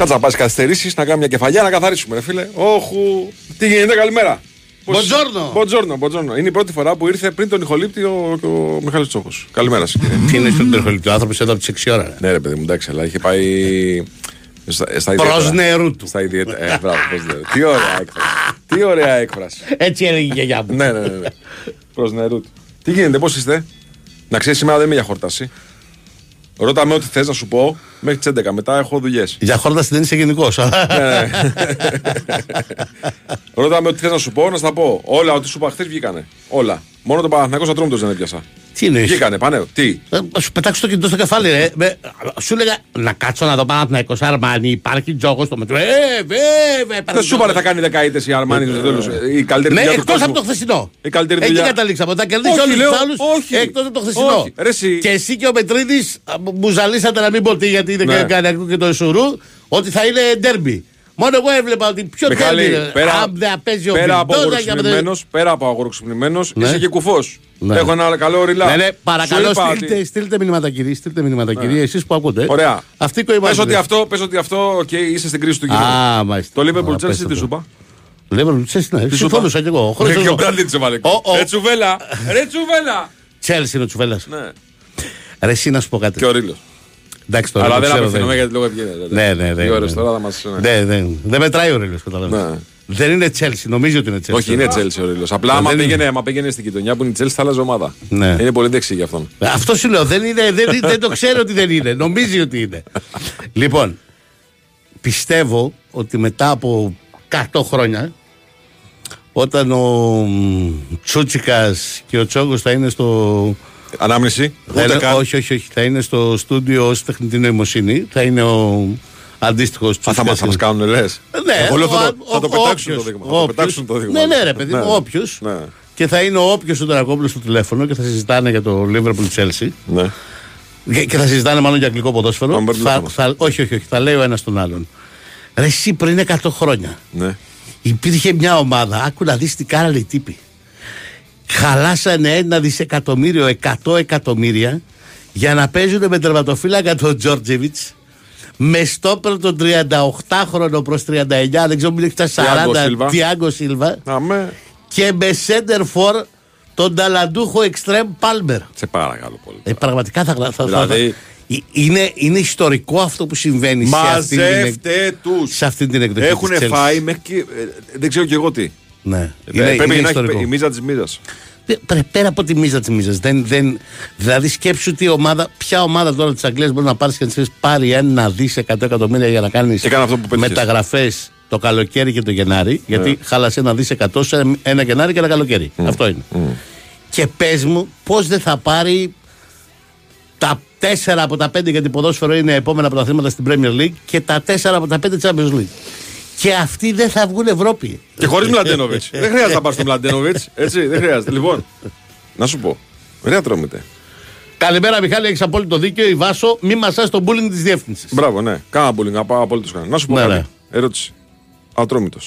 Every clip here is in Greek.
Κάτσε να πας καθυστερήσει, να κάνουμε μια κεφαλιά να καθαρίσουμε, ρε φίλε. Όχου. Τι γίνεται, καλημέρα. Πώς- Μποντζόρνο. Μποντζόρνο, μποντζόρνο. Είναι η πρώτη φορά που ήρθε πριν τον ηχολήπτη ο, ο Μιχάλης Τσόχος. Καλημέρα σας, κύριε. Τι είναι στον τροχολιτή, ο άνθρωπος εδώ από τις 6 ώρα. ρε. ναι, ρε παιδί μου, εντάξει, αλλά είχε πάει. Στα, στα ιδιαίτερα. Προς νερού του. Στα ιδιαίτερα. Ε, μπράβο, προς νερού. Τι ωραία έκφραση. Τι ωραία έκφραση. Έτσι έλεγε η γιαγιά μου. ναι, ναι, ναι. ναι. Προς νερού του. Τι γίνεται, πώς είστε; Να ξέρεις, σήμερα δεν είμαι για χόρταση. Ρώτα με ό,τι θες να σου πω μέχρι τις 11. Μετά έχω δουλειές. Για χόρταση δεν είσαι γενικός. Ναι, Ρώτα με ό,τι θες να σου πω, να στα πω. Όλα ό,τι σου είπα χθες βγήκανε. Όλα. Μόνο τον Παναθηναϊκό Ατρόμητο δεν έπιασα. Τι εννοείς; Βγήκανε, πανέω. Τι; Θα σου πετάξω το κινητό στο κεφάλι, ρε. Με- σου έλεγα να κάτσω να δω πάνω από την 20 Αρμάνι. Υπάρχει τζόγος στο μετρό. Ε, βέβαια. Δεν σου είπα θα κάνει δεκαετές η Αρμάνι στο τέλος. Η καλύτερη Ναι, δουλειά του εκτός κόσμου. από το χθεσινό. Η καλύτερη Εκεί δουλειά. καταλήξαμε. Θα κερδίσει Όχι, όλους λέω, του άλλους όχι. εκτός από το χθεσινό. Όχι. Ρε, εσύ. Και εσύ και ο Μετρίδης μου ζαλίσατε να μην πω τι γιατί δεν Ναι. κάνει ακούω και το Ισουρού ότι θα είναι ντέρμπι. Μόνο εγώ έβλεπα ότι πιο Μιχάλη, ντέρμπι. είναι. πέρα, Αν δεν παίζει ο πέρα από Βιλντόζα για να μην- αγοροξυπνημένος, πέρα από αγοροξυπνημένος, Ναι. είσαι και κουφός. Ναι. Έχω ένα καλό ριλά. Ναι, ναι, παρακαλώ, Σου είπα στείλτε, ότι- στείλτε μηνύματα κύριε, στείλτε μηνύματα κύριε, εσείς που ακούτε. Ωραία. Αυτή Πες κοϊμάζετε. ότι αυτό, πες ότι αυτό, οκ, είσαι στην κρίση του κοινού. Α, μάλιστα. Το Liverpool Α, Chelsea πες τι το. σου είπα; Liverpool Chelsea, ναι, σου συμφώνησα κι εγώ. χωρίς Ναι, να Και ο το- Μπράντλι της έβαλε. Ο- ο- Ρε τσουβέλα, ρε τσουβέλα. Chelsea είναι ο Τσουβέλλας. Ναι. Ρε εσύ να σου πω κάτι. Και ο Ρίλος. Εντάξει τώρα. Αλλά το δεν ξέρω, απευθυνόμαι γιατί λόγω ευγένεια. Ναι, ναι, ναι. Οι ώρες ναι. τώρα θα μας... ναι. Ναι, ναι. Δεν μετράει ο Ρίλος, καταλαβαίνεις. Ναι. Δεν είναι Chelsea, νομίζω ότι είναι Chelsea. Όχι, είναι Chelsea ο Ρίλος. Απλά άμα δεν είναι. πήγαινε, άμα πήγαινε στην γειτονιά που είναι η Chelsea θα άλλαζε ομάδα. Ναι. Είναι πολύ δεξί για αυτόν. Αυτό σου λέω. Δεν, είναι, δεν, δεν το ξέρω ότι δεν είναι. Νομίζει ότι είναι. λοιπόν, πιστεύω ότι μετά από 100 χρόνια, όταν ο Τσούτσικας και ο Τσόγκος θα είναι στο. Ανάμνηση. θα Ούτε είναι- καν. όχι, όχι, όχι. Θα είναι στο στούντιο ως τεχνητή νοημοσύνη. Θα είναι ο αντίστοιχος Α, θα μας, θα μας κάνουν λες. Ναι, Εγώ λέω ο- θα το, ο- θα το ο- πετάξουν το όποιος, δείγμα. Θα το όποιος. πετάξουν το δείγμα. Ναι, ναι, ρε παιδί μου, όποιος. Ναι. Και θα είναι ο όποιος ο Τερακόπουλο στο τηλέφωνο και θα συζητάνε για το Liverpool Chelsea. Ναι. Και, και θα συζητάνε μάλλον για αγγλικό ποδόσφαιρο. Τον παίρνει Θα, τηλέφωνο. θα, όχι, όχι, όχι. Θα λέει ο ένας τον άλλον. Ρε, εσύ πριν 100 χρόνια Ναι. υπήρχε μια ομάδα. Άκου να δεις τι κάνανε οι τύποι. Χαλάσανε ένα δισεκατομμύριο, 100 εκατομμύρια για να παίζουν με τερματοφύλακα τον Τζόρτζεβιτς. Με στόπερ τον 38χρονο προς 39, δεν ξέρω μην έχει φτάσει Τιάγκο 40, Σίλβα. Τιάγκο Σίλβα. Αμέ. Και με center for τον ταλαντούχο Extreme Palmer. Σε παρακαλώ πολύ. Ε, πραγματικά θα, θα, θα- Δηλαδή- θα- Ε, είναι, είναι ιστορικό αυτό που συμβαίνει σε αυτή, την, εκ- Μαζεύτε τους. σε αυτή την εκδοχή. Έχουν της Chelsea. φάει μέχρι και. ε, Δεν ξέρω κι εγώ τι. Ναι. Ε, Είναι, Πρέπει είναι να έχει ιστορικό. η μίζα της μίζας. Πε- πε- Πέρα από τη μίζα της μίζας. Δεν, δεν, δηλαδή, σκέψου τι ομάδα, ποια ομάδα τώρα της Αγγλίας μπορεί να πάρεις και να της πάρει ένα δις 100 εκατομμύρια για να κάνεις Έκανε αυτό που πέτυχες. μεταγραφές το καλοκαίρι και το Γενάρη. Γιατί χάλασε ένα δις 100 σε ένα Γενάρη και ένα καλοκαίρι. Αυτό είναι. Και πες μου, πώς δεν θα πάρει τα 4 από τα 5 γιατί ποδόσφαιρο είναι επόμενα πρωταθλήματα στην Premier League και τα 4 από τα 5 Champions League. Και αυτοί δεν θα βγουν Ευρώπη. Και χωρίς Μλαντένοβιτς. δεν χρειάζεται να πας στον Μλαντένοβιτς. Έτσι, δεν χρειάζεται. Λοιπόν, να σου πω. Ρε τρώμετε. Καλημέρα, Μιχάλη, έχεις απόλυτο δίκιο. Η Βάσο, μη μασάς τον bullying της διεύθυνσης. Μπράβο, ναι. Κάνα bullying. απα- Απολύτω κανένα. Να σου πω Ναι, κάτι. ναι. Ερώτηση. Ατρόμητο.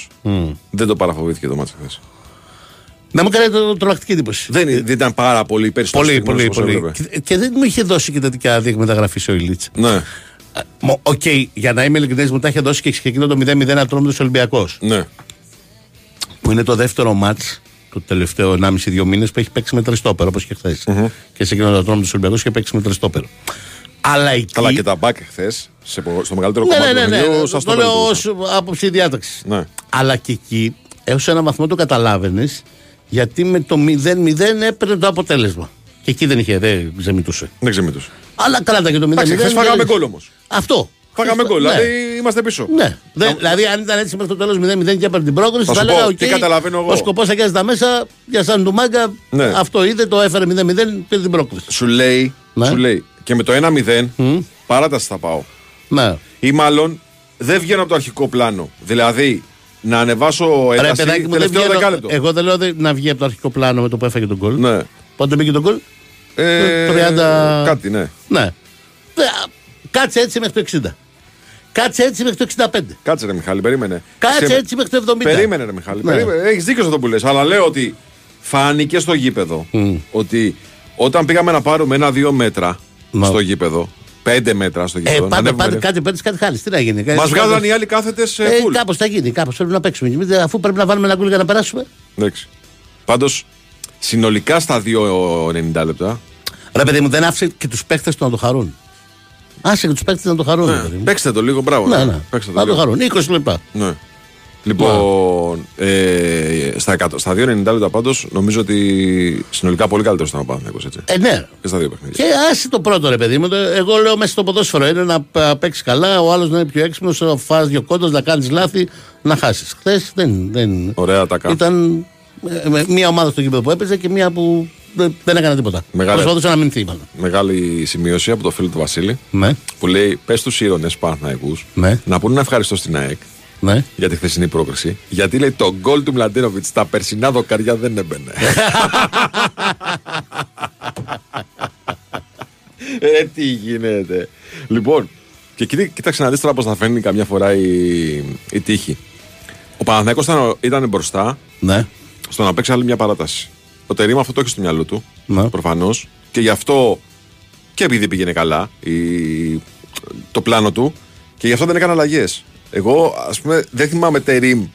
Δεν το παραφοβήθηκε το μάτσο χθες. Να μου κάνετε το τρομακτική εντύπωση. Δεν, δεν ήταν πάρα πολύ περισσότερο. Πολύ, πολύ, πολύ. Και, και δεν μου είχε δώσει και τέτοια διεκμεταγραφή ο Ηλίτσα. Ναι, Οκ, για να είμαι ειλικρινής, μου τα είχε δώσει και εκείνο το 0-0 ατρόμητο Ολυμπιακό. ναι. Που είναι το δεύτερο μάτς το τελευταίο 1,5-2 μήνες που έχει παίξει με τριστόπερο, όπως και χθες. Και σε εκείνο το ατρόμητο Ολυμπιακό είχε παίξει με τριστόπερο. Αλλά εκεί. Καλά και τα μπακ χθες στο μεγαλύτερο Ναι, κομμάτι ναι, του ναι, ναι, παιχνιδιού. το σας το λέω βελτιώσαν. ως άποψη διάταξης. Ναι. Αλλά και εκεί, έως ένα βαθμό το καταλάβαινες, γιατί με το 0-0 έπαιρνε το αποτέλεσμα. Και εκεί δεν είχε, δεν ξεμητούσε. Δεν ξεμητούσε. Αλλά καλά τα και το 0-0. Εντάξει, χθες φάγαμε δεν- γκολ όμως. Αυτό. Φάγαμε γκολ. Ναι. Δηλαδή είμαστε πίσω. Ναι. Δεν- δηλαδή, αν ήταν έτσι μέχρι το τέλος 0-0 και έπαιρνε την πρόκληση, Θα θα σου έλεγα: πω, «Οκ, τι καταλαβαίνω εγώ». Ο σκοπός θα τα μέσα για σαν του μάγκα. Ναι. Αυτό είδε, το έφερε 0-0, πήρε την πρόκληση. Σου λέει, Ναι. σου λέει και με το 1-0 παράταση θα πάω. Ναι. Ή μάλλον δεν βγαίνω από το αρχικό πλάνο. Δηλαδή να ανεβάσω Ρε ένταση παιδάκι μου, δεν τελευταίο βγαίνω, δεκάλεπτο. εγώ δεν λέω δε- να βγει από το αρχικό πλάνο με το που έφαγε τον κόλ. Ναι. Πότε μπήκε τον κόλ. Ε, 30 Κάτι, ναι. Ναι. Δε- Κάτσε έτσι μέχρι το 60. Κάτσε έτσι μέχρι το 65. Κάτσε ρε Μιχάλη, περίμενε. Κάτσε Σε- έτσι μέχρι το 70. Περίμενε ρε Μιχάλη. Ναι. Περίμενε. Έχεις δίκιο σε αυτό που λες. Αλλά λέω ότι φάνηκε στο γήπεδο ότι όταν πήγαμε να πάρουμε ένα-δύο μέτρα Μα- στο γήπεδο 5 μέτρα στο Ε, γήπεδο. να πάντα, ανέβουμε πάντα λίγο. κάτι παίρνει, κάτι χάνει. Τι να γίνει. Μας βγάζαν οι άλλοι κάθετες σε Ε, full. κάπως θα γίνει, κάπως πρέπει να παίξουμε. Εμείς, Αφού πρέπει να βάλουμε ένα γκολ για να περάσουμε. Εντάξει. Πάντως, συνολικά στα 2,90 λεπτά. Ρε παιδί μου, δεν άφησε και τους παίχτε του να το χαρούν. Άσε και τους παίχτε να το χαρούν. ρε παιδί μου. Παίξτε το λίγο, μπράβο. Ναι, ναι. Παίξτε το Να το λίγο. χαρούν. 20 λεπτά. Ναι. Λοιπόν, ε, στα, 100 στα 2,90 λεπτά πάντως νομίζω ότι συνολικά πολύ καλύτερος ήταν ο Παναθηναϊκός έτσι. Ε, ναι. Και στα δύο παιχνίδια. Και άσε το πρώτο ρε παιδί μου. το- Εγώ λέω μέσα στο ποδόσφαιρο είναι να πα- παίξεις καλά, ο άλλος να είναι πιο έξυπνος, να φας δύο κόντο, να κάνεις λάθη, να χάσεις. Χθες δεν, δεν. Ωραία τα κάνω. Ήταν ε, με- μία ομάδα στο γήπεδο που έπαιζε και μία που δεν, δεν έκανε τίποτα. Μεγάλη- Προσπαθούσε να μηνθεί, μάλλον. Μεγάλη σημείωση από το φίλο του Βασίλη Ναι, που λέει: Πες στου ήρωνες Παναθηναϊκούς Ναι. να πούνε ένα ευχαριστώ στην ΑΕΚ ναι. για τη χθεσινή πρόκριση. Γιατί λέει το γκολ του Μλαντίνοβιτς στα περσινά δοκαριά δεν έμπαινε. ε, τι γίνεται. Λοιπόν, και κοίτα- κοίταξε να δεις τώρα πώς θα φαίνει καμιά φορά η, η τύχη. Ο Παναθηναϊκός ήταν, ήταν μπροστά ναι. Στο να παίξει άλλη μια παράταση. Ο Τερήμα αυτό το έχει στο μυαλό του. Ναι. Προφανώς. Και γι' αυτό και επειδή πήγαινε καλά η, το πλάνο του και γι' αυτό δεν έκανε αλλαγές. Εγώ, ας πούμε, δεν θυμάμαι Τερήμ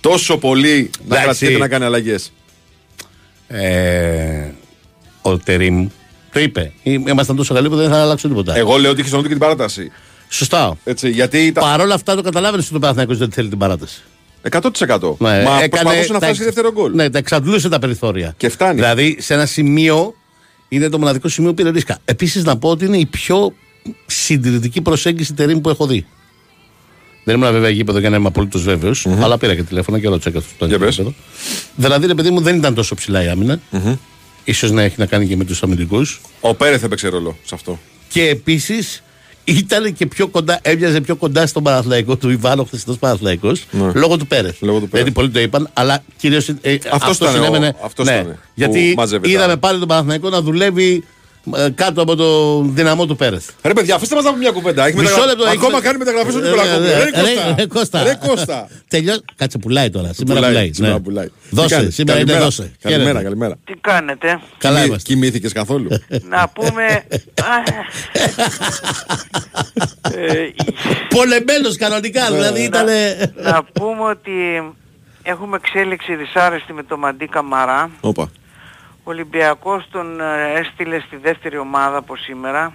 τόσο πολύ να Εντάξει. κρατιέται να κάνει αλλαγές. Ε, ο Τερήμ το είπε. Ήμ- Ήμασταν τόσο καλοί που δεν θα αλλάξω τίποτα. Εγώ λέω ότι είχε στον του και την παράταση. Σωστά. Έτσι, γιατί ήταν Παρ' όλα αυτά το καταλάβαινες ότι ο Παναθηναϊκός δεν θέλει την παράταση. 100%. Ναι, Μα έκανε προσπαθούσε να τα φτάσει εξ- δεύτερο γκολ. Ναι, τα εξαντλούσε τα περιθώρια. Και φτάνει. Δηλαδή σε ένα σημείο είναι το μοναδικό σημείο που πήρε ρίσκα. Επίσης να πω ότι είναι η πιο συντηρητική προσέγγιση τερίμ που έχω δει. Δεν ήμουν βέβαια γήπεδο για να είμαι απολύτως βέβαιος, αλλά πήρα και τηλέφωνο και ρώτησα και αυτό το Για πες. γήπεδο. Δηλαδή, ρε παιδί μου, δεν ήταν τόσο ψηλά η άμυνα. Ίσως να έχει να κάνει και με τους αμυντικούς. Ο Πέρεθ έπαιξε ρόλο σε αυτό. Και επίσης ήταν και πιο κοντά, έμοιαζε πιο κοντά στον Παναθλαϊκό του Ιβάνο, χθεσινό Παναθλαϊκός, Ναι. λόγω του Πέρεθ. Λόγω του Πέρεθ. Γιατί πολλοί το είπαν, αλλά κυρίως. Ε, Αυτός ήταν ο- συνέβαινε. αυτός ναι, ήταν που γιατί μάζευε τα- είδαμε πάλι τον Παναθλαϊκό να δουλεύει ε, κάτω από το δυναμό του Πέρεθ. Ρε παιδιά, αφήστε μας να πούμε μια κουβέντα. Έχει Μισό μεταγρα- λεπτό, έχει Ακόμα με- κάνει μεταγραφές ο Ε, Νικολακόπουλο. ε, Ρε ε, Κώστα. ρε, Κώστα. Ρε Κώστα. Τελειώ... Κάτσε, πουλάει τώρα. Σήμερα Πουλάει, πουλάει. σήμερα ναι. πουλάει. Τι Δώσε, κάνεις; σήμερα είναι Καλημέρα. δώσε. Καλημέρα, Χαίρετε. καλημέρα. Τι κάνετε; Καλά Κοιμή- είμαστε. Κοιμήθηκες καθόλου; Να πούμε... Α, ε, Πολεμένος κανονικά, δηλαδή ήταν. να πούμε ότι έχουμε εξέλιξη δυσάρεστη με το Μαντί Καμαρά. Όπα. Ο Ολυμπιακός τον ε, έστειλε στη δεύτερη ομάδα από σήμερα.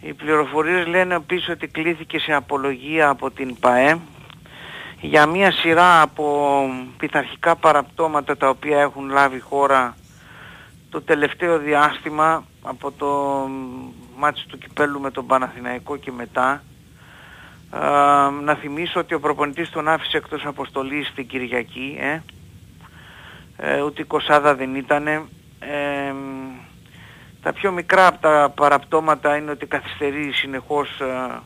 Οι πληροφορίες λένε επίσης ότι κλήθηκε σε απολογία από την ΠαΕ για μια σειρά από πειθαρχικά παραπτώματα τα οποία έχουν λάβει η χώρα το τελευταίο διάστημα από το μάτι του Κυπέλου με τον Παναθηναϊκό και μετά. Α, να θυμίσω ότι ο προπονητής τον άφησε εκτός αποστολής την Κυριακή, ε. Ε, ούτε η Κοσάδα δεν ήτανε. Ε, τα πιο μικρά από τα παραπτώματα είναι ότι καθυστερεί συνεχώς ε,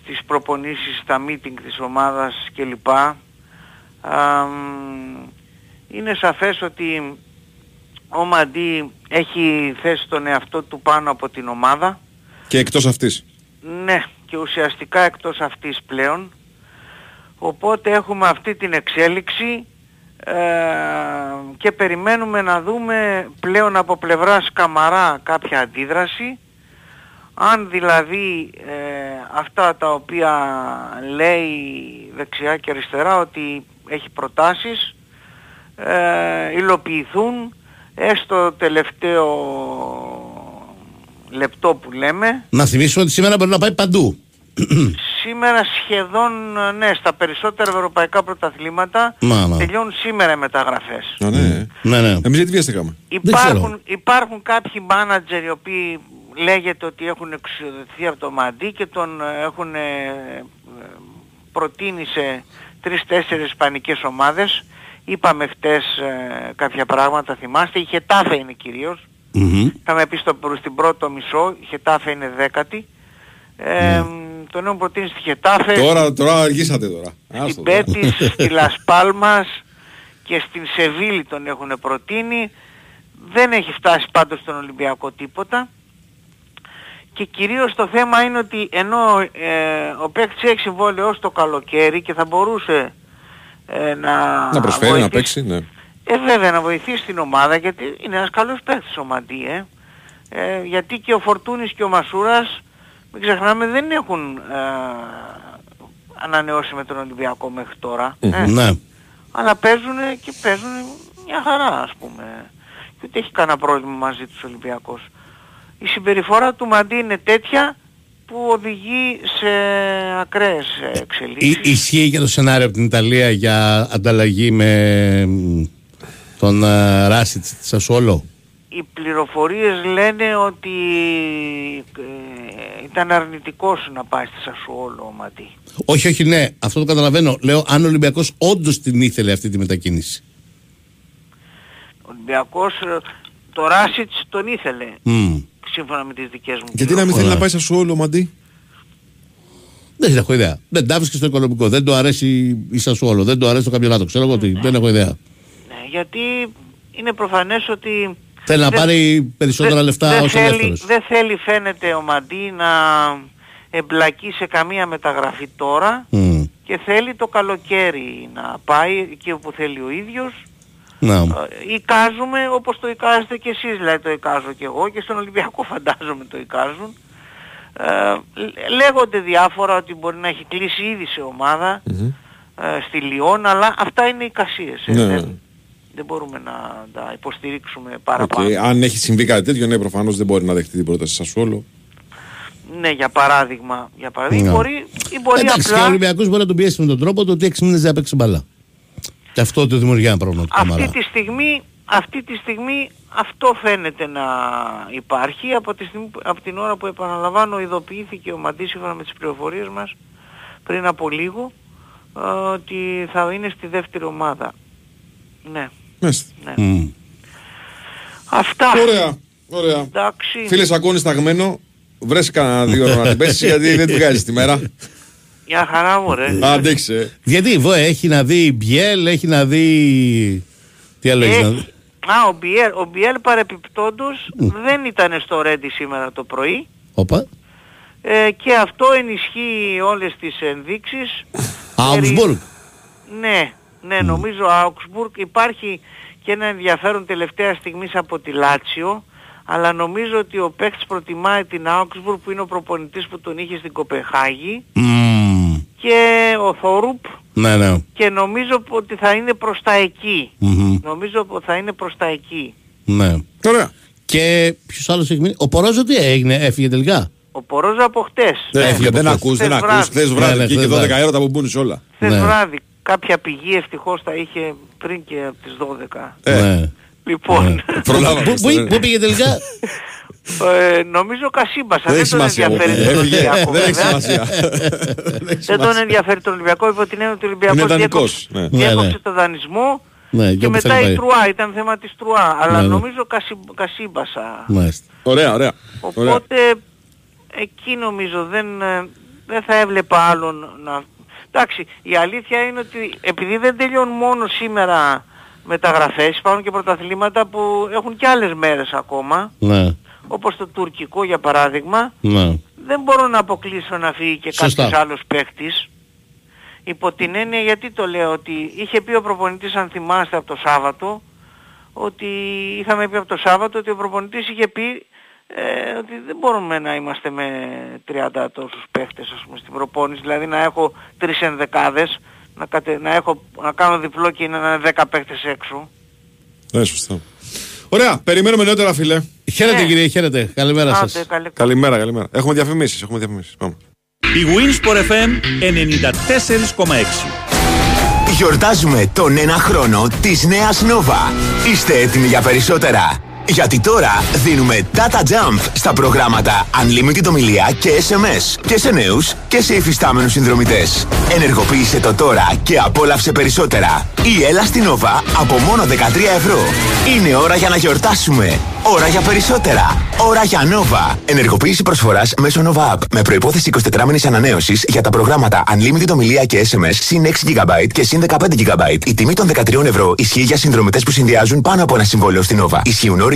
στις προπονήσεις, στα meeting της ομάδας κλπ. Α, μ, είναι σαφές ότι ο Μαντί έχει θέσει τον εαυτό του πάνω από την ομάδα. Και εκτός αυτής. Ναι, και ουσιαστικά εκτός αυτής πλέον. Οπότε έχουμε αυτή την εξέλιξη ε, και περιμένουμε να δούμε πλέον από πλευράς Καμαρά κάποια αντίδραση. Αν δηλαδή ε, αυτά τα οποία λέει δεξιά και αριστερά ότι έχει προτάσεις ε, υλοποιηθούν έστω τελευταίο λεπτό που λέμε Να θυμίσουμε ότι σήμερα μπορεί να πάει παντού. Σήμερα σχεδόν, ναι, στα περισσότερα ευρωπαϊκά πρωταθλήματα Μα, μα. τελειώνουν σήμερα οι μεταγραφές. Α, ναι. Ναι, ναι. Εμείς γιατί βιαστήκαμε; Υπάρχουν, υπάρχουν κάποιοι μάνατζερ οι οποίοι λέγεται ότι έχουν εξοδοτηθεί από το Μαντί και τον ε, έχουν ε, ε, προτείνει σε τρεις-τέσσερις ισπανικές ομάδες. Είπαμε χτες ε, κάποια πράγματα, θυμάστε. Η Χετάφε είναι κυρίως. Μμμ. Είχαμε πεις στο, στην πρώτο μισό, η Χετάφε είναι δέκατη. Ε, Τον έχουν προτείνει στη Χετάφε, Τώρα, τώρα αργήσατε τώρα. στην Άστο τώρα. Πέτης, στη Λασπάλμας και στην Σεβίλη τον έχουν προτείνει. Δεν έχει φτάσει πάντως στον Ολυμπιακό τίποτα. Και κυρίως το θέμα είναι ότι ενώ ε, ο παίκτης έχει συμβόλαιο ως το καλοκαίρι και θα μπορούσε ε, να, Να προσφέρει, να βοηθήσει- παίξει, ναι. ε, βέβαια να βοηθήσει την ομάδα γιατί είναι ένας καλός παίκτης ο Μαντί, ε. Ε, γιατί και ο Φορτούνης και ο Μασούρας, μην ξεχνάμε, δεν έχουν ε, ανανεώσει με τον Ολυμπιακό μέχρι τώρα. Ε, Ναι. αλλά παίζουν και παίζουν μια χαρά ας πούμε. Και ούτε έχει κανένα πρόβλημα μαζί τους ο Ολυμπιακός. Η συμπεριφορά του Μαντί είναι τέτοια που οδηγεί σε ακραίες εξελίξεις. Ι- Ισχύει για το σενάριο από την Ιταλία για ανταλλαγή με μ, τον uh, Ράσιτς τη Σασουόλο. Οι πληροφορίες λένε ότι ε, ήταν αρνητικός να πάει στη Σασουόλο ο Μαντί. Όχι, όχι, ναι, αυτό το καταλαβαίνω. Λέω αν ο Ολυμπιακός όντως την ήθελε αυτή τη μετακίνηση. Ο Ολυμπιακός ε, το Ράσιτς τον ήθελε Μμ. σύμφωνα με τις δικές μου Γιατί να μην θέλει Ωραία. να πάει σε όλο μαντί; Δεν έχω ιδέα. Δεν τα βρίσκεις στο οικονομικό. Δεν το αρέσει η Σασουόλο. Δεν το αρέσει το καμπιονάτο. Ξέρω εγώ τι. Δεν έχω ιδέα. Ναι, γιατί είναι προφανές ότι Θέλει να δεν- πάρει περισσότερα δεν- λεφτά δεν ως θέλει, ελεύθερο. δεν θέλει φαίνεται ο Μαντί να εμπλακεί σε καμία μεταγραφή τώρα και θέλει το καλοκαίρι να πάει εκεί όπου θέλει ο ίδιος. Να. Ε, Εικάζουμε όπως το εικάζετε και εσείς, δηλαδή το εικάζω και εγώ και στον Ολυμπιακό φαντάζομαι το εικάζουν. Ε, λέ- λέγονται διάφορα ότι μπορεί να έχει κλείσει ήδη σε ομάδα ε, στη Λιόν, αλλά αυτά είναι εικασίες. ε, Ναι. Δεν, δεν μπορούμε να τα υποστηρίξουμε Οκ, παραπάνω. Αν έχει συμβεί κάτι τέτοιο, ναι, προφανώς δεν μπορεί να δεχτεί την πρόταση σας όλο. Ναι, για παράδειγμα. Για παράδειγμα. Ναι. Ή μπορεί, ή μπορεί Εντάξει, και ο απλά Ολυμπιακός μπορεί να τον πιέσει με τον τρόπο το ότι 6 μήνες δεν έπαιξε μπαλά. Και αυτό του δημιουργεί ένα πρόβλημα. του αυτή Καμαρά. τη, στιγμή, αυτή τη στιγμή αυτό φαίνεται να υπάρχει από, τη στιγμή, που- από την ώρα που επαναλαμβάνω ειδοποιήθηκε ο Μαντής σύμφωνα με τις πληροφορίες μας πριν από λίγο ε, ότι θα είναι στη δεύτερη ομάδα. Ναι, Μάλιστα. Ναι. Μμ. Αυτά. Ωραία, ωραία. Εντάξει. Φίλε, ακούνε σταγμένο. Βρες κανένα δύο ώρα να την πέσεις γιατί δεν την βγάζεις τη μέρα. Μια χαρά μου ρε. Αντέξε. Γιατί βο, έχει να δει Μπιέλ, έχει να δει. Τι άλλο έχεις να δει; Έχει- Α, ο Μπιέλ, ο Μπιέλ παρεπιπτόντως δεν ήταν στο Ρέντι σήμερα το πρωί. Όπα. Ε, και αυτό ενισχύει όλες τις ενδείξεις. Augsburg. Ναι, ναι, νομίζω Augsburg. Υπάρχει και ένα ενδιαφέρον τελευταία στιγμής από τη Λάτσιο, αλλά νομίζω ότι ο παίκτης προτιμάει την Augsburg που είναι ο προπονητής που τον είχε στην Κοπεχάγη Μμμ. και ο Θόρουπ Ναι, ναι. και νομίζω ότι θα είναι προς τα εκεί. Μμμ. Νομίζω ότι θα είναι προς τα εκεί. Ναι. Ωραία. Και ποιος άλλος έχει μείνει; Ο Πορόζο τι έγινε, έφυγε τελικά; Ο Πορόζα από χτες. Δεν Ναι, έφυγε, δεν χθες. ακούς, δεν Χθες ακούς. βράδυ. Χθες Ναι, βράδυ ναι, και είχε χθες 12 βράδυ. ώρα τα μπουμπούνι όλα. Χθες Ναι. βράδυ κάποια πηγή ευτυχώς τα είχε πριν και από τις 12. Ε. Ναι. Λοιπόν, Προλάβαμε. Πού- πού- Πού πήγε τελικά; ε, νομίζω Κασίμπασα. Δεν έχει Δεν τον σημασία. ενδιαφέρει τον Έφυγε. Ολυμπιακό. Δεν έχει βέβαια. σημασία. Δεν τον ενδιαφέρει τον Ολυμπιακό υπό την έννοια ότι ο Ολυμπιακός Είναι διέκοψε, δανεικός, ναι. Ναι, διέκοψε ναι. το δανεισμό Ναι, και και όπου μετά θέλει η πάει. Τρουά, ήταν θέμα της Τρουά. Αλλά Ναι, ναι. νομίζω Κασί- Κασίμπασα. Μάλιστα. Ωραία, ωραία. Ωραία. Οπότε εκεί νομίζω δεν, ε, δεν θα έβλεπα άλλον να... Εντάξει, η αλήθεια είναι ότι επειδή δεν τελειώνουν μόνο σήμερα μεταγραφές, υπάρχουν και πρωταθλήματα που έχουν και άλλες μέρες ακόμα, Ναι. όπως το τουρκικό για παράδειγμα, Ναι. δεν μπορώ να αποκλείσω να φύγει και Σωστά. κάποιος άλλος παίκτης. Υπό την έννοια γιατί το λέω ότι είχε πει ο προπονητής αν θυμάστε από το Σάββατο ότι είχαμε πει από το Σάββατο ότι ο προπονητής είχε πει ε, ότι δεν μπορούμε να είμαστε με 30 τόσους παίχτες ας πούμε στην προπόνηση δηλαδή να έχω τρεις ενδεκάδες να, κατε, να, έχω, να κάνω διπλό και είναι να είναι 10 παίχτες έξω. Ναι, σωστά. Ωραία, περιμένουμε νεότερα, φίλε. Χαίρετε Ναι. κύριε, χαίρετε. Καλημέρα Άντε, σας. καλή- Καλημέρα, καλημέρα. Έχουμε διαφημίσεις, έχουμε διαφημίσεις. Πάμε. Η Winsport FM 94,6. Γιορτάζουμε τον ένα χρόνο της νέας Nova. Είστε έτοιμοι για περισσότερα. Γιατί τώρα δίνουμε data jump στα προγράμματα Unlimited ομιλία και SMS και σε νέους και σε υφιστάμενους συνδρομητές. Ενεργοποίησε το τώρα και απόλαυσε περισσότερα. Η έλα στην Nova από μόνο 13 ευρώ. Είναι ώρα για να γιορτάσουμε. Ώρα για περισσότερα. Ώρα για Nova. Ενεργοποίηση προσφοράς μέσω Nova App. Με προπόθεση 24 μήνη ανανέωσης για τα προγράμματα Unlimited ομιλία και SMS συν 6 GB και συν 15 GB. Η τιμή των 13 ευρώ ισχύει για συνδρομητές που συνδυάζουν πάνω από ένα συμβόλαιο στην Nova. Ισχύουν όροι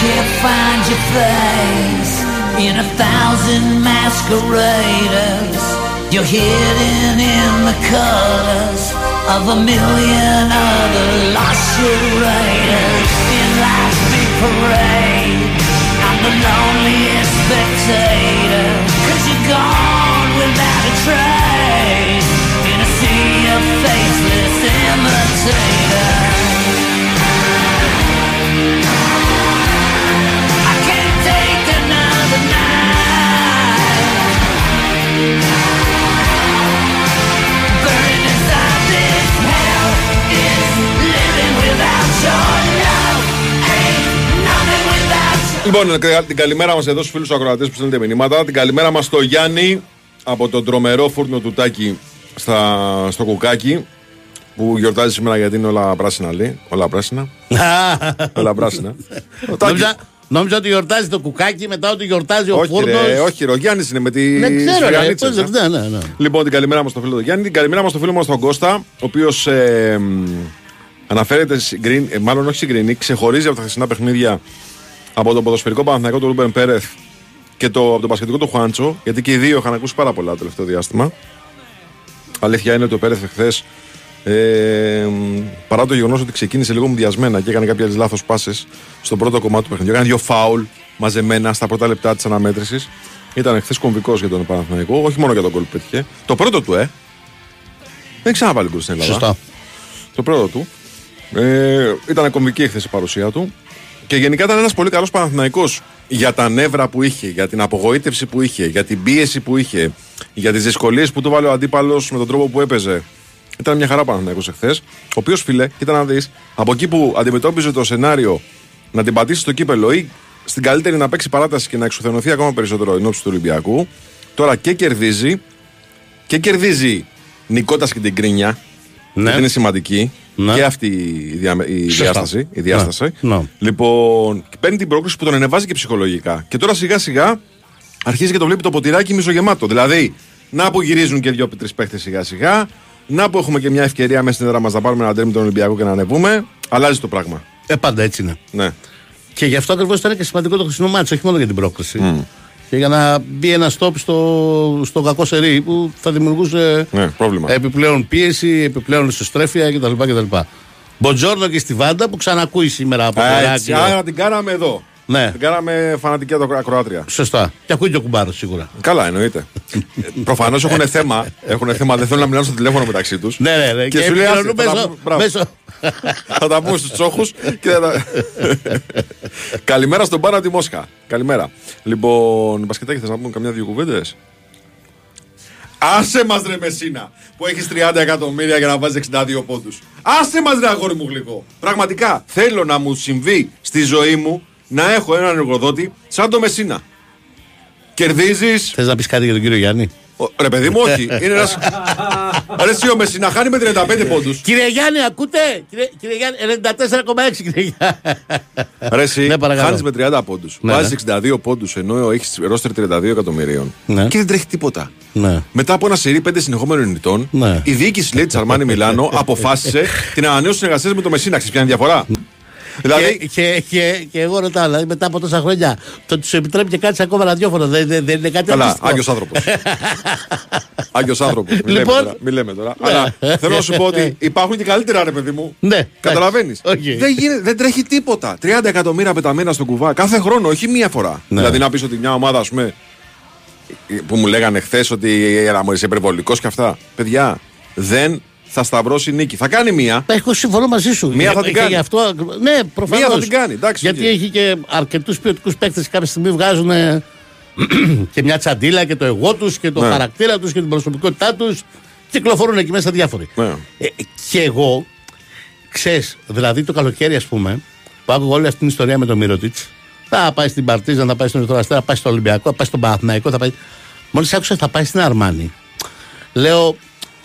can't find your face in a thousand masqueraders. You're hidden in the colors of a million other lost charades in life's big parade. I'm the loneliest spectator, cause you're gone without a trace in a sea of faceless imitators. Λοιπόν, κα- την καλημέρα μας εδώ στους φίλους ακροατές που στέλνετε μηνύματα. Την καλημέρα μας στο Γιάννη από τον τρομερό φούρνο του Τάκη στα, στο κουκάκι που γιορτάζει σήμερα γιατί είναι όλα πράσινα λέει. Όλα πράσινα. όλα πράσινα. Ο Τάκης- Νόμιζα, νόμιζα ότι γιορτάζει το κουκάκι μετά ότι γιορτάζει ο όχι, φούρνος. ρε, όχι, ρε, ο Γιάννης είναι με τη. Δεν ξέρω, ρε, σφυγανίτσα, πώς- ε. ναι, ναι, ναι. Λοιπόν, την καλημέρα μας στο φίλο του Γιάννη, την καλημέρα μας στο φίλο μας τον Κώστα, ο οποίος ε, μ, αναφέρεται, συγκριν, ε, μάλλον όχι συγκρινεί, ξεχωρίζει από τα χθεσινά παιχνίδια από το ποδοσφαιρικό Παναθηναϊκό του Ρούμπεν Πέρεθ και το, από το πασχετικό του Χουάντσο, γιατί και οι δύο είχαν ακούσει πάρα πολλά το τελευταίο διάστημα. Αλήθεια είναι ότι ο Πέρεθ εχθές, ε, μ, παρά το γεγονός ότι ξεκίνησε λίγο μουδιασμένα και έκανε κάποιες λάθος πάσες στο πρώτο κομμάτι του παιχνιδιού, έκανε δύο φάουλ μαζεμένα στα πρώτα λεπτά της αναμέτρησης. Ήταν εχθές κομβικός για τον Παναθηναϊκό, όχι μόνο για τον κόλ που πέτυχε. Το πρώτο του, ε. Δεν ξαναβάλει γκολ στην Ελλάδα. Σωστά. Το πρώτο του. Ε, ήταν κομβική εχθέ η παρουσία του. Και γενικά ήταν ένας πολύ καλός Παναθηναϊκός για τα νεύρα που είχε, για την απογοήτευση που είχε, για την πίεση που είχε, για τις δυσκολίες που του βάλε ο αντίπαλος με τον τρόπο που έπαιζε. Ήταν μια χαρά Παναθηναϊκός εχθές. Ο οποίος φίλε, κοίτα να δεις, από εκεί που αντιμετώπιζε το σενάριο να την πατήσει στο κύπελο ή στην καλύτερη να παίξει παράταση και να εξουθενωθεί ακόμα περισσότερο εν ώψη του Ολυμπιακού, τώρα και κερδίζει και κερδίζει νικώντας και την κρίνια. Ναι. Γιατί είναι σημαντική Ναι. και αυτή η, δια, η Σωστά. διάσταση. Η διάσταση. Ναι. Ναι. Λοιπόν, και παίρνει την πρόκληση που τον ανεβάζει και ψυχολογικά. Και τώρα σιγά σιγά αρχίζει και το βλέπει το ποτηράκι μισογεμάτο. Δηλαδή, να που γυρίζουν και δύο-τρει παίχτες σιγά σιγά, να που έχουμε και μια ευκαιρία μέσα στην έδρα μας να πάρουμε ένα τέρμι τον Ολυμπιακό και να ανεβούμε. Αλλάζει το πράγμα. Ε, πάντα έτσι είναι. Ναι. Και γι' αυτό ακριβώς ήταν και σημαντικό το χρυσό μάτσο, όχι μόνο για την πρόκληση. Και για να μπει ένα stop στο, στο κακό σερί που θα δημιουργούσε Ναι, πρόβλημα. επιπλέον πίεση, επιπλέον ισοστρέφεια κτλ. κτλ. Μποντζόρνο και στη Βάντα που ξανακούει σήμερα από το Α, έτσι, Ηράκλειο. άρα την κάναμε εδώ. Ναι, Την κάναμε φανατική ακροάτρια. σωστά. Και ακούει και ο κουμπάρος σίγουρα. Καλά, εννοείται. Προφανώς έχουν θέμα. Έχουν θέμα, δεν θέλουν να μιλάνε στο τηλέφωνο μεταξύ τους. Ναι, ναι, ναι. Και σου λέει, άσε, επικοινωνούν θα τα μέσω- πούμε. Μπράβο. μέσω- θα τα πούμε στους τσόχους και θα τα... Καλημέρα στον Πάνα τη Μόσχα. Καλημέρα. Λοιπόν, Μπασκετάκι, θες να πούμε καμιά δύο κουβέντες; Άσε μας ρε Μεσίνα που έχεις 30 εκατομμύρια για να βάζεις 62 πόντους. Άσε μας ρε αγόρι μου γλυκό. Πραγματικά θέλω να μου συμβεί στη ζωή μου να έχω έναν εργοδότη σαν το Μεσίνα. Κερδίζεις. Θες να πεις κάτι για τον κύριο Γιάννη; Ρε παιδί μου, όχι. Είναι ένα. Ρε εσύ ο Μεσίνα χάνει με 35 πόντους. Κύριε Γιάννη, ακούτε! Κύριε, κύριε Γιάννη, 94,6 κύριε Γιάννη. Ρε εσύ, Ναι, παρακαλώ. χάνεις με 30 πόντους. Ναι, Βάζεις 62 πόντους ενώ έχεις ρόστερ 32 εκατομμυρίων. Ναι. Και δεν τρέχει τίποτα. Ναι. Μετά από ένα σερί 5 συνεχόμενων ηττών, Ναι. η διοίκηση λέει της Αρμάνι Μιλάνο αποφάσισε την ανανέωση συνεργασίας με το Μεσίνα. Ξέρεις ποια είναι η διαφορά; Δηλαδή, Και, και, και, και εγώ ρωτάω, δηλαδή μετά από τόσα χρόνια, το τους επιτρέπει και κάτι ακόμα ραδιόφωνο. Δεν, δεν, δεν είναι κάτι Καλά, αντίστοιχο. Άγιος άνθρωπος. Άγιος άνθρωπος. Μη λέμε Λοιπόν. τώρα. Μη λέμε τώρα. Ναι. Αλλά θέλω να σου πω ότι υπάρχουν και καλύτερα, ρε παιδί μου. Ναι, Καταλαβαίνεις. εντάξει. Οκ. Δεν, γίνεται- δεν τρέχει τίποτα. 30 εκατομμύρια πεταμένα στο κουβά κάθε χρόνο, όχι μία φορά. Ναι. Δηλαδή να πεις ότι μια ομάδα, ας πούμε, που μου λέγανε χθες ότι έλα μου είσαι υπερβολικός και αυτά. Παιδιά, δεν θα σταυρώσει νίκη. Θα κάνει μία. Εγώ συμφωνώ μαζί σου. Μία θα Και- την και κάνει. γι' αυτό, ακριβ- ναι, προφανώς. Μία θα την κάνει, εντάξει, Γιατί οκ. έχει και αρκετούς ποιοτικούς παίκτες και κάποια στιγμή βγάζουν ε, και μια τσαντίλα και το εγώ τους και το Ναι. χαρακτήρα τους και την προσωπικότητά τους. Κυκλοφορούν εκεί μέσα διάφοροι. Ναι. Ε, και εγώ, ξέρεις, δηλαδή το καλοκαίρι, ας πούμε, που άκουγα όλη αυτή την ιστορία με τον Μίροτιτς, Θα πάει στην Παρτιζάν, θα πάει στον Ερυθρό Αστέρα, θα πάει στο Ολυμπιακό, θα πάει στον Παναθηναϊκό, θα πάει. Μόλις άκουσα ότι θα πάει στην Αρμάνι. Λέω,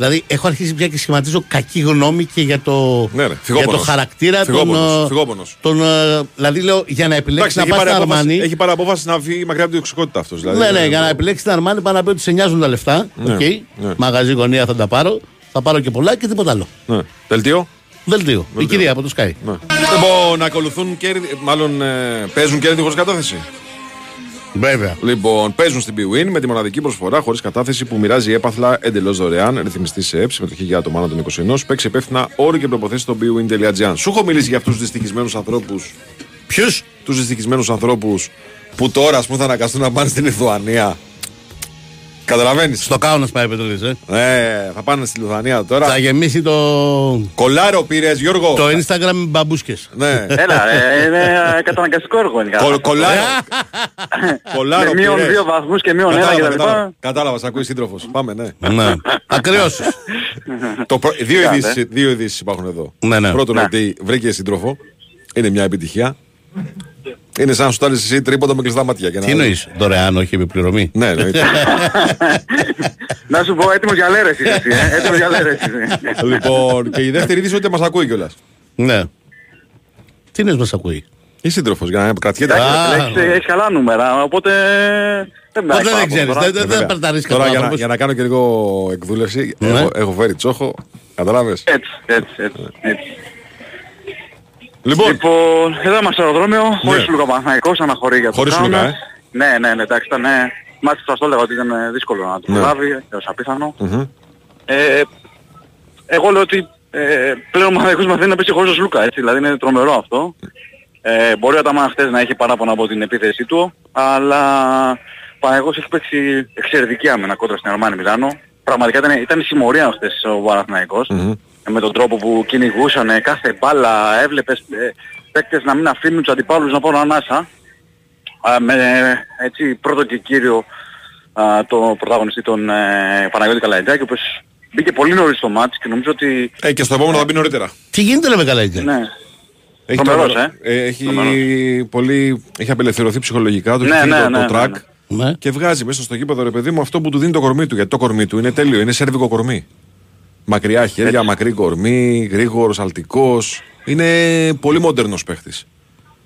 δηλαδή έχω αρχίσει πια και σχηματίζω κακή γνώμη και για το, Ναι, ρε, για το φυγόπονος. χαρακτήρα των. Φυγόπονος, ε, φυγόπονος. των, ε, δηλαδή λέω για να επιλέξεις Εντάξει, να έχει πάει πάρει, στην απόφαση, Αρμάνι. έχει πάρει απόφαση να βγει μακριά από την τοξικότητα αυτός. Δηλαδή, Ναι, ναι, για να επιλέξεις την Αρμάνι πάνω να πει ότι σε νοιάζουν τα λεφτά. Ναι, Οκ. ναι. Μαγαζί γωνία θα τα πάρω. Θα πάρω και πολλά και τίποτα άλλο. Ναι. Δελτίο; Δελτίο. Η κυρία από το Sky. Ναι. Λοιπόν, ακολουθούν κέρδη, μάλλον ε, παίζουν κέρδη χωρίς κατάθεση; Βέβαια. Λοιπόν, παίζουν στην BWIN με τη μοναδική προσφορά χωρίς κατάθεση που μοιράζει έπαθλα εντελώς δωρεάν. Ρυθμιστή σε ΕΠ, συμμετοχή για άτομα άνω των 21. Παίξει υπεύθυνα όροι και προποθέσει στο bwin.gr. Σου έχω μιλήσει για αυτούς τους δυστυχισμένους ανθρώπους. Ποιους; Τους δυστυχισμένους ανθρώπους που τώρα ας πούμε θα αναγκαστούν να πάνε στην Λιθουανία. Καταλαβαίνεις. Στο κάουνας πάει πετρελή, ε. Ε, θα πάνε στη Λιθουανία τώρα. Θα γεμίσει το, Κολάρο πήρες, Γιώργο; το Instagram με μπαμπούσκες. Ναι. Έλα, ε, είναι καταναγκαστικό έργο γενικά. Κολ- Κολάρο. Κολάρο Με μείον πήρες. δύο βαθμούς και μείον ένα Κατάλαβα, κτλ. κατάλαβα. Κατάλαβα, σ' ακούει σύντροφος. Πάμε, ναι. ναι. Ακριώσει. Το προ- δύο, Κάντε. ειδήσεις, δύο ειδήσεις υπάρχουν εδώ. Ναι, ναι. Πρώτον, Ναι. ότι βρήκε σύντροφο. Είναι μια επιτυχία. Είναι σαν να σου τάλει εσύ τρίποντα με κλειστά μάτια. και να- Τι εννοείς, δωρεάν, όχι επιπληρωμή; Ναι, ναι. Να σου πω έτοιμος για λέρεση εσύ, ε. έτοιμος για λέρεση. λοιπόν, και η δεύτερη είδηση ότι μας ακούει κιόλας. Ναι. Τι εννοείς μας ακούει; Η σύντροφος, για να κρατιέται. Α, Εντάξει, έχεις- έχεις καλά νούμερα, οπότε δεν Ποτέ υπάρχει δεν παράπονο ξέρεις. τώρα. Δεν δεν Βέβαια. περταρεί Τώρα για να, κανένα για να κάνω και λίγο εκδούλευση, Ναι. έχω, έχω φέρει τσόχο. Κατάλαβε. Έτσι, έτσι, έτσι. Έτσι. Λοιπόν, Λοιπόν, εδώ είμαστε στο αεροδρόμιο, χωρίς Ναι. Λούκα Παναθηναϊκός, αναχωρεί για το Χωρίς κάουνα. Λούκα, ε. Ναι, ναι, ναι, εντάξει, ήταν... ε, Μάλιστα σας το έλεγα ότι ήταν ε, δύσκολο να το Ναι. προλάβει, έως απίθανο. μμμ. Ε, εγώ λέω ότι ε, πλέον ο Παναθηναϊκός μαθαίνει να παίξει χωρίς τον Λούκα, έτσι, δηλαδή είναι τρομερό αυτό. Ε, μπορεί ο Αταμάν χτες να έχει παράπονα από την επίθεσή του, αλλά ο Παναθηναϊκός έχει παίξει εξαιρετική άμυνα κόντρα στην Αρμάνη Μιλάνο. Πραγματικά ήταν, ήταν η συμμορία χτες ο Παναθηναϊκός. Μμμ. Ε, με τον τρόπο που κυνηγούσαν ε, κάθε μπάλα, έβλεπες ε, παίκτες να μην αφήνουν τους αντιπάλους να πάρουν ανάσα. Α, με ε, έτσι πρώτο και κύριο α, το πρωταγωνιστή τον ε, Παναγιώτη Καλαϊτζάκη, ο οποίος μπήκε πολύ νωρίς στο μάτς και νομίζω ότι... Ε, και στο επόμενο θα μπει νωρίτερα. Τι γίνεται ρε με καλά έτσι. Ναι, Έχει, Τρομερός, το- ε. έχει, Τρομερός. πολύ, έχει απελευθερωθεί ψυχολογικά, του Ναι, έχει φύγει ναι, το, ναι, το ναι, track ναι. Ναι. και βγάζει μέσα στο γήπεδο ρε παιδί μου αυτό που του δίνει το κορμί του. Γιατί το κορμί του είναι τέλειο, είναι σέρβικο κορμί. Μακριά χέρια, μακρύ κορμί, γρήγορος, αλτικός. Είναι πολύ μόντερνο παίχτης.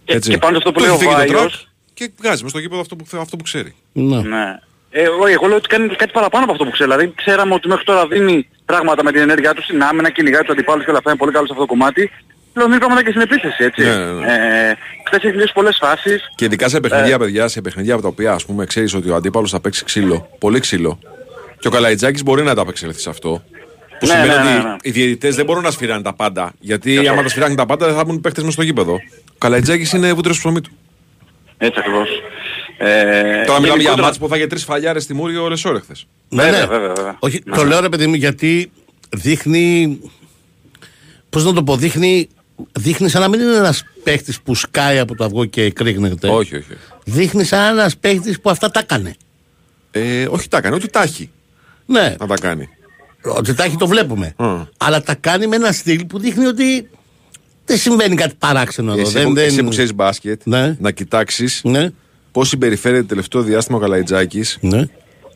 Και- και πάνω στο που λέει ο Βάιος- Και βγάζει μέσα στο γήπεδο αυτό που, αυτό που ξέρει. Ναι. ναι. Ε, εγώ, εγώ λέω ότι κάνει κάτι παραπάνω από αυτό που ξέρει. Δηλαδή ξέραμε ότι μέχρι τώρα δίνει πράγματα με την ενέργειά του στην άμυνα, κυνηγάει τους αντιπάλους και όλα αυτά είναι πολύ καλό σε αυτό το κομμάτι. Λέω δίνει πράγματα και στην επίθεση, έτσι. Ναι, ναι, ναι. Ε, χθες έχει λύσει πολλές φάσεις. Και ειδικά σε παιχνίδια, παιδιά, σε παιχνίδια από τα οποία ας πούμε ξέρεις ότι ο αντίπαλος θα παίξει ξύλο, πολύ ξύλο. Και ο Καλαϊτζάκης μπορεί να τα απεξελθεί σε αυτό. Που Ναι, σημαίνει ναι, ναι, ότι ναι. οι διαιτητές δεν μπορούν να σφυράνε τα πάντα. Γιατί Καθόλου. άμα τα σφυράνε τα πάντα δεν θα μπουν παίχτε με στο γήπεδο. Ο Καλαϊτζάκη είναι βούτυρος ψωμί του. Έτσι ακριβώς. Ε, Τώρα μιλάμε για γενικότερα- μάτς που θα είχε τρεις φαλιάρες στη Μούρη ο Ρεσόρε χθες. Ναι, Βέβαια, ναι. βέβαια, βέβαια. Όχι, Ναι. το λέω ρε παιδί μου γιατί δείχνει. Πώς να το πω, δείχνει. Δείχνει σαν να μην είναι ένας παίχτη που σκάει από το αυγό και κρύγνεται. Όχι, όχι. Δείχνει σαν ένας παίχτη που αυτά τα έκανε. Ε, όχι τα έκανε, ότι τα έχει Ναι, να τα κάνει. Ότι τα έχει το βλέπουμε. Μμ. Αλλά τα κάνει με ένα στυλ που δείχνει ότι δεν συμβαίνει κάτι παράξενο εδώ. Εσύ, δεν, που, δεν... εσύ που ξέρεις μπάσκετ, Ναι. να κοιτάξεις Ναι, πώς συμπεριφέρεται το τελευταίο διάστημα ο Καλαϊτζάκης ναι,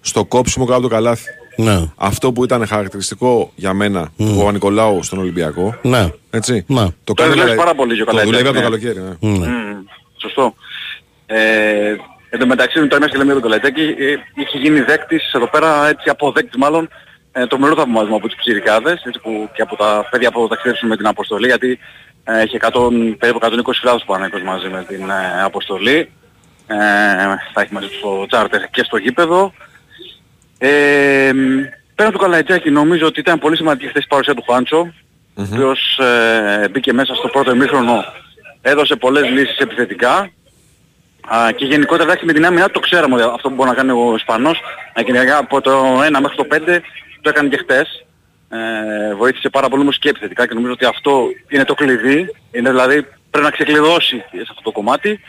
στο κόψιμο κάτω από το καλάθι. ναι. Αυτό που ήταν χαρακτηριστικό για μένα του Παπα-Νικολάου στον Ολυμπιακό. ναι. Έτσι. Ναι. Το κάνει δουλεύει καλα- πάρα πολύ και ο Το Καλαϊτζάκης, δουλεύει από το ναι. καλοκαίρι. Ναι. ναι. Μμμ, Σωστό. Ε, εν τω μεταξύ, τώρα μέσα και λέμε για τον Καλαϊτζάκη, ε, είχε γίνει δέκτης, εδώ πέρα έτσι αποδέκτης μάλλον, ε, το μερό θαυμασμό από τους ψηρικάδες, έτσι που και από τα παιδιά που ταξιδέψουν με την αποστολή, γιατί ε, είχε 100, περίπου 120.000 Παναγικός μαζί με την ε, αποστολή. Ε, θα έχει μαζί τους στο τσάρτερ και στο γήπεδο. Ε, πέραν του Καλαϊτζάκη νομίζω ότι ήταν πολύ σημαντική χθες η παρουσία του Χάντσο, ο οποίος ε, μπήκε μέσα στο πρώτο ημίχρονο, έδωσε πολλές λύσεις επιθετικά Α, και γενικότερα εντάξει με την άμυνα το ξέραμε ότι αυτό που μπορεί να κάνει ο Ισπανός να κυνηγά από το 1 μέχρι το 5 το έκανε και χτες ε, βοήθησε πάρα πολύ όμως και επιθετικά και νομίζω ότι αυτό είναι το κλειδί. Είναι δηλαδή πρέπει να ξεκλειδώσει σε αυτό το κομμάτι.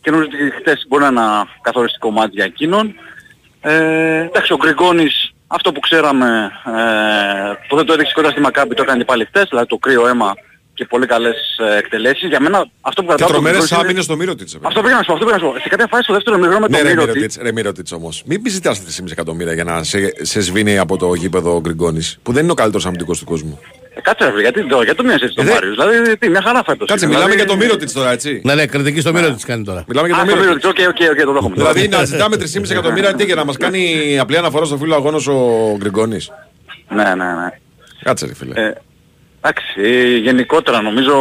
Και νομίζω ότι χτες μπορεί να είναι ένα καθοριστικό κομμάτι για εκείνον. Ε, εντάξει ο Γκριγκόνης αυτό που ξέραμε ε, που δεν το έδειξε κοντά στη Μακάμπη το έκανε και πάλι χτες δηλαδή το κρύο αίμα και πολύ καλές ε, εκτελέσεις. Για μένα αυτό που Και κρατάω από τον τρομερές Γκριγκόνης είναι- άμυνες στο Μύρωτιτς. Αυτό πήγα να σου πω, αυτό πήγα να σου πω. Σε κάποια φάση στο δεύτερο μήχρονο με Ναι, τον ρε Μύρωτιτς, Μύρωτιτς, ρε Μύρωτιτς όμως. Μην πει ζητάς 3,5 εκατομμύρια για να σε, σε σβήνει από το γήπεδο ο Γκριγκόνης, που δεν είναι ο καλύτερος αμυντικός του κόσμου. Ε, Κάτσε ρε φίλε, γιατί το, γιατί το μοιάζεις έτσι τον Ε, δε- Μάριος. Δηλαδή τι, μια χαρά φέτος. Κάτσε, είναι. μιλάμε Δηλαδή- για το Μύρωτιτς τώρα, έτσι. Ναι, ναι, κριτική στο μύρο της κάνει τώρα. Μιλάμε για Α, το στο Μύρωτιτς. Μύρωτιτς, οκ, οκ, οκ, το δέχομαι. Δηλαδή να ζητάμε 3,5 εκατομμύρια τι για να μας κάνει απλή αναφορά στο φίλο αγώνος ο Γκριγκόνης. Ναι, ναι, ναι. Κάτσε ρε φίλε. Ε, Εντάξει, ε, γενικότερα νομίζω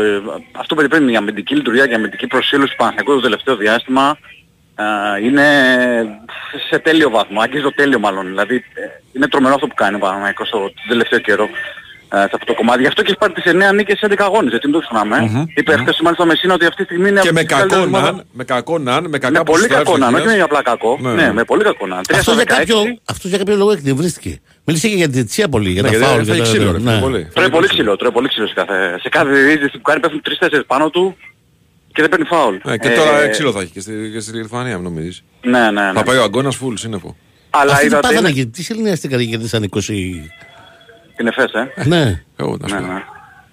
ε, αυτό που είπε η αμυντική λειτουργία και η αμυντική προσήλωση του Παναθηναϊκού το τελευταίο διάστημα ε, είναι σε τέλειο βαθμό, αγγίζει το τέλειο μάλλον. Δηλαδή ε, είναι τρομερό αυτό που κάνει ο Παναθηναϊκός το, το τελευταίο καιρό ε, σε αυτό το κομμάτι. Γι' αυτό και έχει πάρει τις 9 νίκες σε 11 αγώνες, έτσι μην το ξεχνάμε. Είπε χθες μάλιστα ο Μεσίνα ότι αυτή τη στιγμή είναι Και από με τις καλύτερες κακό ομάδες. ναν, με κακό ναν, με κακά Με πολύ ποσοστά κακό να, ευστοχίας. όχι είναι απλά κακό. Ναι, Ναι, ναι. με πολύ κακό να. 3 Αυτό στα για, 16. κάποιο, αυτός για κάποιο λόγο εκνευρίστηκε. Μίλησε και για τη διετησία πολύ, για Ναι, τα γιατί φάουλ. θα έχει για τα- ξύλο, ρε φίλε, ναι. πολύ. Τρώει πολύ ξύλο, τρώει πολύ ξύλο σε κάθε, σε κάθε διείσδυση που κάνει πέφτουν 3-4 πάνω του και δεν παίρνει φάουλ. Ε, και τώρα Ε, ξύλο θα έχει και στη, και στη Λιθουανία, νομίζεις. Ναι, ναι, ναι. Θα πάει ο Αγκώνας φουλ σύννεφο. Αλλά Αυτοί τι είδατε πάθανε είναι, εκεί, τι σεληνιαστήκαν γιατί σαν 20. Είναι φες, ε. Ναι, Εγώ να σου Ναι, πω. ναι.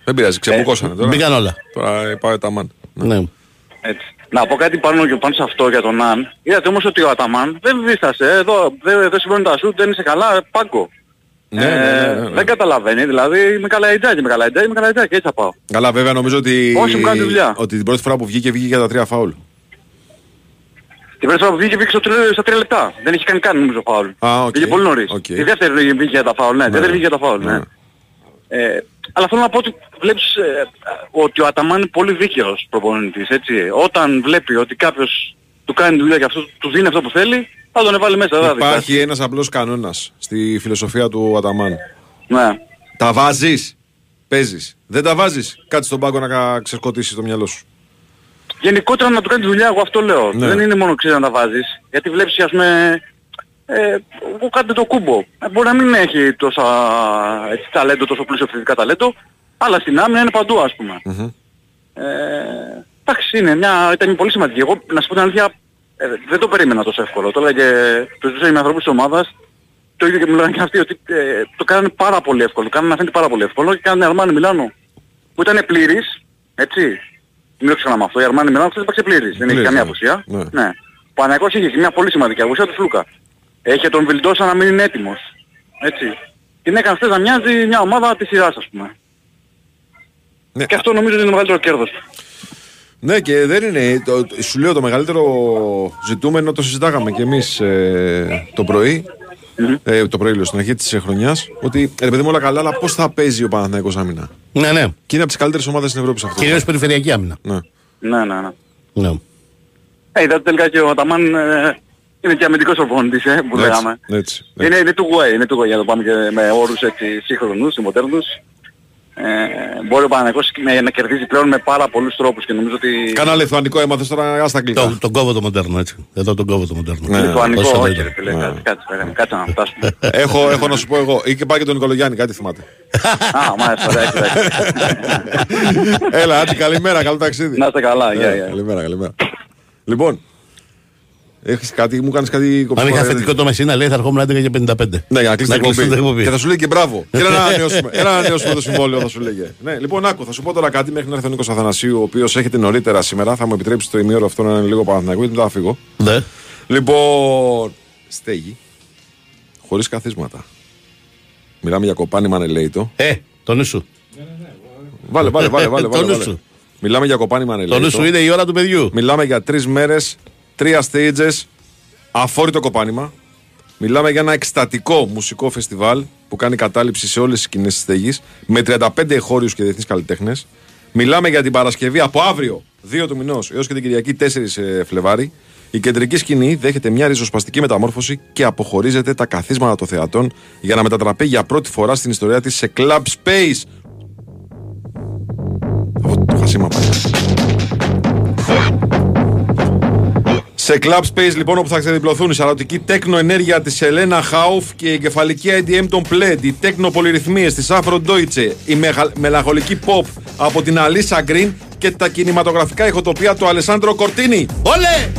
Δεν πειράζει, ξεμπουκώσανε τώρα. μπήκαν όλα. Τώρα πάει τα μαν. Ναι. Έτσι. Να πω κάτι πάνω, και πάνω σε αυτό για τον Αν. Είδατε όμως ότι ο Αταμάν δεν βίστασε. Εδώ δεν, δεν συμβαίνουν τα σουτ, δεν είσαι καλά, πάγκο. Ναι, Ε, ναι, ναι, ναι, ναι. Δεν καταλαβαίνει, δηλαδή είμαι καλά ιτζάκι, είμαι καλά ιτζάκι, είμαι καλά ιτζάκι, έτσι θα πάω. Καλά, βέβαια νομίζω ότι, Όσοι μου κάνουν τη δουλειά. ότι την πρώτη φορά που βγήκε, βγήκε για τα τρία φάουλ. Την πρώτη φορά που βγήκε, βγήκε στο τρι- στα τρία λεπτά. Δεν είχε κάνει καν νομίζω φάουλ. Α, οκ. Βγήκε πολύ νωρίς. Οκ. Τη δεύτερη βγήκε για τα φάουλ, ναι. Τη δεύτερη βγήκε για τα φάουλ, ναι. Ναι. Ε, αλλά θέλω να πω ότι βλέπεις ε, ότι ο Αταμάν είναι πολύ δίκαιος προπονητής, έτσι. Όταν βλέπει ότι κάποιος του κάνει τη δουλειά και αυτός του δίνει αυτό που θέλει, θα τον βάλει μέσα. δεν θα δικάσει. Υπάρχει ένας απλός κανόνας στη φιλοσοφία του Αταμάν. Ναι. Τα βάζεις, παίζεις. Δεν τα βάζεις, κάτσε στον πάγκο να κα- ξεσκοτήσεις το μυαλό σου. Γενικότερα να του κάνει τη δουλειά, εγώ αυτό λέω. Ναι. Δεν είναι μόνο ξέρεις να τα βάζεις. Γιατί βλέπεις ας πούμε, ε, εγώ κάτι το κούμπο. Ε, μπορεί να μην έχει τόσα έτσι, ταλέντο, τόσο πλούσιο φυσικά ταλέντο, αλλά στην άμυνα είναι παντού ας πούμε. Ε, εντάξει, είναι μια, ήταν πολύ σημαντική. Εγώ να σου πω την αλήθεια, ε, δεν το περίμενα τόσο εύκολο. Το έλεγα και το ζούσα με ανθρώπους της ομάδας. Το ίδιο και μου λέγανε και αυτοί ότι ε, το κάνανε πάρα πολύ εύκολο. Το κάνανε να φαίνεται πάρα πολύ εύκολο και κάνανε Αρμάνι Μιλάνο που ήταν πλήρης, έτσι. Μην το ξεχνάμε αυτό. Η Αρμάνι Μιλάνο χθες έπαιξε πλήρης. Δεν έχει Πλήρης, καμία ναι. απουσία. Ναι. Ναι. Ο Παναγικός είχε και μια πολύ σημαντική απουσία του Φλούκα. Έχει τον Βιλντόσα να μην είναι έτοιμος. Έτσι. Την έκανε χθες να μοιάζει μια ομάδα της σειράς ας πούμε. Ναι, Και αυτό νομίζω ότι είναι το μεγαλύτερο κέρδος του. Ναι, και δεν είναι. Το, σου λέω το μεγαλύτερο ζητούμενο το συζητάγαμε κι εμείς το πρωί. Ε, το πρωί, λέω, στην αρχή της χρονιάς. Ότι ρε παιδί μου όλα καλά, αλλά πώς θα παίζει ο Παναθηναϊκός άμυνα; Ναι, ναι. Και είναι από τις καλύτερες ομάδες στην Ευρώπη σε αυτό. Κυρίως περιφερειακή άμυνα. Ναι. Ναι, ναι, ναι. Ναι. Ε, είδατε τελικά και ο Αταμάν ε, είναι και αμυντικός προπονητής, ε, που Έτσι, λέγαμε. έτσι, ναι. Είναι, είναι two way, είναι two way για να το πάμε και με όρους έτσι σύγχρονους, μοντέρνους. Ε, μπορεί ο Παναγικός να, να κερδίζει πλέον με πάρα πολλούς τρόπους και νομίζω ότι... Κάνα λιθουανικό έμαθες τώρα, άστα αγγλικά. Το, τον κόβω το μοντέρνο έτσι. Εδώ τον κόβω το μοντέρνο. Ναι. Λιθουανικό, Όσο όχι δεν ρε φίλε, Ναι. κάτσε, κάτσε, κάτσε, κάτσε να φτάσουμε. έχω, έχω να σου πω εγώ. Ή και πάει και τον Νικολογιάννη, κάτι θυμάται. Α, μάλιστα, εντάξει, εντάξει. Έλα, άντι, καλημέρα, καλό ταξίδι. Να είστε καλά, γεια, Ε, γεια. Καλημέρα, καλημέρα. Λοιπόν, έχεις κάτι, μου κάνεις κάτι Αν κοψικό. είχα ρε, θετικό το Μεσίνα λέει θα ερχόμουν 11 και 55. Ναι, για να κλείσει την κλείσει την εκπομπή. εκπομπή. Και θα σου λέει και μπράβο. και να ανανεώσουμε, ένα να ανανεώσουμε το συμβόλαιο, θα σου λέγε. Ναι, λοιπόν, άκου, θα σου πω τώρα κάτι μέχρι να έρθει ο Νίκος Αθανασίου, ο οποίος έχετε νωρίτερα σήμερα. Θα μου επιτρέψεις το ημίωρο αυτό να είναι λίγο Παναθηναϊκό, γιατί μετά θα φύγω. Ναι. Λοιπόν, στέγη. Χωρίς καθίσματα. Μιλάμε για κοπάνι μανελέιτο. Ε, το νου σου. Βάλε, βάλε, βάλε. βάλε, Το βάλε, νου βάλε. σου. Μιλάμε για κοπάνι Το μανελέιτο. νου σου είναι η ώρα του παιδιού. Μιλάμε για τρεις μέρες, τρία stages, αφόρητο κοπάνημα. Μιλάμε για ένα εκστατικό μουσικό φεστιβάλ που κάνει κατάληψη σε όλες τις σκηνές της στέγη με 35 εχώριους και διεθνείς καλλιτέχνες. Μιλάμε για την Παρασκευή από αύριο, 2 του μηνός, έως και την Κυριακή 4 ε, Φλεβάρι. Η κεντρική σκηνή δέχεται μια ριζοσπαστική μεταμόρφωση και αποχωρίζεται τα καθίσματα των θεατών για να μετατραπεί για πρώτη φορά στην ιστορία της σε club space. Αυτό το χασίμα πάει. Σε Club Space λοιπόν όπου θα ξεδιπλωθούν η σαρωτική τέκνο ενέργεια της Ελένα Χάουφ και η κεφαλική IDM των Pled, οι τέκνο πολυρυθμίες της Afro Deutsche, η μεχα- μελαγχολική pop από την Αλίσσα Green και τα κινηματογραφικά ηχοτοπία του Αλεσάνδρο Κορτίνη. Όλε!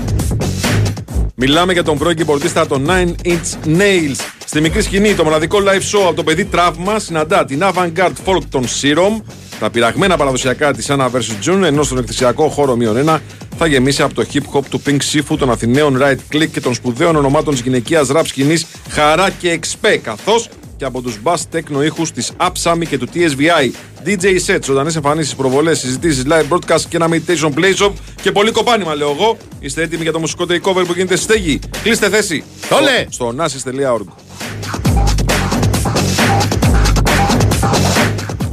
Μιλάμε για τον πρώην κυπορτίστα των 9 Inch Nails. Στη μικρή σκηνή, το μοναδικό live show από το παιδί Τραύμα συναντά την avant-garde folk των Serum, τα πειραγμένα παραδοσιακά της Anna vs. June, ενώ στον εκθεσιακό χώρο μείον 1 θα γεμίσει από το hip hop του Pink Sifu, των Αθηναίων Right Click και των σπουδαίων ονομάτων της γυναικείας ραπ σκηνής Χαρά και Εξπέ, καθώς και από τους bass techno ήχους της Upsami και του TSVI. DJ sets, ζωντανές εμφανίσεις, προβολές, συζητήσεις, live broadcast και ένα meditation play shop και πολύ κοπάνημα, λέω εγώ. Είστε έτοιμοι για το μουσικό takeover που γίνεται στη στέγη. Κλείστε θέση. Όλε! Στο, στο nasis.org.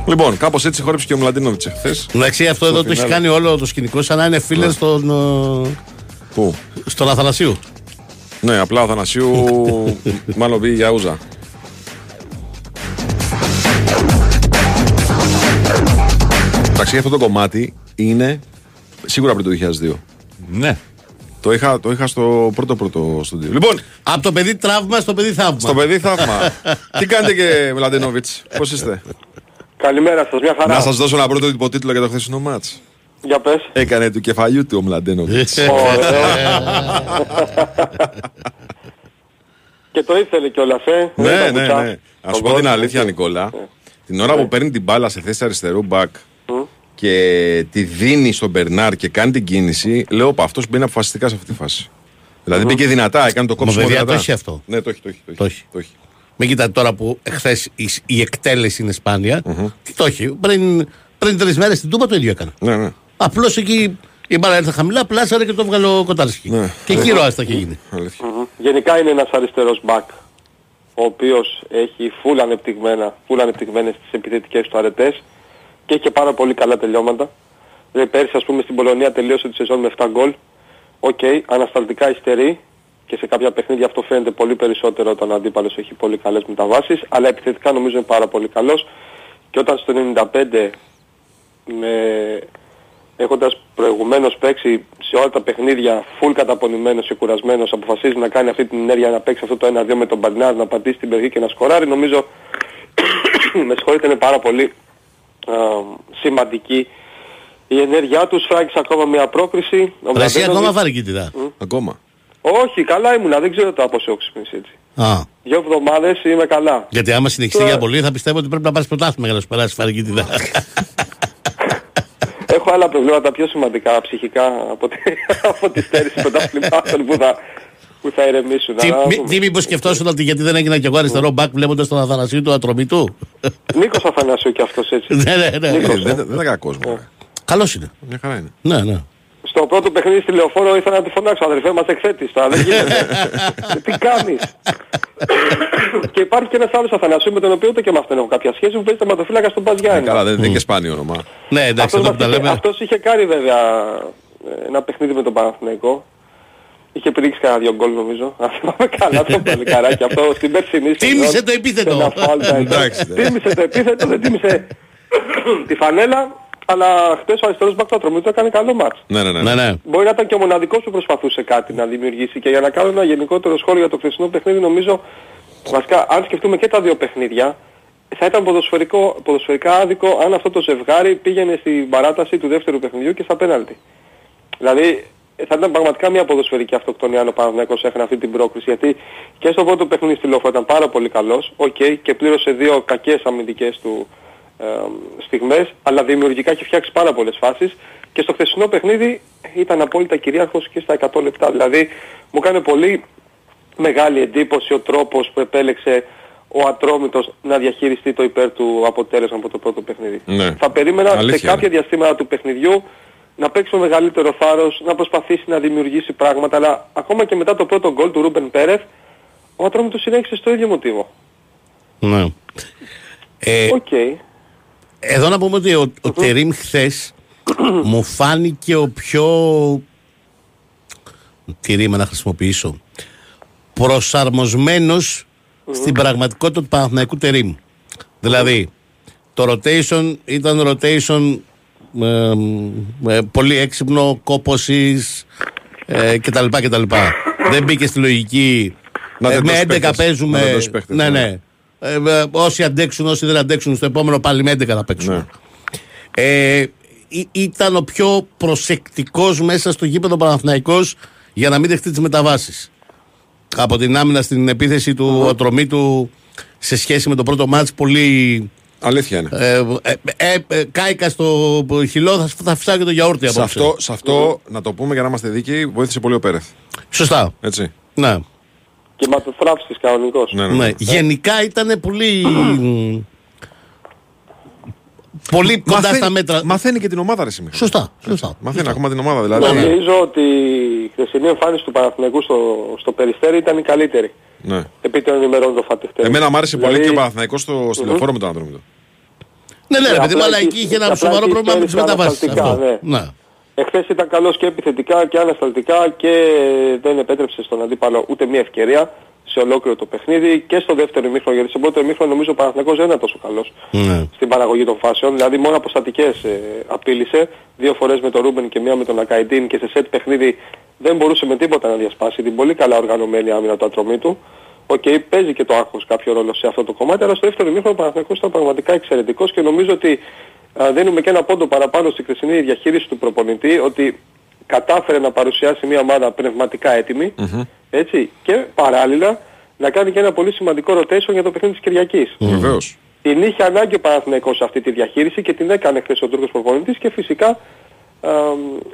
Λοιπόν, κάπως έτσι χόρεψε και ο Μλαντίνοβιτς εχθές. Εντάξει, αυτό εδώ το έχει φινάλε. κάνει όλο το σκηνικό σαν να είναι φίλες στον, ε, Πού; στον Αθανασίου. Ναι, απλά ο Θανασίου μάλλον πήγε για ούζα. Εντάξει, αυτό το κομμάτι είναι σίγουρα πριν το 2002. Ναι. Το είχα, το είχα στο πρώτο πρώτο στούντιο. Λοιπόν, Από το παιδί τραύμα στο παιδί θαύμα. στο παιδί θαύμα. Τι κάνετε και Μλαντίνοβιτς, πώς είστε; Καλημέρα σας, μια χαρά. Να σας δώσω ένα πρώτο υποτίτλο για το χθεσινό μάτς. Για πες. Έκανε του κεφαλιού του ο Μλαντίνοβιτ. Ωραίο. και το ήθελε κιόλας, ε. ναι, Δεν ναι, τα ναι. κουτσά. Α σου Τον πω την κόσμο. αλήθεια, Νικόλα. Την ώρα που παίρνει την μπάλα σε θέση αριστερού μπακ και τη δίνει στον Μπερνάρ και κάνει την κίνηση, λέω πα αυτός μπαίνει αποφασιστικά σε αυτή τη φάση. Δηλαδή μπήκε δυνατά, έκανε το κόψιμο παιδιά, δυνατά. το έχει αυτό. Ναι, το έχει, το έχει. Το έχει. Το έχει. Το έχει. Μην κοιτάτε τώρα που εχθές η, η εκτέλεση είναι σπάνια. Τι το έχει. Πριν, πριν τρεις μέρες στην Τούμπα το ίδιο έκανα. Ναι, ναι. Απλώς εκεί η μπάλα ήρθε χαμηλά, πλάσαρε και το βγάλε ο Κοτάρσκι. Ναι. Και εκεί ροάστα είχε γίνει. Αλήθεια. Μμμ. Γενικά είναι ένας αριστερός μπακ ο οποίος έχει φουλ ανεπτυγμένα, φουλ ανεπτυγμένες τις επιθετικές του αρετές και έχει και πάρα πολύ καλά τελειώματα. Δηλαδή πέρσι ας πούμε στην Πολωνία τελείωσε τη σεζόν με 7 γκολ. Οκ, ανασταλτικά υστερεί και σε κάποια παιχνίδια αυτό φαίνεται πολύ περισσότερο όταν ο αντίπαλος έχει πολύ καλές μεταβάσεις, αλλά επιθετικά νομίζω είναι πάρα πολύ καλός και όταν στο 95 με έχοντας προηγουμένως παίξει σε όλα τα παιχνίδια full καταπονημένος και κουρασμένος αποφασίζει να κάνει αυτή την ενέργεια να παίξει αυτό το 1-2 με τον Μπερνάρ να πατήσει την περιοχή και να σκοράρει νομίζω με συγχωρείτε είναι πάρα πολύ α, σημαντική η ενέργειά τους σφράγγισε ακόμα μια πρόκριση ο Ρε, εσύ Μλαντένοβιτς- ακόμα βαρικίτιδα. Ακόμα. Όχι καλά ήμουνα δεν ξέρω το πώς έχω ξυπνήσει έτσι Α, δύο εβδομάδες είμαι καλά γιατί άμα συνεχιστεί Τώρα- για πολύ θα πιστεύω ότι πρέπει να πάρεις πρωτάθλημα για να σου περάσει βαρικίτιδα. Έχω άλλα προβλήματα πιο σημαντικά ψυχικά από, τη, από τη στέρηση πρωταθλημάτων που θα, που θα ηρεμήσουν. τι, Αλλά, μη, τι μήπως σκεφτόσουν ότι γιατί δεν έγινα κι εγώ αριστερό μπακ βλέποντας τον Αθανασίου του ατρομή του. Νίκος Αθανασίου και αυτός έτσι. ναι, ναι, ναι. Ε, Δεν δεν- δεν ήταν κακός μου. Καλός είναι. Μια χαρά είναι. Ναι, ναι. Στο πρώτο παιχνίδι στη Λεωφόρο ήθελα να τη φωνάξω αδερφέ μας εκθέτης τώρα, δεν γίνεται. Τι κάνεις; και υπάρχει και ένας άλλος Αθανασίου με τον οποίο ούτε και με αυτόν έχω κάποια σχέση που παίζει το ματοφύλακα στον Πας Ε, Γιάννη. Καλά, δεν δεν είναι και σπάνιο όνομα. Ναι, εντάξει, Αυτός, εδώ μας που τα είχε, λέμε. αυτός είχε κάνει βέβαια ε, ένα παιχνίδι με τον Παναθηναϊκό. Είχε πηδήξει κανένα δυο γκολ νομίζω. Αν θυμάμαι καλά το παλικαράκι αυτό στην περσινή σεζόν. Τίμησε το επίθετο. Σε ένα φάλτα εδώ. Εντάξει, ναι. Τίμησε το επίθετο, δεν τίμησε τη φανέλα. Αλλά χτες ο αριστερός μπακ του Ατρωμίου του έκανε καλό μάτς. Ναι, ναι, ναι. Ναι, ναι. Μπορεί να ήταν και ο μοναδικός που προσπαθούσε κάτι να δημιουργήσει και για να κάνω ένα γενικότερο σχόλιο για το χθεσινό παιχνίδι νομίζω βασικά αν σκεφτούμε και τα δύο παιχνίδια θα ήταν ποδοσφαιρικό, ποδοσφαιρικά άδικο αν αυτό το ζευγάρι πήγαινε στην παράταση του δεύτερου παιχνιδιού και στα πέναλτι. Δηλαδή θα ήταν πραγματικά μια ποδοσφαιρική αυτοκτονία αν ο Παναθηναϊκός έχανε αυτή την πρόκριση γιατί και στο πρώτο παιχνίδι στη Λεωφόρο ήταν πάρα πολύ καλός, οκ, και πλήρωσε δύο κακές αμυντικές του ε, στιγμές, αλλά δημιουργικά έχει φτιάξει πάρα πολλές φάσεις και στο χθεσινό παιχνίδι ήταν απόλυτα κυρίαρχος και στα 100 λεπτά. Δηλαδή μου κάνει πολύ μεγάλη εντύπωση ο τρόπος που επέλεξε ο Ατρόμητος να διαχειριστεί το υπέρ του αποτέλεσμα από το πρώτο παιχνίδι. Ναι. Θα περίμενα Αλήθεια σε κάποια διαστήματα του παιχνιδιού να παίξει με μεγαλύτερο θάρρος, να προσπαθήσει να δημιουργήσει πράγματα, αλλά ακόμα και μετά το πρώτο γκολ του Ρούμπεν Πέρεθ, ο Ατρόμητος συνέχισε στο ίδιο μοτίβο. ναι. Ε, Οκ. Εδώ να πούμε ότι ο, ο Τερίμ χθες μου φάνηκε ο πιο. Τι ρήμα να χρησιμοποιήσω. Προσαρμοσμένος στην πραγματικότητα του Παναθηναϊκού Τερίμ. Δηλαδή, το rotation ήταν rotation ε, ε, πολύ έξυπνο, κόπωσης ε, κτλ. κτλ. Δεν μπήκε στη λογική. Να ε, δεν με δώσει 11 παίχτες. παίζουμε. Να δεν δώσει παίχτες, ναι, ναι. Ναι. Ε, ε, όσοι αντέξουν, όσοι δεν αντέξουν, στο επόμενο πάλι με 11 θα παίξουν. Ναι. Ε, ή- ήταν ο πιο προσεκτικός μέσα στο γήπεδο Παναθηναϊκός για να μην δεχτεί τις μεταβάσεις. Από την άμυνα στην επίθεση του ατρομή του σε σχέση με το πρώτο μάτς πολύ Αλήθεια είναι. Ε, ε, ε, ε, κάηκα στο χυλό, θα, θα φυσάω και το γιαούρτι Σε απόψε. αυτό, σε αυτό να το πούμε για να είμαστε δίκαιοι, βοήθησε πολύ ο Πέρεθ. Σωστά. Έτσι. Ναι. Και ματοθράψης κανονικός. Ναι, ναι. ναι. ναι. Γενικά ήταν πολύ. πολύ κοντά Μαθαίνει- στα μέτρα. Μαθαίνει και την ομάδα, ρε σήμερα. Σωστά. σωστά. Μαθαίνει ακόμα την ομάδα, δηλαδή. Νομίζω ότι η χθεσινή εμφάνιση του Παναθηναϊκού στο, στο Περιστέρι ήταν η καλύτερη. Ναι. Επί των ημερών το Φατιχτέρι. Εμένα μου άρεσε πολύ Δηλαδή, και ο Παναθηναϊκός στο, στο λεωφόρο με τον Ανδρόμητο. Ναι, ναι, ρε παιδί μου, απλά αλλά εκεί- εκεί είχε ένα απλά σοβαρό εκεί πρόβλημα με τις στέρισε μεταβάσεις. ανασταλτικά, Αυτό. ναι. Ναι. Εχθές ήταν καλός και επιθετικά και ανασταλτικά και δεν επέτρεψε στον αντίπαλο ούτε μία ευκαιρία σε ολόκληρο το παιχνίδι και στο δεύτερο ημίχρονο γιατί στο πρώτο ημίχρονο νομίζω ο Παναθηναϊκός δεν ήταν τόσο καλός Ναι. στην παραγωγή των φάσεων. Δηλαδή μόνο αποστατικές ε, απείλησε, δύο φορές με τον Ρούμπεν και μία με τον Ακαϊντίν και σε σετ παιχνίδι δεν μπορούσε με τίποτα να διασπάσει την πολύ καλά οργανωμένη άμυνα του Ατρομήτου. Οκ, παίζει και το άγχος κάποιο ρόλο σε αυτό το κομμάτι, αλλά στο δεύτερο ημίχρονο ο Παναθηναϊκός ήταν πραγματικά εξαιρετικός και νομίζω ότι α, δίνουμε και ένα πόντο παραπάνω στη χθεσινή διαχείριση του προπονητή, ότι κατάφερε να παρουσιάσει μια ομάδα πνευματικά έτοιμη, έτσι, και παράλληλα να κάνει και ένα πολύ σημαντικό rotation για το παιχνίδι της Κυριακής. Βεβαίως. Την είχε ανάγκη ο Παναθηναϊκός σε αυτή τη διαχείριση και την έκανε χθες ο Τούρκος προπονητής και φυσικά α,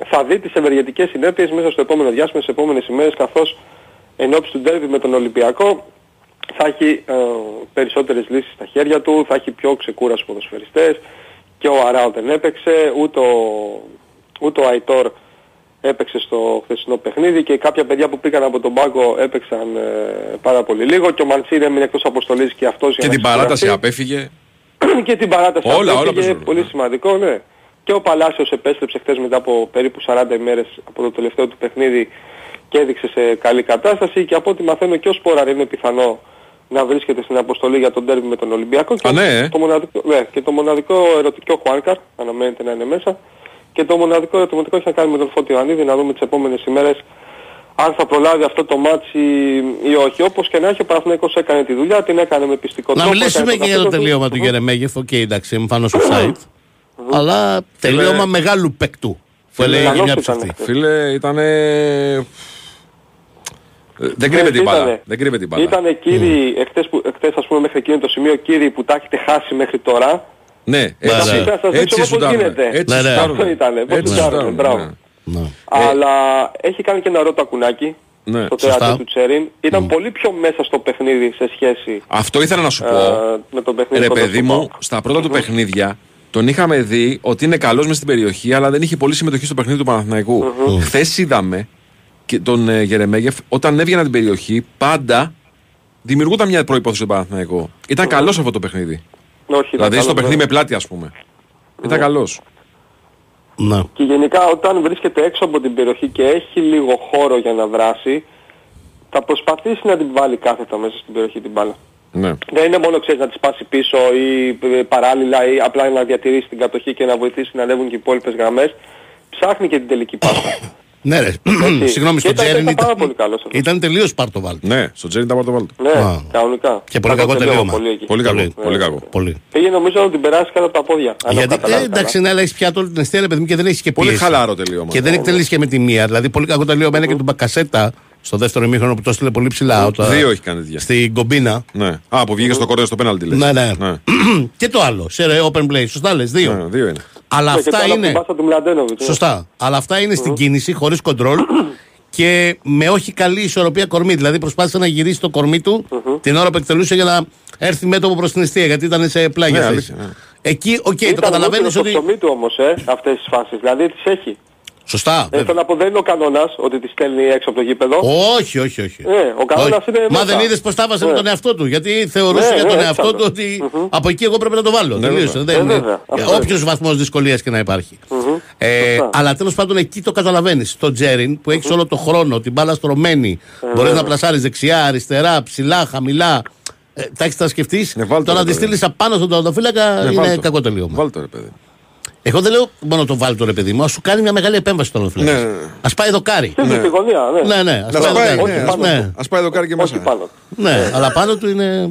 θα δει τις ευεργετικές συνέπειες μέσα στο επόμενο διάστημα, στις επόμενες ημέρες καθώς εν ώψη του ντέρβι με τον Ολυμπιακό θα έχει α, περισσότερες λύσεις στα χέρια του, θα έχει πιο ξεκούραστους ποδοσφαιριστές και ο Αράου δεν έπαιξε, ούτε ο, ούτε ο Αϊτόρ έπαιξε στο χθεσινό παιχνίδι και κάποια παιδιά που πήγαν από τον πάγκο έπαιξαν ε, πάρα πολύ λίγο και ο Μαντσίρ έμεινε εκτός αποστολής και αυτός για Και να την παράταση ξεκουραστεί απέφυγε. και την παράταση Όλα, όλα απέφυγε, παίζουν ρόλο, πολύ ναι. σημαντικό, ναι. Και ο Παλάσιος επέστρεψε χθες μετά από περίπου 40 ημέρες από το τελευταίο του παιχνίδι και έδειξε σε καλή κατάσταση και από ό,τι μαθαίνω και ο Σπόραρ είναι πιθανό να βρίσκεται στην αποστολή για το ντέρμπι με τον Ολυμπιακό και, Α, ναι, ε. το, μοναδικό, ναι, και το μοναδικό ερωτικό Χουάνκαρ αναμένεται να είναι μέσα και το μοναδικό ερωτηματικό έχει να κάνει με τον Φώτη Ιωαννίδη να δούμε τις επόμενες ημέρες αν θα προλάβει αυτό το ματς ή όχι. Όπως και να έχει ο Παναθηναϊκός έκανε τη δουλειά, την έκανε με πειστικό Να τρόπο. μιλήσουμε έκανε και για το καθήκον του. τελείωμα του Γερεμέγεφ. Οκ, εντάξει, εμφανώ offside. Αλλά τελείωμα μεγάλου παικτού. Που έλεγε καλός μια ήταν. ψευτή. Φίλε, ήταν. Δεν κρύβεται την μπάλα. Ήτανε. Δεν κρύβεται την μπάλα. Ήτανε κύριοι, εχθές, που, εχθές ας πούμε μέχρι εκείνο το σημείο, κύριοι που τα έχετε χάσει μέχρι τώρα, Ναι, ναι. έτσι. Θα σας δείξω Έτσι πώς σουτάρουν. γίνεται. Έτσι Ναι, ναι. σουτάρουν. Αυτό ήτανε, πώς Έτσι σουτάρουν, σουτάρουν, μπράβο. ναι. Ναι. αλλά έχει κάνει και ένα ρότο ακουνάκι Ναι. στο Σωστά. θέατρο του Τσέριν. Ήταν πολύ πιο μέσα στο παιχνίδι σε σχέση Αυτό ήθελα να σου πω. ε, με τον παιχνίδι Ρε κοντά παιδί στο μου, ΠΑΟΚ. στα πρώτα του παιχνίδια τον είχαμε δει ότι είναι καλός μες στην περιοχή, αλλά δεν είχε πολύ συμμετοχή στο παιχνίδι του Παναθηναϊκού. Χθες είδαμε και τον ε, Γερεμέγεφ όταν έβγαινε από την περιοχή, πάντα δημιουργούταν μια προϋπόθεση στον Παναθηναϊκό. Ήταν καλός αυτό το παιχνίδι. Όχι, ήταν Δηλαδή στο καλός, παιχνίδι ναι. με πλάτη, ας πούμε. Ήταν καλός. Ναι. Και γενικά όταν βρίσκεται έξω από την περιοχή και έχει λίγο χώρο για να δράσει, θα προσπαθήσει να την βάλει κάθετα μέσα στην περιοχή την μπάλα. Ναι. Δεν είναι μόνο ξέρεις να τη σπάσει πίσω ή ε, παράλληλα ή απλά να διατηρήσει την κατοχή και να βοηθήσει να ανέβουν και οι υπόλοιπες γραμμές. Ψάχνει και την τελική πάσα. Ναι, ρε. Συγγνώμη, Και στο ήταν- Τζέριν ήταν πάρα ήταν, πολύ καλός αυτός. ήταν τελείως πάρτο Ναι, στο Τζέρι ήταν πάρτο βάλτο. ναι, Α. κανονικά. Και πολύ Καλό κακό τελείωμα. Πολύ, εκεί. Πολύ κακό. Πολύ. Πολύ κακό. Πολύ. Πήγε νομίζω να την περάσει κάτω από τα πόδια. αν έχω Γιατί καταλάβει ε, εντάξει, καλά. ναι, αλλά έχεις πιάτο όλη την αιστεία, ρε παιδί μου, και δεν έχεις και Πολύ πίεση. χαλαρό τελείωμα. Και δεν εκτελείς και με τη μία. Δηλαδή, πολύ κακό τελείωμα είναι και του Μπακασέτα στο δεύτερο ημίχρονο που το έστειλε πολύ ψηλά. όταν- Δύο έχει κάνει τέτοια. Στην κομπίνα. Ναι. Α, που βγήκε στο Κορέο στο πέναλτι λες. Ναι, ναι. ναι. και το άλλο. Σε ρε, open play. Σωστά λες, δύο. Ναι, Δύο είναι. Αλλά Ναι, και το αυτά άλλο από την είναι. πάσα του Μλαντένοβιτς. Σωστά. Αλλά αυτά είναι στην κίνηση, χωρίς κοντρόλ και με όχι καλή ισορροπία κορμί. Δηλαδή προσπάθησε να γυρίσει το κορμί του την ώρα που εκτελούσε για να έρθει μέτωπο προς την εστία γιατί ήταν σε πλάγια Ναι, θέση. αλήθεια, ναι. Εκεί, οκ, το Ήταν καταλαβαίνεις στο ότι. ψωμί του όμως, ε, αυτές τις φάσεις. Δηλαδή τις έχει. Σωστά. Ε, βέβαια. θέλω να πω δεν είναι ο κανόνας ότι τις στέλνει έξω από το γήπεδο. Όχι, όχι, όχι. Ε, ο κανόνας Όχι. είναι Μα μέσα. δεν είδες πώ τα βάζε με Ναι. τον εαυτό του. Γιατί θεωρούσε Ναι, για ναι, τον έτσι εαυτό ήταν. του ότι από εκεί εγώ πρέπει να το βάλω. Τελείωσε. βέβαια. Δεν Ε, είναι. βέβαια. Αυτό Όποιος βαθμός δυσκολίας και να υπάρχει. Ε, Σωστά. αλλά τέλος πάντων εκεί το καταλαβαίνεις. Στο Τζέριν που έχεις όλο το χρόνο, την μπάλα στρωμένη, Ε, μπορείς να πλασάρεις δεξιά, αριστερά, ψηλά, χαμηλά. Ε, τα έχεις τα σκεφτεί. Ναι, βάλ' το, το να ρε, τη παιδί. στείλεις απάνω στον τερματοφύλακα Ναι, είναι βάλτο. κακό τελείωμα. Βάλτο ρε παιδί. Εγώ δεν λέω μόνο το βάλει το ρε παιδί μου, ας σου κάνει μια μεγάλη επέμβαση στον τερματοφύλακα. Ναι, ναι, ναι. Α πάει δοκάρι. Και στη γωνία, ναι. Ναι, ναι, ας Να πάει σπάει, δοκάρι. ναι, Όχι ας- πάνω. Ναι. Ας πάει δοκάρι και Όχι μέσα. πάνω. Ναι, αλλά πάνω του είναι.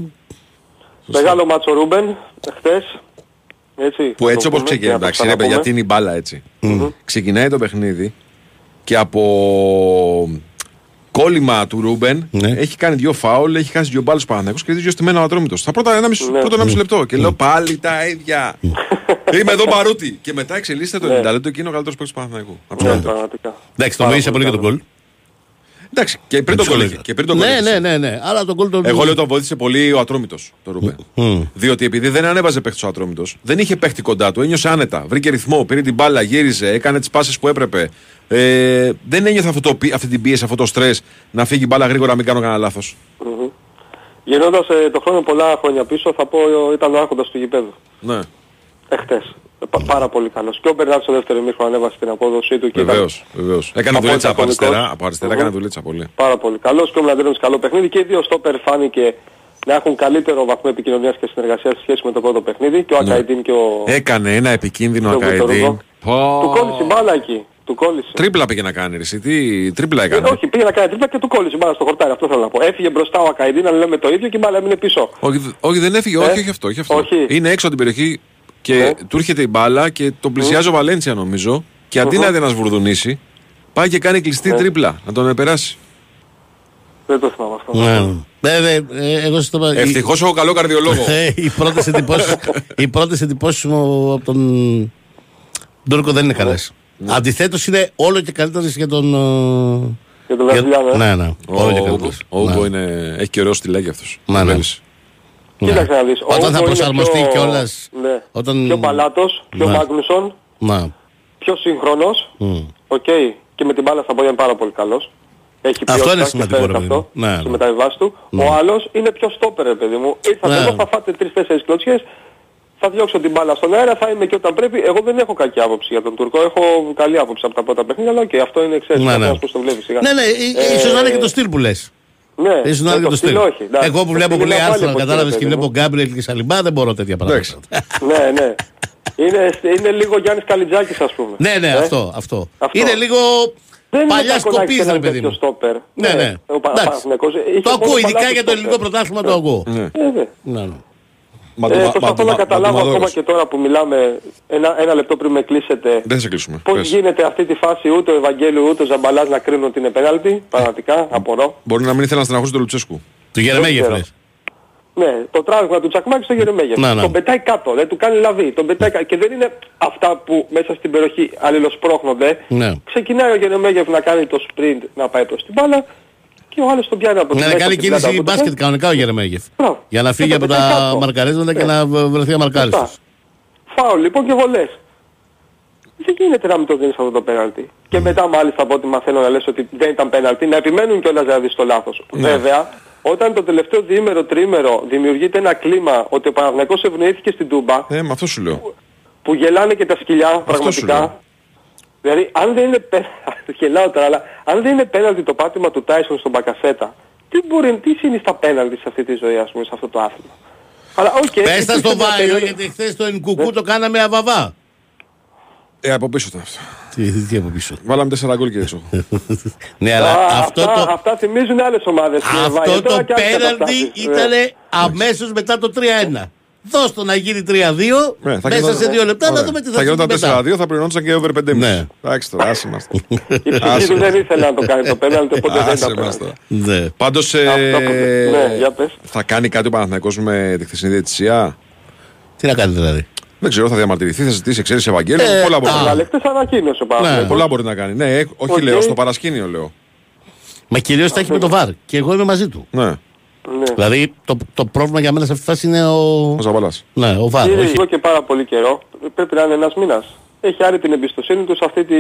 Μεγάλο μάτσο Ρούμπεν, χθες. Έτσι, Που θα έτσι το όπως πούμε ξεκινάει, και να το εντάξει, ρε, ξαναπούμε. γιατί είναι η μπάλα έτσι. Ξεκινάει το παιχνίδι και από κόλλημα του Ρούμπεν. Ναι. Έχει κάνει δύο φάουλ, έχει χάσει δύο μπάλου Παναθηναϊκός και δύο στημένο ατρόμητο. Στα πρώτα ένα μισό, Ναι. πρώτο ένα μισό λεπτό. Και λέω πάλι τα ίδια. Είμαι εδώ παρούτη. Και μετά εξελίσσεται το 90 λεπτό και είναι ο καλύτερος παίκτης του Παναθηναϊκού. Από Ναι, το καλύτερο. πραγματικά. Εντάξει, το Πάρα βοήθησε πολύ και τον καλό. Γκολ. Εντάξει, και πριν τον Μισό κόλλη. λεπτό. Και πριν τον Ναι, κόλλη. ναι, ναι, ναι. Αλλά τον γκολ τον. Εγώ λέω τον βοήθησε πολύ ο Ατρόμητος, το Ρούμπεν. Μμ. Διότι επειδή δεν ανέβαζε παίχτη ο Ατρόμητος, δεν είχε παίχτη κοντά του, ένιωσε άνετα. Βρήκε ρυθμό, πήρε την μπάλα, γύριζε, έκανε τις πάσει που έπρεπε. Ε, δεν ένιωθε αυτό το, πι- αυτή την πίεση, αυτό το στρες να φύγει η μπάλα γρήγορα, μην κάνω κανένα λάθος. Μμμ. Γυρνώντας ε, το χρόνο πολλά χρόνια πίσω θα πω ε, ήταν ο άρχοντας του γηπέδου. Ναι, Εχθές. Ε, πα- πάρα πολύ καλός. Και ο Μπερνάρ στο δεύτερο ημίχρονο ανέβασε την απόδοσή του και βεβαίως. ήταν Βεβαίως. Έκανε Από δουλίτσα από ατομικός. αριστερά. Από αριστερά Μμμ. έκανε δουλίτσα πολύ. πάρα πολύ καλός και ο Μλαντένος καλό παιχνίδι και οι δύο στόπερ φάνηκε να έχουν καλύτερο βαθμό επικοινωνίας και συνεργασίας σε σχέση με το πρώτο παιχνίδι και ο Ναι. Ακαϊντίν και ο... Έκανε ένα επικίνδυνο Και ο ακαετή. Βιτορούγο. Του κόλλησε η μπάλα εκεί. Του κόλλησε. Τρίπλα πήγε να κάνει, ρε. εσύ, Τι τρίπλα Ε, έκανε. όχι, πήγε να κάνει τρίπλα και του κόλλησε η μπάλα στο χορτάρι. Αυτό θέλω να πω. Έφυγε μπροστά ο Ακαϊντίν, αλλά λέμε το ίδιο και η μπάλα έμεινε πίσω. Όχι, δε- όχι, δεν έφυγε, Ε, όχι, όχι αυτό. Όχι αυτό. όχι. Είναι έξω από την περιοχή και Ε. του έρχεται η μπάλα και τον πλησιάζει ο Βαλέντσια νομίζω. Και αντί να να σβουρδουνίσει, πάει και κάνει κλειστή Ε. τρίπλα να τον περάσει. Δεν το θυμάμαι αυτό. Ναι. Βέβαια, ε, εγώ σας το είπα. η- Ευτυχώς έχω καλό καρδιολόγο. Ε, οι πρώτε εντυπώσει οι πρώτες εντυπώσεις μου από τον Τούρκο δεν είναι καλές. Αντιθέτως είναι όλο και καλύτερες για τον. ε, Για τον για- Βραζιλιάνο. ε. Ναι, ναι. Ο Όλο και Ούγκο- καλύτερες. ο Ούγκο Ναι. είναι... έχει και ωραίο στυλάκι αυτός. Ναι, ναι. Βλέπεις. Κοίταξε να δεις. ο Όταν θα Ούγκο είναι προσαρμοστεί πιο- κιόλας, Ναι. όταν- Πιο παλάτος, πιο Ναι. Μάγνουσον, Να. πιο σύγχρονος. Μμ. Οκ. Και με την μπάλα στα πόδια είναι πάρα πολύ καλός. Έχει Αυτό ποιότητα είναι και σημαντικό, φαίνεται ρε παιδί αυτό μου. Ναι, στις ναι. μεταβιβάσεις του. Ναι. Ο άλλος είναι πιο στόπερ, ρε παιδί μου. Ήρθατε Ναι. εδώ, θα φάτε τρεις-τέσσερις κλωτσιές, θα διώξω την μπάλα στον αέρα, θα είμαι και όταν πρέπει. Εγώ δεν έχω κακή άποψη για τον Τουρκό, έχω καλή άποψη από τα πρώτα παιχνίδια, αλλά οκ, αυτό είναι εξαίρεση. Ναι, ναι. Καθένας πώς το βλέπεις σιγά. Ναι, ναι, ε, ίσως να είναι και το στυλ που λες. Ναι, Ίσως να ε, είναι και το στυλ. όχι. εντάξει. Εγώ που Το βλέπω στυλ πολύ είναι από άλλη άρθρα, εποχή, κατάλαβες ρε και παιδί βλέπω μου. Γκάμπριελ και Σαλιμπά, δεν μπορώ τέτοια Εντάξει. πράγματα. Ναι, ναι. Είναι, είναι λίγο Γιάννης Καλιτζάκης ας πούμε. Ναι, ναι, Ε; αυτό, αυτό. Αυτό. Είναι λίγο Δεν είναι παλιάς κακό να έχεις σκοπή, έναν ρε παιδί τέτοιο μου. στόπερ. Ναι, ναι. Ο Πα- Εντάξει. Παναθηναϊκός είχε Το μόνο ακούω, ειδικά παλάτους για το στόπερ. ελληνικό πρωτάθλημα το ακούω. Ναι. Ε, ναι. Ναι, ναι. Μα το- Ε, μα- προσπαθώ μα- να μα- καταλάβω μα- ακόμα μα- και τώρα που μιλάμε ένα, ένα λεπτό πριν με κλείσετε Δεν θα σε κλείσουμε. πώς Πες. γίνεται αυτή τη φάση ούτε ο Ευαγγέλου ούτε ο Ζαμπαλάς να κρίνουν ότι είναι πέναλτι. Πραγματικά, απορώ. Μπορεί να μην ήθελα να στεναχωρήσει τον Λουτσέσκου. Του Γερεμέγεφ ξέρω. λες. Ναι, το τράβηγμα του Τσακμάκη στο Γερεμέγεφ. Να, να. Τον πετάει κάτω, δεν του κάνει λαβή. Τον πετάει κάτω. Και δεν είναι αυτά που μέσα στην περιοχή αλληλοσπρώχνονται. Ναι. Ξεκινάει ο Γερεμέγεφ να κάνει το sprint να πάει προς την μπάλα και ο άλλος τον πιάνει από την Ναι, να μέσα κάνει από την πλάτη κίνηση από την μπάσκετ κανονικά ο Γερεμέγεφ. Μπράβο. Για να Και φύγει το από πετάει τα κάτω. μαρκαρίσματα και Ναι. να βρεθεί αμαρκάριστος. Σωστά. Φάουλ λοιπόν και βολές. Δεν γίνεται να μην το δίνεις αυτό το πέναλτι. Και μετά μάλιστα από ό,τι μαθαίνω να λες ότι δεν ήταν πέναλτι, να επιμένουν κιόλας να δεις το λάθος. Βέβαια, όταν το τελευταίο διήμερο, τρίμερο δημιουργείται ένα κλίμα ότι ο Παναθηναϊκός ευνοήθηκε στην Τούμπα, Ε, με αυτό σου λέω. που γελάνε και τα σκυλιά σου λέω. πραγματικά. Δηλαδή, αν δεν είναι πέναλτι, γελάω τώρα, αλλά αν δεν είναι πέναλτι το πάτημα του Τάισον στον Μπακασέτα, τι μπορεί, τι συνιστά πέναλτι σε αυτή τη ζωή, ας πούμε, σε αυτό το άθλημα; Αλλά, οκ, Πες τα υπήρξε στο μια Βάιο περίοδο- γιατί χθες το Ενκουκού το κάναμε αβαβά. Ε, από πίσω ήταν αυτό. Τι, τι από πίσω; Βάλαμε τέσσερα γκολ και έξω. Ναι, αλλά Α, αυτό αυτά, το, αυτά θυμίζουν άλλες ομάδες. κύριε Βάιε. αυτό Τώρα το κι άλλες πέναλτι καταστάσεις. ήταν Ναι. αμέσως μετά το 3-1. Δώσ' το να γίνει 3-2 Ναι, θα μέσα γινόταν- σε δύο λεπτά να Ωραία. δούμε τι θα Θα γίνει γινόταν μετά. 4-2, θα πληρώνονταν και over 5,5. Ναι. Εντάξει τώρα, άσε μας. Η ψυχή του δεν ήθελε να το κάνει το πέναλτι, οπότε δεν Άσε ήταν μας πέναλτι. τώρα. Ναι. Πάντως, Αυτό που- ε, ναι, για πες. θα κάνει κάτι ο Παναθηναϊκός με τη χθεσινή διαιτησία; Τι να κάνει δηλαδή; Δεν ξέρω, θα διαμαρτυρηθεί, θα ζητήσει εξαίρεση Ευαγγέλου. Ε, πολλά, μπορεί α. να Αλλά κάνει. χτες ανακοίνωσε πάρα Ναι. πολλά μπορεί να κάνει. Ναι, ε, όχι Οκ. λέω, στο παρασκήνιο λέω. Μα κυρίως τα έχει με το VAR και εγώ είμαι μαζί του. Ναι, Ναι. Δηλαδή το, το πρόβλημα για μένα σε αυτή τη φάση είναι ο, ο Ζαμπαλάς. ναι, ο VAR. Είναι όχι- εδώ και πάρα πολύ καιρό. Πρέπει να είναι ένας μήνας. Έχει άρει την εμπιστοσύνη του σε αυτή τη...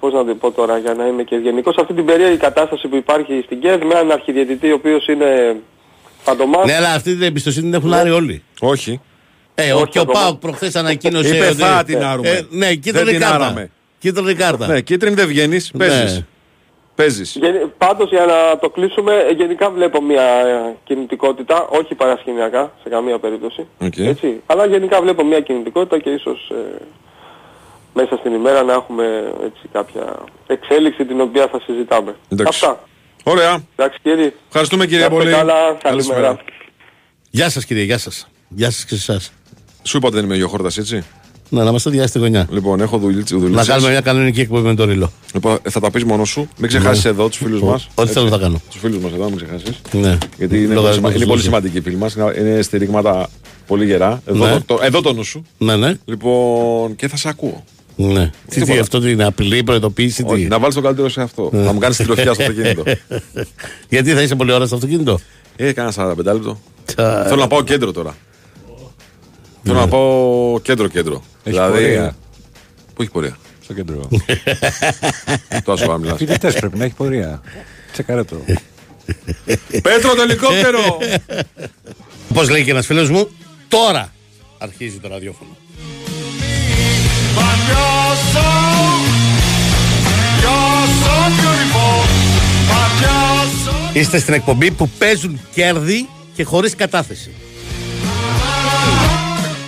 Πώς να το πω τώρα για να είμαι και ευγενικός, σε αυτή την περίεργη κατάσταση που υπάρχει στην ΚΕΔ με έναν αρχιδιαιτητή ο οποίος είναι φαντομάς. Ναι, αλλά αυτή την εμπιστοσύνη την έχουν άρει όλοι. Όχι. Ε, ο, Όχι και ο ακόμα. ΠΑΟΚ προχθές ανακοίνωσε Είπε ότι... θα την άρουμε. Ε, ναι, Δεν κίτρινη την κάρτα. άραμε. Κίτρινη κάρτα. Ναι, κίτρινη δεν βγαίνεις, Ναι. Παίζεις. Παίζεις. Γεν- Πάντως για να το κλείσουμε, ε, γενικά βλέπω μια ε, κινητικότητα, όχι παρασκηνιακά σε καμία περίπτωση. Οκ. Έτσι. Αλλά γενικά βλέπω μια κινητικότητα και ίσως ε, μέσα στην ημέρα να έχουμε έτσι, κάποια εξέλιξη την οποία θα συζητάμε. Εντάξει. Αυτά. Ωραία. Εντάξει κύριε. Ευχαριστούμε κύριε Να είστε πολύ. Καλά, Καλησπέρα. καλημέρα. Γεια σας κύριε, γεια σας. Γεια σας και σε εσάς. Σου είπα ότι δεν είμαι ο Γιώχορτας, έτσι. Ναι, να μα το διάσει τη γωνιά. Λοιπόν, έχω δουλίτσε. Να κάνουμε μια κανονική εκπομπή με το ρίλο. Λοιπόν, ε, θα τα πεις μόνος σου. Μην ξεχάσεις εδώ τους φίλους μας. Ό,τι θέλω θα κάνω. Τους φίλους μας εδώ, μην ξεχάσεις. Ναι. Γιατί είναι, πολύ, Λογαριασμός σημα... είναι της πολύ Λούση. σημαντικοί οι φίλοι μας. Είναι στηρίγματα πολύ γερά. Εδώ, Ναι. το, εδώ το νου σου. Ναι, ναι. Λοιπόν, και θα σε ακούω. ναι. Τι, τι, Τίποτα. αυτό τι είναι, απειλή, προειδοποίηση, τι; Όχι, να βάλεις το καλύτερο σε αυτό. να μου κάνεις τη τροφιά στο αυτοκίνητο. Γιατί θα είσαι πολλή ώρα στο αυτοκίνητο; Ε, κάνα 45 λεπτό. Τσα. Θέλω να πάω κέντρο τώρα. Θέλω να πάω κέντρο-κέντρο. Έχεις πορεία. Πού έχεις πορεία; Στο κέντρο. Τόσο πάμε μιλάς. Φοιτητές πρέπει να έχει πορεία. Τσεκάρε το. Πέτρο το ελικόπτερο! Όπω λέει και ένας φίλος μου, τώρα αρχίζει το ραδιόφωνο. Είστε στην εκπομπή που παίζουν κέρδη και χωρίς κατάθεση.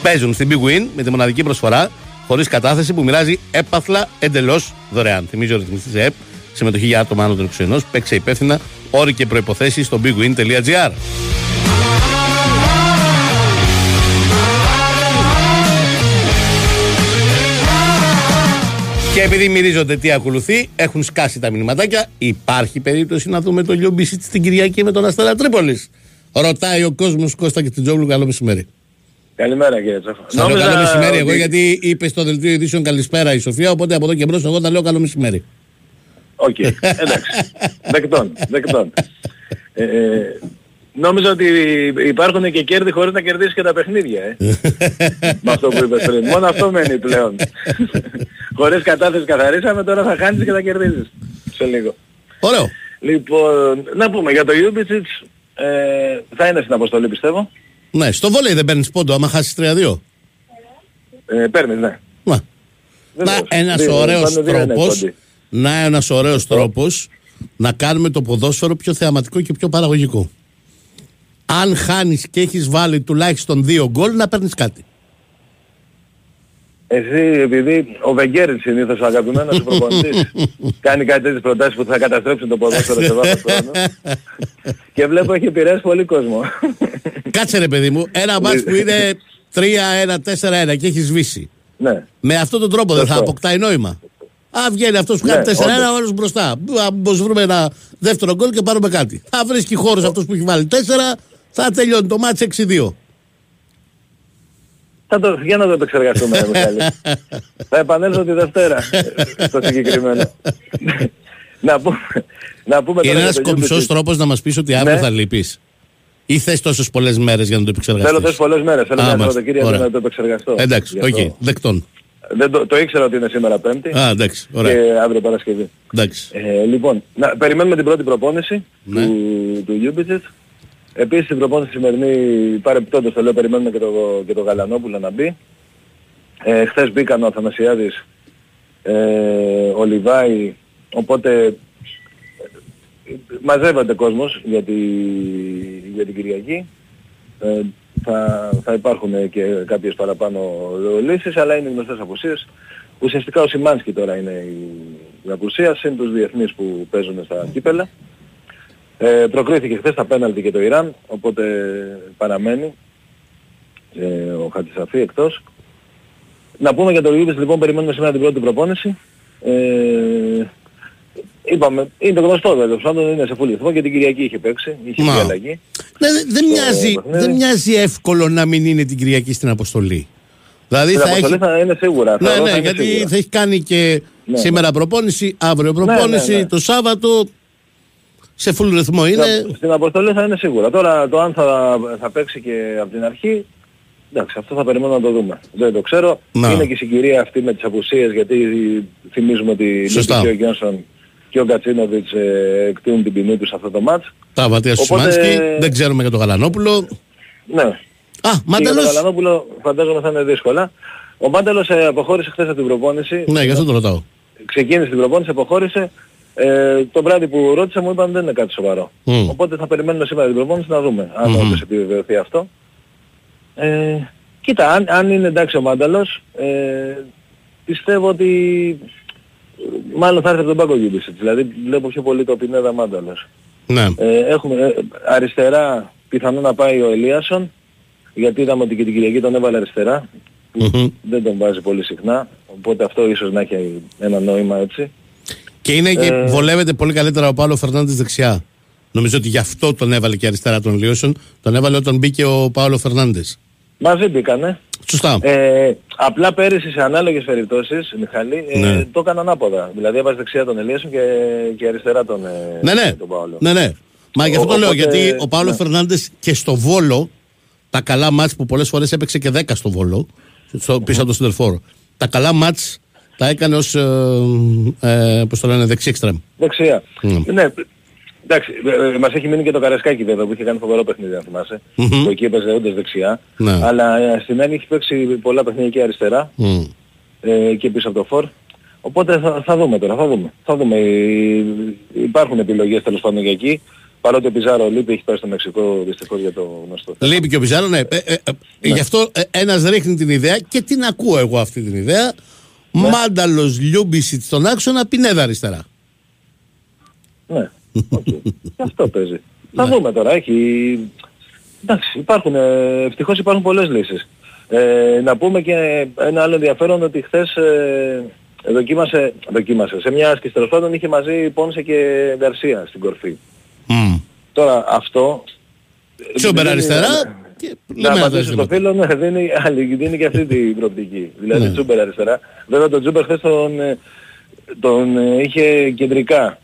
Παίζουν στην Big Win με τη μοναδική προσφορά χωρίς κατάθεση που μοιράζει έπαθλα εντελώς δωρεάν. Θυμίζω ρυθμιστής ΕΠ, συμμετοχή για άτομα άνω των 21, παίξε υπεύθυνα, όροι και προϋποθέσεις στο bigwin.gr. Και επειδή μυρίζονται τι ακολουθεί, έχουν σκάσει τα μηνυματάκια. Υπάρχει περίπτωση να δούμε το Λιόμπισιτ στην Κυριακή με τον Αστέρα Τρίπολης. Ρωτάει ο κόσμος Κώστα και την Τζόγλου. Καλό μεσημέρι. Καλημέρα κύριε Τσόφα. Σας λέω καλό μεσημέρι εγώ γιατί είπε στο δελτίο ειδήσεων καλησπέρα η Σοφία. Οπότε από εδώ και μπρος εγώ τα λέω καλό μεσημέρι. Οκ, εντάξει. δεκτών, δεκτών. Ε, ε, νόμιζα ότι υπάρχουν και κέρδη χωρίς να κερδίσεις και τα παιχνίδια, ε. Με αυτό που είπες πριν. Μόνο αυτό μένει πλέον. χωρίς κατάθεση καθαρίσαμε, τώρα θα χάνεις και θα κερδίσεις. Σε λίγο. Ωραίο. Λοιπόν, να πούμε για το Ιούμπιτσιτς, ε, θα είναι στην αποστολή πιστεύω. Ναι, στο βόλεϊ δεν παίρνεις πόντο άμα χάσεις 3-2. Ε, παίρνεις, ναι. Να, Βεβαίως. να ένας Δύο- ωραίος πάνε δύο είναι τρόπος κόντι. να ένας ωραίος τρόπος να κάνουμε το ποδόσφαιρο πιο θεαματικό και πιο παραγωγικό. Αν χάνεις και έχεις βάλει τουλάχιστον δύο γκολ να παίρνεις κάτι. Εσύ, επειδή ο Βεγγέρης συνήθως ο αγαπημένος σου προπονητής κάνει κάτι τέτοιες προτάσεις που θα καταστρέψουν το ποδόσφαιρο σε βάθος χρόνου και βλέπω έχει επηρεάσει πολύ κόσμο. Κάτσε ρε παιδί μου, ένα μάτς που είναι 3-1-4-1 και έχεις σβήσει. ναι. Με αυτόν τον τρόπο δεν θα Σωστό. αποκτάει νόημα. Α, βγαίνει αυτός που Ναι, κάνει 4-1, όντως. ο άλλος μπροστά. Πώς βρούμε ένα δεύτερο γκολ και πάρουμε κάτι. Θα βρίσκει χώρος αυτός που έχει βάλει 4, θα τελειώνει το μάτς 6-2. Θα το, για να το επεξεργαστούμε, ρε Μιχάλη. θα επανέλθω τη Δευτέρα ε, στο συγκεκριμένο. να, πούμε, να πούμε Είναι τώρα ένας για το κομψός Juventus. τρόπος να μας πεις ότι αύριο Ναι. θα λείπεις. Ή θες τόσες πολλές μέρες για να το Θέλω επεξεργαστεί. τόσες πολλές μέρες, θέλω Α, μια μάλιστα. Σαββατοκύριακο Ωραία. να το επεξεργαστώ. Εντάξει, Γι' οκ, αυτό. δεκτόν. Δεν το, το ήξερα ότι είναι σήμερα Πέμπτη Α, εντάξει, ωραία. και αύριο Παρασκευή. Εντάξει. Ε, λοιπόν, να, περιμένουμε την πρώτη προπόνηση Ναι. του, του Λιούμπισιτς. Επίσης την προπόνηση σημερινή, παρεπτόντως το λέω, περιμένουμε και το, και το Γαλανόπουλο να μπει. Ε, χθες μπήκαν ο Αθανασιάδης, ε, ο Λιβάι, οπότε ε, μαζεύεται κόσμος για, τη, για την Κυριακή. Ε, θα, θα υπάρχουν και κάποιες παραπάνω λύσεις, αλλά είναι γνωστές απουσίες. Ουσιαστικά ο Σιμάνσκι τώρα είναι η, η απουσία, συν τους διεθνείς που παίζουν στα κύπελα. Ε, προκρίθηκε χθες τα πέναλτι και το Ιράν, οπότε παραμένει ε, ο Χατζησαφή εκτός. Να πούμε για το Λιούμπης, λοιπόν, περιμένουμε σήμερα την πρώτη προπόνηση. Ε, είπαμε, είναι το γνωστό βέβαια, πάντων είναι σε φούλη ρυθμό και την Κυριακή είχε παίξει, είχε Μα. βγει αλλαγή. Ναι, δεν- δεν, μοιάζει, παιχνίδι. δεν μοιάζει εύκολο να μην είναι την Κυριακή στην αποστολή. Δηλαδή Την θα αποστολή έχει. θα είναι σίγουρα. Ναι, θεωρώ ναι, θα είναι γιατί σίγουρα. θα έχει κάνει και Ναι, σήμερα προπόνηση, αύριο προπόνηση, ναι, ναι. το Σάββατο. Σε full ρυθμό είναι. Στην- Στην αποστολή θα είναι σίγουρα. Τώρα το αν θα, θα παίξει και από την αρχή, εντάξει, αυτό θα περιμένουμε να το δούμε. Δεν το ξέρω. Να. Είναι και η συγκυρία αυτή με τις απουσίες, γιατί θυμίζουμε ότι Σωστά. και ο Γιόνσον και ο Κατσίνοβιτς ε, εκτείνουν την ποινή τους σε αυτό το μάτς. Τα βατία του Οπότε- Σιμάνσκι. Δεν ξέρουμε για τον Γαλανόπουλο. Ναι. Α, Και για τον Μάνταλος. Γαλανόπουλο φαντάζομαι θα είναι δύσκολα. Ο Μάνταλος ε, αποχώρησε χθες από την προπόνηση. Ναι, γι' αυτό το ρωτάω. ξεκίνησε την προπόνηση, αποχώρησε. Ε, το βράδυ που ρώτησα μου είπαν δεν είναι κάτι σοβαρό. Μμ. Οπότε θα περιμένουμε σήμερα την προπόνηση να δούμε αν Μμμ. όντως επιβεβαιωθεί αυτό. Ε, κοίτα, αν, αν είναι εντάξει ο Μάνταλος, ε, πιστεύω ότι ε, μάλλον θα έρθει από τον πάγκο Γιούμπισιτς. Δηλαδή βλέπω πιο πολύ το Πινέδα Μάνταλος. Ναι. Ε, έχουμε ε, αριστερά πιθανό να πάει ο Ελίασον, γιατί είδαμε ότι και την Κυριακή τον έβαλε αριστερά. που Μμμ. δεν τον βάζει πολύ συχνά. Οπότε αυτό ίσως να έχει ένα νόημα έτσι. Και είναι και Ε, βολεύεται πολύ καλύτερα ο Παύλο Φερνάνδε δεξιά. Νομίζω ότι γι' αυτό τον έβαλε και αριστερά τον Λίωσον. Τον έβαλε όταν μπήκε ο Παύλο Φερνάνδε. Μαζί μπήκανε. Σωστά. Ε, απλά πέρυσι σε ανάλογες περιπτώσεις, Μιχάλη, ε, Ναι. το έκαναν ανάποδα. Δηλαδή έβαζε δεξιά τον Ελίασον και, και αριστερά τον, ε, ναι, ναι. τον Παόλο. ναι, ναι. Μα γι' αυτό Ο- το λέω. οπότε- Γιατί ο Παύλο ναι. Φερνάνδε και στο βόλο, τα καλά μάτς που πολλές φορές έπαιξε και 10 στο βόλο, στο, πίσω από τον Σιντερφόρο. Τα καλά μάτς τα έκανε ως. Ε, ε, πώς το λένε, δεξί εξτρέμ. Δεξιά. Ναι. Ναι. Εντάξει, ε, ε, μας έχει μείνει και το Καρασκάκι βέβαια που είχε κάνει φοβερό παιχνίδι αν θυμάσαι. Μμμ. Που εκεί έπαιζε όντως δεξιά. Ναι. Αλλά ε, στην άλλη έχει παίξει πολλά παιχνίδια και αριστερά Μμ. ε, και πίσω από το φορ. Οπότε θα, θα δούμε τώρα, θα δούμε. Θα δούμε. Ε, Υπάρχουν επιλογές τέλος πάντων για εκεί. Παρότι ο Πιζάρο λείπει, έχει πάει στο Μεξικό δυστυχώς για το γνωστό. Λείπει και ο Πιζάρο, ναι. Ε, ε, ε, Γι' αυτό ε, ένας ρίχνει την ιδέα και την ακούω εγώ αυτή την ιδέα. Ναι. Μάνταλος Λιούμπισιτς στον άξονα, Πινέδα αριστερά. Ναι, οκ. Και αυτό παίζει. Θα δούμε τώρα, έχει... Εντάξει, υπάρχουν, ε, ευτυχώς υπάρχουν πολλές λύσεις. Ε, να πούμε και ένα άλλο ενδιαφέρον ότι χθες ε, δοκίμασε, δοκίμασε, σε μια άσκηση τέλος πάντων είχε μαζί Πόνσε και Γκαρσία στην κορφή. Μμ. Τώρα αυτό... Τσούμπερ δίνει- αριστερά και Να λέμε άλλα απαντήσω στο ζητήματα. φίλο, ναι, δίνει, άλλη, δίνει και αυτή την προοπτική. Δηλαδή Ναι. Τσούμπερ αριστερά. Βέβαια τον Τσούμπερ χθες τον, ε, τον ε, είχε κεντρικά.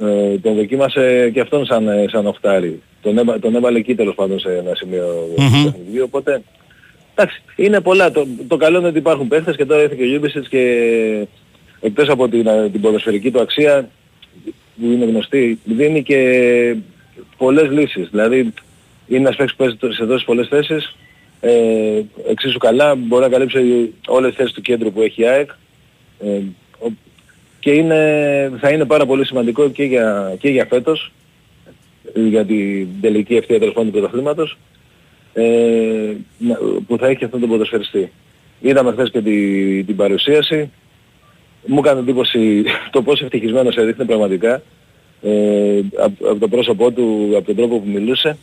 Ε, τον δοκίμασε και αυτόν σαν, ε, σαν οχτάρι. Τον, έβα, τον έβαλε εκεί τέλος πάντων σε ένα σημείο του Μμμ. παιχνιδιού. Οπότε, εντάξει, είναι πολλά. Το, το καλό είναι ότι υπάρχουν παίχτες και τώρα ήρθε και ο Γιούμπισιτς και εκτός από την, ε, την ποδοσφαιρική του αξία που είναι γνωστή, δίνει και πολλές λύσεις. Δηλαδή, είναι ένας παίκτης που παίζει σε τόσες πολλές θέσεις, ε, εξίσου καλά, μπορεί να καλύψει όλες τις θέσεις του κέντρου που έχει η ΑΕΚ. Ε, ο- και είναι, θα είναι πάρα πολύ σημαντικό και για, και για φέτος, ε, για την τελική ευθεία τέλος πάντων του πρωταθλήματος, ε, να- που θα έχει αυτόν τον ποδοσφαιριστή. Είδαμε χθες και τη, την παρουσίαση. Μου έκανε εντύπωση το πόσο ευτυχισμένος έδειχνε πραγματικά ε, από, από το πρόσωπό του, από τον τρόπο που μιλούσε.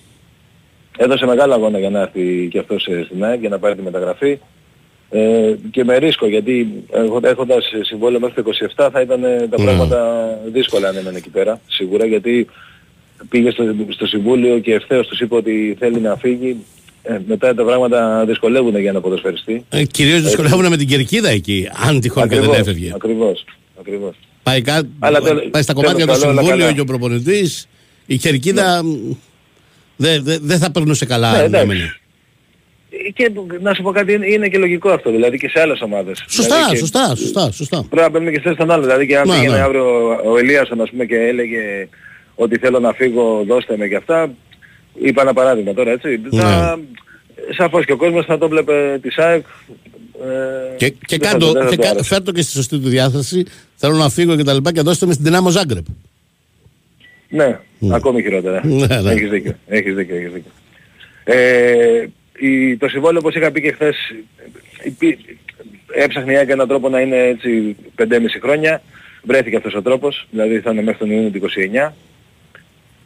Έδωσε μεγάλο αγώνα για να έρθει και αυτός ε, στην ΑΕΚ για να πάρει τη μεταγραφή. Ε, και με ρίσκο γιατί έχοντα- έχοντας συμβόλαιο μέχρι το 27 θα ήταν ε, τα Ναι. πράγματα δύσκολα αν έμενε εκεί πέρα σίγουρα γιατί πήγε στο, στο συμβούλιο και ευθέως τους είπε ότι θέλει να φύγει. Ε, μετά τα πράγματα δυσκολεύουν για ένα ποδοσφαιριστή. Ε, Κυρίως δυσκολεύουν με την κερκίδα εκεί, αν τυχόν και δεν Ακριβώς, έφευγε. Ακριβώς. Ακριβώς. Πάει, κά... Αλλά τέλος- πάει στα τέλος κομμάτια του καλό, όλα συμβούλιο καλά. και ο προπονητής. Η κερκίδα δεν δε, δεν θα περνούσε καλά. Ναι, αν εντάξει. έμενε. Και να σου πω κάτι, είναι- είναι και λογικό αυτό, δηλαδή και σε άλλες ομάδες. Σωστά, Δηλαδή και σωστά, σωστά, σωστά. Πρέπει να παίρνουμε και θέση των άλλων. Δηλαδή και αν Ναι, πήγαινε ναι. αύριο ο Ελίασον ας πούμε και έλεγε ότι θέλω να φύγω, δώστε με και αυτά. Είπα ένα παράδειγμα τώρα έτσι. Ναι. Θα, σαφώς και ο κόσμος θα το βλέπε τη ΣΑΕΚ. Ε, Και, και, δεν θα κάτω, του- δεν θα και του κα- άρεσε. φέρ' το και στη σωστή του διάθεση. Θέλω να φύγω και τα λοιπά και δώστε με στην Δυνάμο Ζάγκρεπ. Ναι, ακόμη χειρότερα. Ναι, ναι. Έχεις δίκιο, έχεις δίκιο, έχεις δίκιο. Ε, η, το συμβόλαιο όπως είχα πει και χθες υπή- έψαχνε η ΑΕΚ έναν τρόπο να είναι έτσι 5,5 χρόνια. Βρέθηκε αυτός ο τρόπος, δηλαδή θα είναι μέχρι τον Ιούνιο του 29.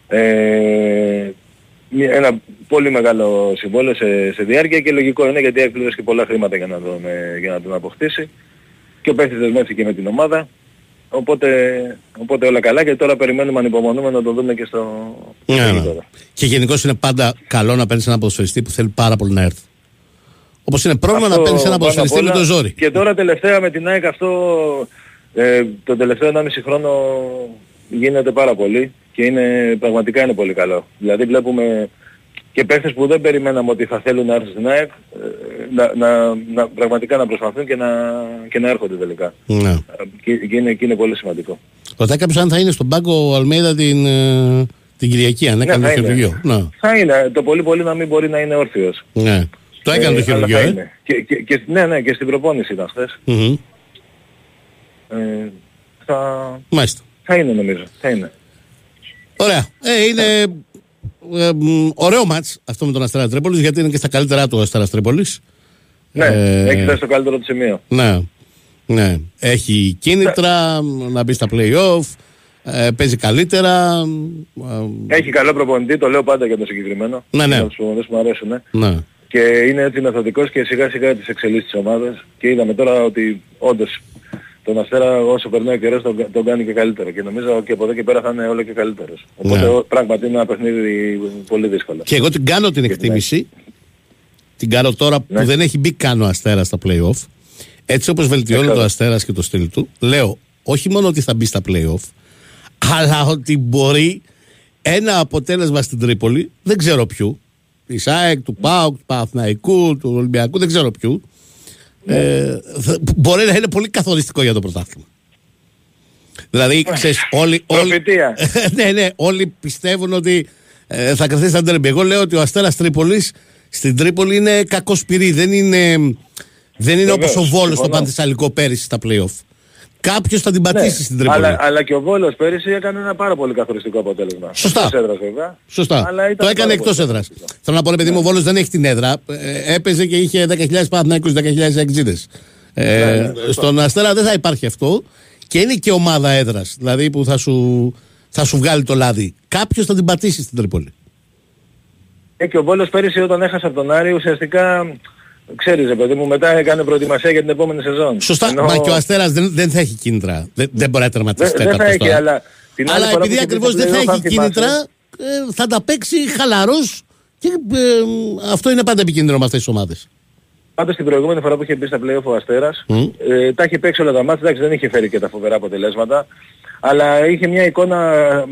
Ε, μια- ένα πολύ μεγάλο συμβόλαιο σε, σε διάρκεια και λογικό είναι γιατί έκλειδες και πολλά χρήματα για να τον, ε, για να τον αποκτήσει. Και ο παίχτης δεσμεύτηκε με την ομάδα. Οπότε, οπότε όλα καλά και τώρα περιμένουμε ανυπομονούμε να το δούμε και στο Ναι, στο ναι. γήπεδο. Και γενικώς είναι πάντα καλό να παίρνεις ένα ποδοσφαιριστή που θέλει πάρα πολύ να έρθει. Όπως είναι πρόβλημα να Αυτό παίρνεις ένα πάνω απ' ποδοσφαιριστή με όλα. το ζόρι. Και τώρα τελευταία με την ΑΕΚ αυτό ε, τον τελευταίο 1,5 χρόνο γίνεται πάρα πολύ και είναι, πραγματικά είναι πολύ καλό. Δηλαδή βλέπουμε και παίχτες που δεν περιμέναμε ότι θα θέλουν να έρθουν στην ΑΕΚ ε, να, να, να, πραγματικά να προσπαθούν και να, και να έρχονται τελικά. Ναι. Ε, Και, και, είναι, και είναι πολύ σημαντικό. Ρωτάει κάποιος αν θα είναι στον πάγκο ο Αλμέιδα την, ε, την Κυριακή, αν έκανε Ναι, θα το είναι. χειρουργείο. Ναι. Θα είναι, το πολύ πολύ να μην μπορεί να είναι όρθιος. ναι. Το έκανε Ε, το αλλά χειρουργείο, θα ε. είναι. Και, και, και, ναι, ναι, και στην προπόνηση ήταν χθες. Μμμ. Ε, θα, Μάλιστα. θα είναι νομίζω. Θα είναι. Ωραία. Ε, είναι ε, μ, ωραίο μάτς αυτό με τον Αστέρα Τρίπολης γιατί είναι και στα καλύτερά του ο Αστέρας Τρίπολης. Ναι, Ε, έχει φτάσει στο καλύτερο του σημείο. Ναι. ναι. Έχει κίνητρα να μπει στα play-off. Ε, παίζει καλύτερα. ε, Έχει καλό προπονητή, το λέω πάντα για το συγκεκριμένο. Ναι, ναι. Για τους προπονητές που μου αρέσουν. ε. ναι. και είναι έτσι μεθοδικός και σιγά σιγά τις εξελίσσει της ομάδας και είδαμε τώρα ότι όντως τον Αστέρα όσο περνάει ο καιρός τον, τον κάνει και καλύτερο και νομίζω και από εδώ και πέρα θα είναι όλο και καλύτερος. Οπότε Ναι. ο- πράγματι είναι ένα παιχνίδι πολύ δύσκολο. Και εγώ την κάνω την εκτίμηση. Την κάνω τώρα που Ναι. δεν έχει μπει καν ο Αστέρας στα playoff. Έτσι όπως βελτιώνει Καλά. το Αστέρας και το στυλ του, λέω όχι μόνο ότι θα μπει στα playoff, αλλά ότι μπορεί ένα αποτέλεσμα στην Τρίπολη, δεν ξέρω ποιου, της ΣΑΕΚ, του ΠΑΟΚ, του Παναθηναϊκού, του Ολυμπιακού, δεν ξέρω ποιου, ε, θα- μπορεί να είναι πολύ καθοριστικό για το πρωτάθλημα. Δηλαδή, ξέρεις, όλοι, όλοι, Προφητεία. ναι, ναι, όλοι πιστεύουν ότι ε, θα κρατήσει τα ντέρμπι. Εγώ λέω ότι ο Αστέρας Τρίπολης στην Τρίπολη είναι κακός σπυρί. Δεν είναι, δεν είναι όπως Βεβαίως, ο Βόλος στο συμφωνώ. Πανθεσσαλικό πέρυσι στα play-off. Κάποιος θα την πατήσει στην Τρίπολη. Ναι, αλλά, αλλά και ο Βόλος πέρυσι έκανε ένα πάρα πολύ καθοριστικό αποτέλεσμα. Σωστά. Εκτός έδρας βέβαια. Σωστά. Αλλά ήταν το έκανε πάρα εκτός πολύ έδρας. Θέλω να πω, ρε παιδί μου, ο Βόλος δεν έχει την έδρα. Ε, έπαιζε και είχε 10.000 Παναθηναϊκούς, 10.000 εξίδε. Ε, Ναι, ναι, στον Αστέρα δεν θα υπάρχει αυτό. Και είναι και ομάδα έδρας. Δηλαδή που θα σου, θα σου βγάλει το λάδι. Κάποιος θα την πατήσει στην Τρίπολη. Ε, και ο Βόλος πέρυσι όταν έχασε από τον Άρη ουσιαστικά ξέρεις ρε παιδί μου μετά έκανε προετοιμασία για την επόμενη σεζόν. Σωστά. Ενώ- Μα και ο Αστέρας δεν, δεν θα έχει κίνητρα. Δεν, δεν μπορεί να Δεν, τερματίσει δεν θα τέταρτος έχει τώρα. αλλά την άλλη Αλλά φορά επειδή που είχε ακριβώς μπει στο δεν θα play-off, αν έχει θυμάσαι, κίνητρα, ε, θα τα παίξει χαλαρός. Και ε, αυτό είναι πάντα επικίνδυνο με αυτές τις ομάδες. Πάντως την προηγούμενη φορά που είχε μπει στα play-off ο Αστέρας, Μμ. ε, τα είχε παίξει όλα τα μάτια, εντάξει δεν είχε φέρει και τα φοβερά αποτελέσματα, αλλά είχε μια εικόνα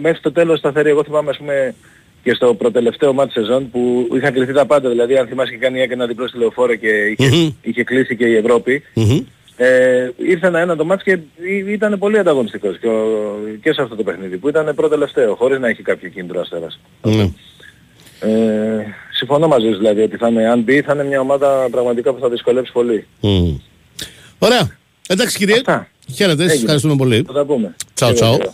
μέχρι το τέλος σταθερή. Εγώ θυμάμαι ας πούμε και στο προτελευταίο μάτι σεζόν που είχαν κληθεί τα πάντα, δηλαδή αν θυμάσαι είχε κάνει και ένα διπλό στη λεωφόρο και είχε, Μμμ. είχε κλείσει και η Ευρώπη. Μμμ. Ε, ήρθε ένα-ένα το μάτς και ή- ήταν πολύ ανταγωνιστικός και, ο- και σε αυτό το παιχνίδι που ήταν πρώτο-τελευταίο χωρίς να έχει κάποιο κίνητρο ο Αστέρας. Ναι. Ε, συμφωνώ μαζί σου δηλαδή ότι θα είναι, αν μπει θα είναι μια ομάδα πραγματικά που θα δυσκολέψει πολύ. Μμ. Ωραία. Εντάξει κύριε. Αυτά. Χαίρετε. Σας Έγινε. ευχαριστούμε πολύ. Θα τα πούμε. Τσαου, Χαίρετε.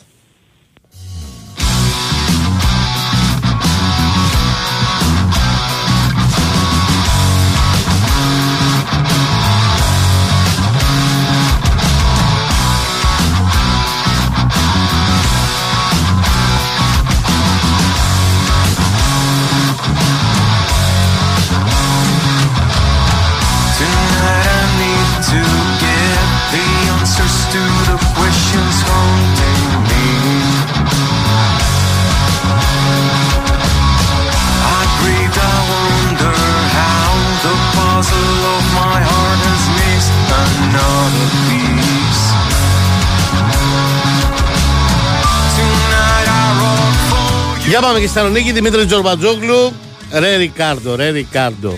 Για πάμε και στη Θεσσαλονίκη, Δημήτρης Τζορμπατζόγλου. Ρε Ρικάρντο, ρε Ρικάρντο.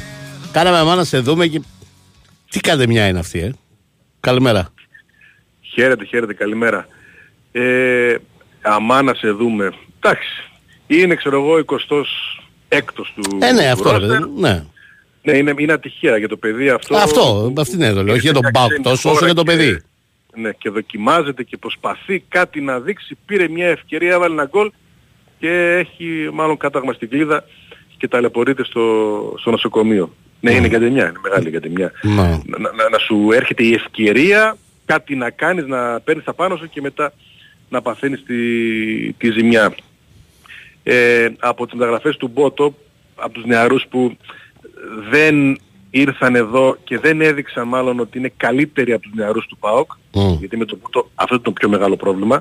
Κάναμε αμά να σε δούμε και. Τι καντεμιά είναι αυτή, ε; Καλημέρα. Χαίρετε, χαίρετε, καλημέρα. Ε, αμά να σε δούμε. Εντάξει, είναι ξέρω εγώ 26ος του Ε, ναι, του αυτό ρε roster. παιδί μου. Ναι. Ναι, είναι, είναι ατυχία για το παιδί αυτό. Αυτό, αυτή είναι εδώ. λέω. Όχι για τον μια Μπάουκ ξένη τόσο, όσο χώρα για το και- παιδί. Ναι, και δοκιμάζεται και προσπαθεί κάτι να δείξει. Πήρε μια ευκαιρία, έβαλε ένα γκολ και έχει μάλλον κάταγμα στην κλίδα και ταλαιπωρείται στο, στο νοσοκομείο. Ναι, είναι κατεμιά, είναι μεγάλη κατεμιά. Μα. να, να, να σου έρχεται η ευκαιρία κάτι να κάνεις, να παίρνεις τα πάνω σου και μετά να παθαίνεις τη, τη ζημιά. Ε, από τις μεταγραφές του Μπότο, από τους νεαρούς που δεν ήρθαν εδώ και δεν έδειξαν μάλλον ότι είναι καλύτεροι από τους νεαρούς του ΠΑΟΚ, Μμ. γιατί με τον Μπότο αυτό είναι το πιο μεγάλο πρόβλημα,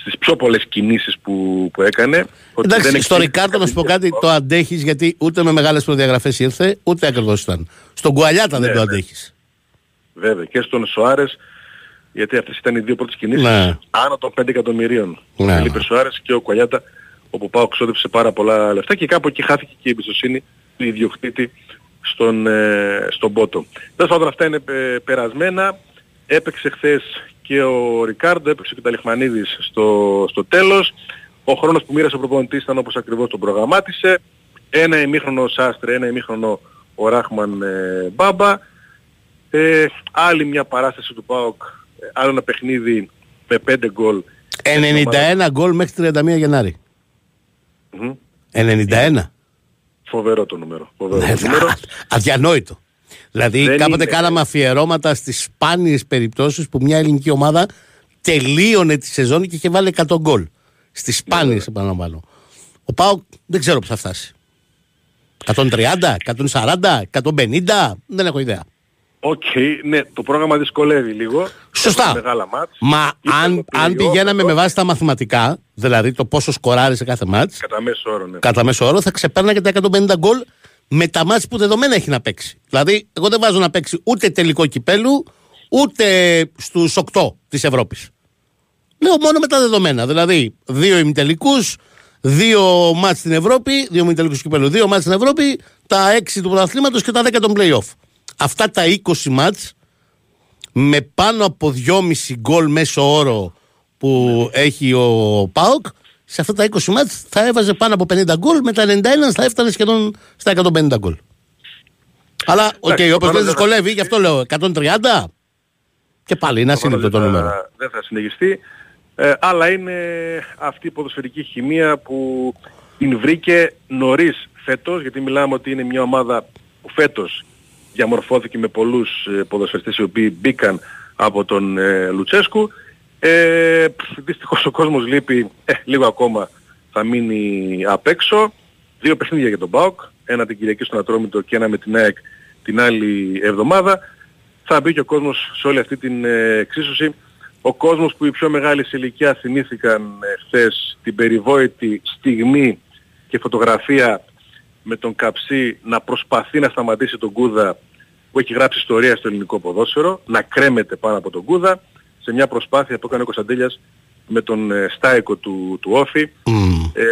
στις πιο πολλές κινήσεις που, που έκανε. ότι δεν Εντάξει, στο εξήγησε Ρικάρντο να σου πω κάτι κάτι, το αντέχεις γιατί ούτε με μεγάλες προδιαγραφές ήρθε, ούτε ακριβώς ήταν. Στον Κουαλιάτα δεν Ναι, το ναι. αντέχεις. Βέβαια και στον Σοάρες γιατί αυτές ήταν οι δύο πρώτες κινήσεις Ναι. άνω των 5 εκατομμυρίων. Ναι. Ο Φελίπε Σοάρες και ο Κουαλιάτα όπου πάω ξόδεψε πάρα πολλά λεφτά και κάπου εκεί χάθηκε και η εμπιστοσύνη του ιδιοκτήτη στον, ε, στον Πότο. Τέλος πάντων αυτά είναι ε, περασμένα. Έπαιξε χθες και ο Ρικάρντο, έπαιξε και ο Ταλιχμανίδης στο, στο τέλος. Ο χρόνος που μοίρασε ο προπονητής ήταν όπως ακριβώς τον προγραμμάτισε. Ένα ημίχρονο ο Σάστρε, ένα ημίχρονο ο Ράχμαν ε, Μπάμπα. Ε, άλλη μια παράσταση του ΠΑΟΚ, ε, άλλο ένα παιχνίδι με 5 γκολ. 91 γκολ μέχρι 31 Γενάρη. Μμμ. 91. Φοβερό το νούμερο. Φοβερό Ναι, το νούμερο. Αδιανόητο. Δηλαδή, Δεν κάποτε είναι. κάναμε αφιερώματα στις σπάνιες περιπτώσεις που μια ελληνική ομάδα τελείωνε τη σεζόν και είχε βάλει 100 γκολ. Στις σπάνιες, επαναλαμβάνω. Ο Πάοκ δεν ξέρω που θα φτάσει. 130, 140, 150, δεν έχω ιδέα. Οκ, ναι, το πρόγραμμα δυσκολεύει λίγο. Σωστά. Έχουμε Μεγάλα μάτς. Μα Ήρθε αν, το αν play-off, πηγαίναμε εδώ, με βάση τα μαθηματικά, δηλαδή το πόσο σκοράρει σε κάθε μάτς, Κατά μέσο όρο, ναι. κατά μέσο όρο θα ξεπέρναγε τα 150 γκολ με τα μάτς που δεδομένα έχει να παίξει. Δηλαδή, εγώ δεν βάζω να παίξει ούτε τελικό κυπέλου, ούτε στους 8 της Ευρώπης. Λέω μόνο με τα δεδομένα. Δηλαδή, δύο ημιτελικούς, δύο μάτς στην Ευρώπη, δύο ημιτελικούς κυπέλου, δύο μάτς στην Ευρώπη, τα 6 του πρωταθλήματος και τα 10 των play-off. Αυτά τα 20 μάτς με πάνω από 2,5 γκολ μέσο όρο που έχει ο ΠΑΟΚ, σε αυτά τα 20 μάτς θα έβαζε πάνω από 50 γκολ, με τα 91 θα έφτανε σχεδόν στα 150 γκολ. Αλλά, οκ, Εντάξει, όπως προφανώς δεν δεν θα- δυσκολεύει, γι' αυτό λέω 130 και πάλι είναι ασύλληπτο το δεν θα- νούμερο. Δεν θα συνεχιστεί. Ε, αλλά είναι αυτή η ποδοσφαιρική χημεία που την βρήκε νωρίς φέτος, γιατί μιλάμε ότι είναι μια ομάδα που φέτος διαμορφώθηκε με πολλούς ε, ποδοσφαιριστές οι οποίοι μπήκαν από τον ε, Λουτσέσκου. Ε, πφ, δυστυχώς ο κόσμος λείπει ε, λίγο ακόμα θα μείνει απ' έξω. Δύο παιχνίδια για τον ΠΑΟΚ, ένα την Κυριακή στον Ατρόμητο και ένα με την ΑΕΚ την άλλη εβδομάδα. Θα μπει και ο κόσμος σε όλη αυτή την ε, εξίσωση. Ο κόσμος που οι πιο μεγάλοι σε ηλικία θυμήθηκαν ε, χθες την περιβόητη στιγμή και φωτογραφία με τον Καψί να προσπαθεί να σταματήσει τον Κούδα που έχει γράψει ιστορία στο ελληνικό ποδόσφαιρο, να κρέμεται πάνω από τον Κούδα σε μια προσπάθεια που έκανε ο Κωνσταντέλιας με τον ε, Στάικο του, του Όφη ε,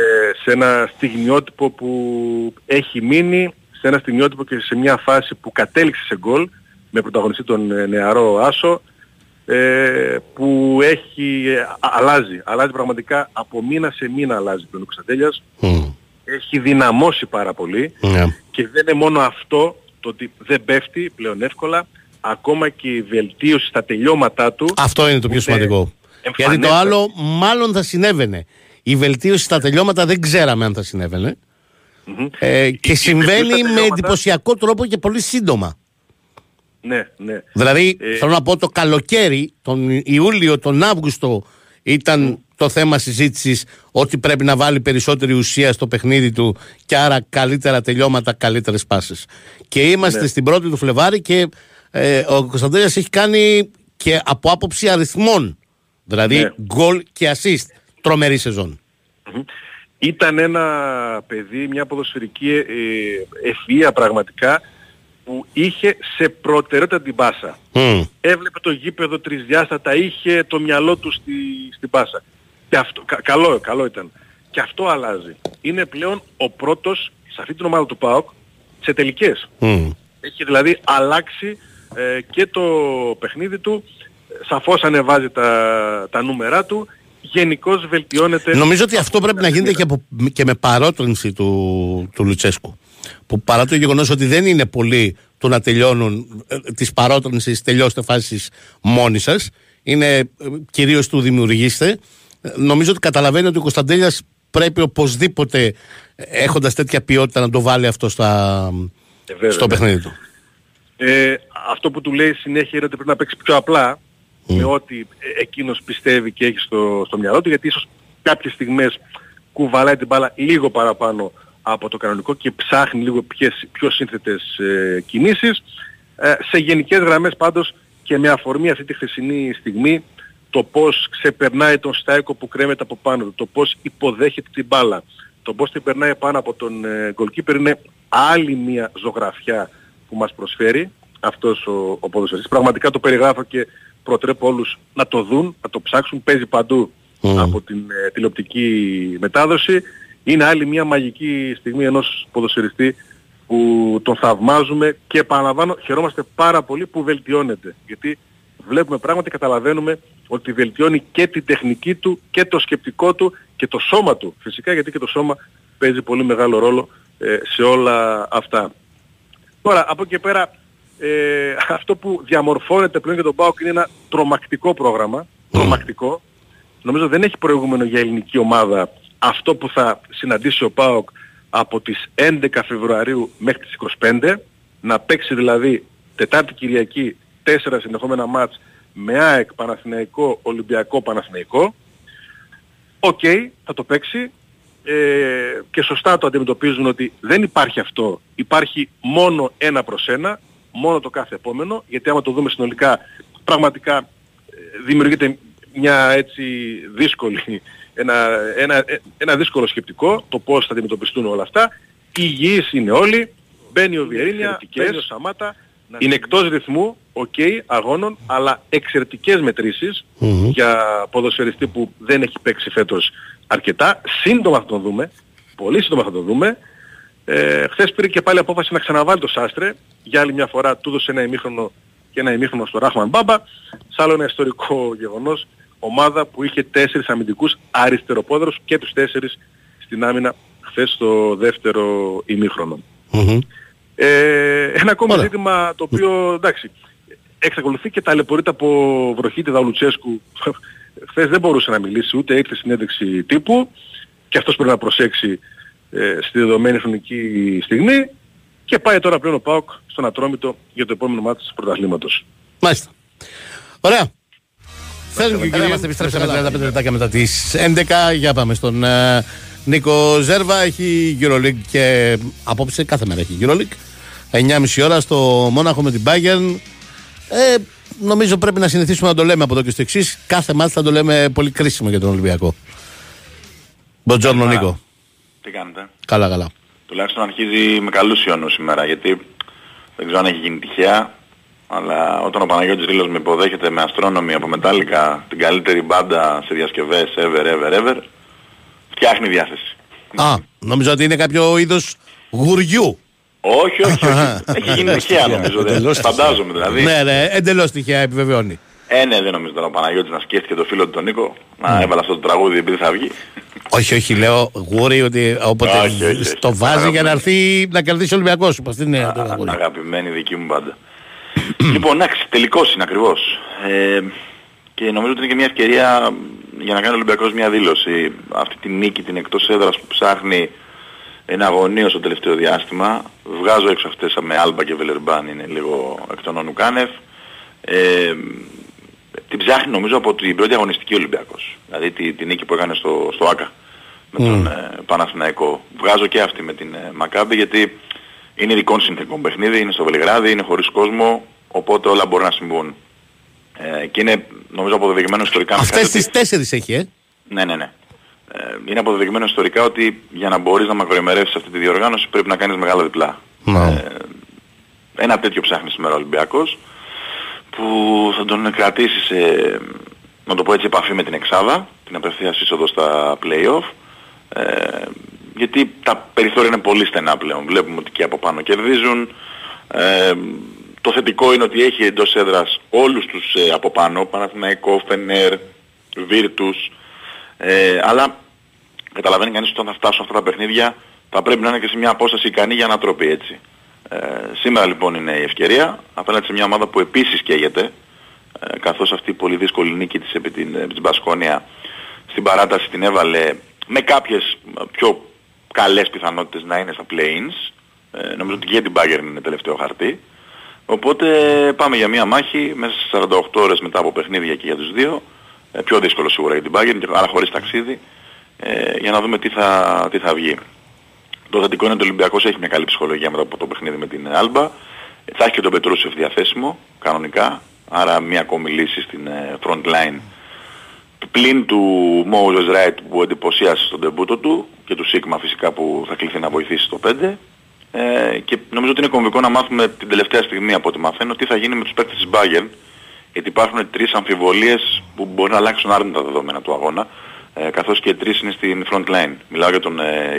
σε ένα στιγμιότυπο που έχει μείνει, σε ένα στιγμιότυπο και σε μια φάση που κατέληξε σε γκολ με πρωταγωνιστή τον ε, νεαρό Άσο ε, που έχει, ε, α- αλλάζει, αλλάζει πραγματικά από μήνα σε μήνα αλλάζει τον Κωνσταντέλιας έχει δυναμώσει πάρα πολύ Ναι. και δεν είναι μόνο αυτό το ότι δεν πέφτει πλέον εύκολα ακόμα και η βελτίωση στα τελειώματά του Αυτό είναι το πιο που είναι σημαντικό. Γιατί το εμφανέστατη. άλλο μάλλον θα συνέβαινε. Η βελτίωση στα τελειώματα δεν ξέραμε αν θα συνέβαινε. Ε, και η συμβαίνει βελτίωση στα με τελειώματα- εντυπωσιακό τρόπο και πολύ σύντομα. Ναι, ναι. Δηλαδή, Ε, θέλω να πω το καλοκαίρι, τον Ιούλιο, τον Αύγουστο, ήταν το θέμα συζήτησης ότι πρέπει να βάλει περισσότερη ουσία στο παιχνίδι του και άρα καλύτερα τελειώματα, καλύτερες πάσει. Και είμαστε Ναι. στην πρώτη του Φλεβάρη και ε, ο Κωνσταντέλιας έχει κάνει και από άποψη αριθμών. Δηλαδή, Ναι. γκολ και assist. Τρομερή σεζόν. Ήταν ένα παιδί, μια ποδοσφαιρική ε, ευφυΐα πραγματικά που είχε σε προτεραιότητα την πάσα. Μμ. Έβλεπε το γήπεδο τρισδιάστατα, είχε το μυαλό του στη, στην πάσα. Και αυτό, κα- καλό, καλό ήταν. Και αυτό αλλάζει. Είναι πλέον ο πρώτος σε αυτή την ομάδα του ΠΑΟΚ σε τελικές. Μμ. Έχει δηλαδή αλλάξει ε, και το παιχνίδι του, σαφώς ανεβάζει τα, τα νούμερά του, γενικώς βελτιώνεται. Νομίζω ότι αυτό πρέπει να γίνεται και, από, και με παρότρινση του, του Λουτσέσκου. Που παρά το γεγονός ότι δεν είναι πολλοί του να τελειώνουν ε, της παρότρινσης, τελειώστε φάσει μόνοι σας, είναι κυρίως του δημιουργήστε. Ε, Νομίζω ότι καταλαβαίνει ότι ο Κωνσταντέλιας πρέπει οπωσδήποτε έχοντας τέτοια ποιότητα να το βάλει αυτό στα, Ε, βέβαια, στο ναι. παιχνίδι του. Ε, αυτό που του λέει συνέχεια είναι ότι πρέπει να παίξει πιο απλά με ό,τι ε, εκείνος πιστεύει και έχει στο, στο μυαλό του γιατί ίσως κάποιες στιγμές κουβαλάει την μπάλα λίγο παραπάνω από το κανονικό και ψάχνει λίγο ποιες, πιο σύνθετες ε, κινήσεις. Ε, σε γενικές γραμμές πάντως και με αφορμή αυτή τη χθεσινή στιγμή το πώς ξεπερνάει τον Στάικο που κρέμεται από πάνω του, το πώς υποδέχεται την μπάλα, το πώς την περνάει πάνω από τον ε, goalkeeper είναι άλλη μια ζωγραφιά που μας προσφέρει αυτός ο, ο ποδοσφαιριστής. Πραγματικά το περιγράφω και προτρέπω όλους να το δουν, να το ψάξουν. Παίζει παντού από την ε, τηλεοπτική μετάδοση. Είναι άλλη μια μαγική στιγμή ενός ποδοσφαιριστή που τον θαυμάζουμε και επαναλαμβάνω χαιρόμαστε πάρα πολύ που βελτιώνεται. Γιατί βλέπουμε πράγματι, καταλαβαίνουμε ότι βελτιώνει και την τεχνική του και το σκεπτικό του και το σώμα του. Φυσικά γιατί και το σώμα παίζει πολύ μεγάλο ρόλο ε, σε όλα αυτά. Τώρα, από εκεί και πέρα, ε, αυτό που διαμορφώνεται πλέον για τον ΠΑΟΚ είναι ένα τρομακτικό πρόγραμμα. Τρομακτικό. Νομίζω δεν έχει προηγούμενο για ελληνική ομάδα αυτό που θα συναντήσει ο ΠΑΟΚ από τις 11 Φεβρουαρίου μέχρι τις 25. Να παίξει δηλαδή Τετάρτη Κυριακή τέσσερα συνεχόμενα μάτς με ΑΕΚ, Παναθηναϊκό, Ολυμπιακό, Παναθηναϊκό. Οκ, θα το παίξει. ε, και σωστά το αντιμετωπίζουν ότι δεν υπάρχει αυτό. Υπάρχει μόνο ένα προς ένα, μόνο το κάθε επόμενο, γιατί άμα το δούμε συνολικά πραγματικά ε, δημιουργείται μια έτσι δύσκολη, ένα, ένα, ε, ένα δύσκολο σκεπτικό το πώς θα αντιμετωπιστούν όλα αυτά. Υγιείς είναι όλοι, μπαίνει ο Βιερίνια, μπαίνει ο Σαμάτα, είναι εκτός ρυθμού, οκ, αγώνων, αλλά εξαιρετικές μετρήσεις για ποδοσφαιριστή που δεν έχει παίξει φέτος αρκετά. Σύντομα θα τον δούμε, πολύ σύντομα θα τον δούμε. Ε, χθες πήρε και πάλι απόφαση να ξαναβάλει το Σάστρε. Για άλλη μια φορά του έδωσε ένα ημίχρονο και ένα ημίχρονο στο Ράχμαν Μπάμπα. Σ' άλλο ένα ιστορικό γεγονός. Ομάδα που είχε τέσσερις αμυντικούς αριστεροπόδρους και τους τέσσερις στην άμυνα χθες στο δεύτερο ημίχρονο. Ε, ένα ακόμα ζήτημα το οποίο εντάξει εξακολουθεί και ταλαιπωρείται από βροχίτιδα ο Λουτσέσκου. Χθες δεν μπορούσε να μιλήσει ούτε ήρθε συνέντευξη τύπου και αυτός πρέπει να προσέξει ε, στη δεδομένη χρονική στιγμή και πάει τώρα πλέον ο ΠΑΟΚ στον Ατρόμητο για το επόμενο μάτι του πρωταθλήματος. Μάλιστα. Ωραία. Θέλουμε και κύριε, επιστρέψαμε 35 λεπτάκια μετά τις 11. Για πάμε στον ε, Νίκο Ζέρβα. Έχει EuroLeague και απόψε κάθε μέρα έχει EuroLeague. 9.30 ώρα στο Μόναχο με την Bayern. Ε, νομίζω πρέπει να συνηθίσουμε να το λέμε από εδώ και στο εξή. Κάθε μάτι θα το λέμε πολύ κρίσιμο για τον Ολυμπιακό. Μποτζόρνο Νίκο. Τι κάνετε; Καλά, καλά. Τουλάχιστον αρχίζει με καλούς ιόνους σήμερα γιατί δεν ξέρω αν έχει γίνει τυχαία αλλά όταν ο Παναγιώτης Ρήλος με υποδέχεται με αστρόνομη από μετάλλικα την καλύτερη μπάντα σε διασκευές ever ever ever φτιάχνει διάθεση. Α, νομίζω ότι είναι κάποιο είδος γουριού. Όχι, όχι, όχι. έχει γίνει τυχαία νομίζω. δεν- Εντελώς Φαντάζομαι δηλαδή. Ναι, ναι, εντελώς τυχαία επιβεβαιώνει. Ε, ναι, δεν νομίζω τώρα ο Παναγιώτης να σκέφτηκε το φίλο του τον Νίκο να έβαλε αυτό το τραγούδι επειδή θα βγει. Όχι, όχι, λέω γούρι ότι όποτε Όχι, όχι, όχι. το βάζει για να έρθει να κερδίσει ο Ολυμπιακός. Πώς την είναι το γούρι. Αγαπημένη δική μου μπάντα. λοιπόν, εντάξει, τελικός είναι ακριβώς. Ε, και νομίζω ότι είναι και μια ευκαιρία για να κάνει ο Ολυμπιακός μια δήλωση. Αυτή τη νίκη, την εκτός έδρας που ψάχνει ένα αγωνίο στο τελευταίο διάστημα. Βγάζω έξω αυτές με Άλμπα και Βελερμπάν, είναι λίγο εκ των όνου Κάνευ. Ε, την ψάχνει νομίζω από την πρώτη αγωνιστική Ολυμπιακός. Δηλαδή τη, τη νίκη που έκανε στο, στο ΆΚΑ με τον ε, Παναθηναϊκό. Βγάζω και αυτή με την ε, Μακάμπη γιατί είναι ειδικών συνθήκων παιχνίδι, είναι στο Βελιγράδι, είναι χωρίς κόσμο, οπότε όλα μπορούν να συμβούν. Ε, και είναι νομίζω αποδεδειγμένο ιστορικά με Αυτές κάτι τις τέσσερις έχει, ε; ναι, ναι, ναι. Ε, είναι αποδεδειγμένο ιστορικά ότι για να μπορείς να μακροημερεύσεις αυτή τη διοργάνωση πρέπει να κάνεις μεγάλα διπλά. Ε, ένα τέτοιο ψάχνεις σήμερα ο Ολυμπιακός που θα τον κρατήσει σε, να το πω έτσι, επαφή με την Εξάδα, την απευθείας είσοδο στα play-off. Ε, γιατί τα περιθώρια είναι πολύ στενά πλέον. Βλέπουμε ότι και από πάνω κερδίζουν. Ε, το θετικό είναι ότι έχει εντός έδρας όλους τους ε, από πάνω, Παναθηναϊκό, Φενέρ, Βίρτους, ε, αλλά καταλαβαίνει κανείς ότι όταν θα φτάσουν αυτά τα παιχνίδια θα πρέπει να είναι και σε μια απόσταση ικανή για να τροπεί έτσι. Ε, σήμερα λοιπόν είναι η ευκαιρία απέναντι σε μια ομάδα που επίσης καίγεται ε, καθώς αυτή η πολύ δύσκολη νίκη της επί την, επί την Μπασκόνια στην παράταση την έβαλε με κάποιες ε, πιο καλές πιθανότητες να είναι στα play-ins. Ε, νομίζω ότι και την Bayern είναι τελευταίο χαρτί. Οπότε πάμε για μια μάχη μέσα στις 48 ώρες μετά από παιχνίδια και για τους δύο. Ε, πιο δύσκολο σίγουρα για την Bayern, αλλά χωρίς ταξίδι. Ε, για να δούμε τι θα, τι θα βγει. Το θετικό είναι ότι ο Ολυμπιακός έχει μια καλή ψυχολογία μετά από το παιχνίδι με την Άλμπα. Ε, Θα έχει και τον Πετρούσεφ διαθέσιμο, κανονικά. Άρα μια ακόμη λύση στην ε, front line. Πλην του Moses Wright που εντυπωσίασε στον τεμπούτο του και του Σίγμα φυσικά που θα κληθεί να βοηθήσει στο 5. Ε, και νομίζω ότι είναι κομβικό να μάθουμε την τελευταία στιγμή από ό,τι μαθαίνω τι θα γίνει με τους παίκτες της Bayern γιατί υπάρχουν τρεις αμφιβολίες που μπορεί να αλλάξουν άρνητα τα δεδομένα του αγώνα ε, καθώς και τρεις είναι στην front line. Μιλάω για τον ε,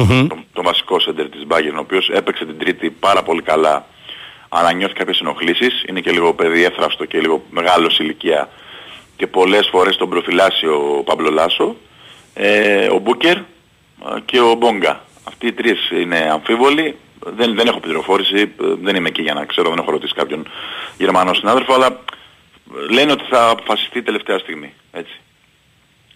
Ιμπάκα, τον, τον βασικό σέντερ της Bayern, ο οποίος έπαιξε την τρίτη πάρα πολύ καλά αλλά νιώθει κάποιες ενοχλήσεις, είναι και λίγο παιδί εύθραυστο και λίγο μεγάλος ηλικία και πολλές φορές τον προφυλάσσει ο Παμπλο Λάσο, ε, ο Μπούκερ ε, και ο Μπόγκα. Αυτοί οι τρεις είναι αμφίβολοι. Δεν, δεν έχω πληροφόρηση, ε, δεν είμαι εκεί για να ξέρω, δεν έχω ρωτήσει κάποιον Γερμανό συνάδελφο, αλλά ε, λένε ότι θα αποφασιστεί τελευταία στιγμή. Έτσι.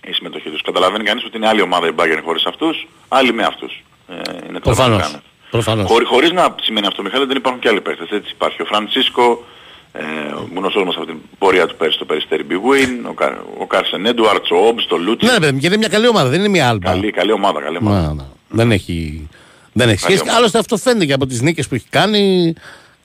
Η συμμετοχή τους. Καταλαβαίνει κανείς ότι είναι άλλη ομάδα η Bayern χωρίς αυτούς, άλλη με αυτούς. Ε, είναι Προφανώς. τρομερό. Προφανώς. Χωρί, χωρίς να σημαίνει αυτό, Μιχάλη, δεν υπάρχουν και άλλοι παίκτες. Έτσι υπάρχει ο Φρανσίσκο, Ε, γνωστός μας από την πορεία του πέρσι στο Περιστέρι Big Win, ο, Κα- ο Κάρσεν Έντουαρτς, ο Όμπς, το Λούτσι. Ναι, ρε παιδί μου, και είναι μια καλή ομάδα, δεν είναι μια άλμπα. Καλή, καλή ομάδα, καλή ομάδα. Να, να. Δεν έχει, δεν έχει Καλή σχέση. ομάδα. Άλλωστε αυτό φαίνεται και από τις νίκες που έχει κάνει,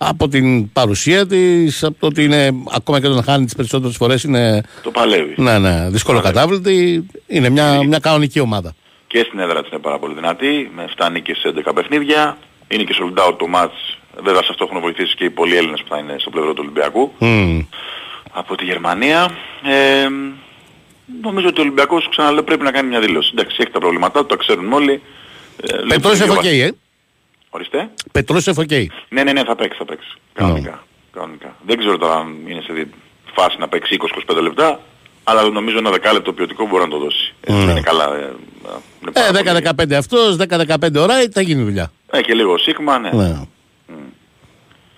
από την παρουσία της, από το ότι είναι, ακόμα και όταν χάνει τις περισσότερες φορές είναι Το παλεύει. ναι, ναι, δύσκολο κατάβλητη. Είναι μια, μια κανονική ομάδα. Και στην έδρα της είναι πάρα πολύ δυνατή, με 7 νίκες σε 11 παιχνίδια. Είναι και sold out το match. Βέβαια σε αυτό έχουν βοηθήσει και οι πολλοί Έλληνες που θα είναι στο πλευρό του Ολυμπιακού. Μμμ. από τη Γερμανία. Ε, νομίζω ότι ο Ολυμπιακός, ξαναλέω, πρέπει να κάνει μια δήλωση. Εντάξει, έχει τα προβλήματά του, τα ξέρουν όλοι. Ε, Πετρός λείπουν δύο Εφοκέη, βαθ- ε. Ορίστε. Πετρός Εφοκέη. Ναι, ναι, ναι, θα παίξει, θα παίξει. Κανονικά. κανονικά. Δεν ξέρω τώρα αν είναι σε δι- φάση να παίξει 20-25 λεπτά, αλλά νομίζω ένα δεκάλεπτο ποιοτικό μπορεί να το δώσει. Έτσι Ναι. είναι καλά. Ε, είναι πάρα Ε, πολύ. 10-15 αυτός, 10-15 ώρα, θα γίνει δουλειά. Ε, και λίγο σίγμα, ναι.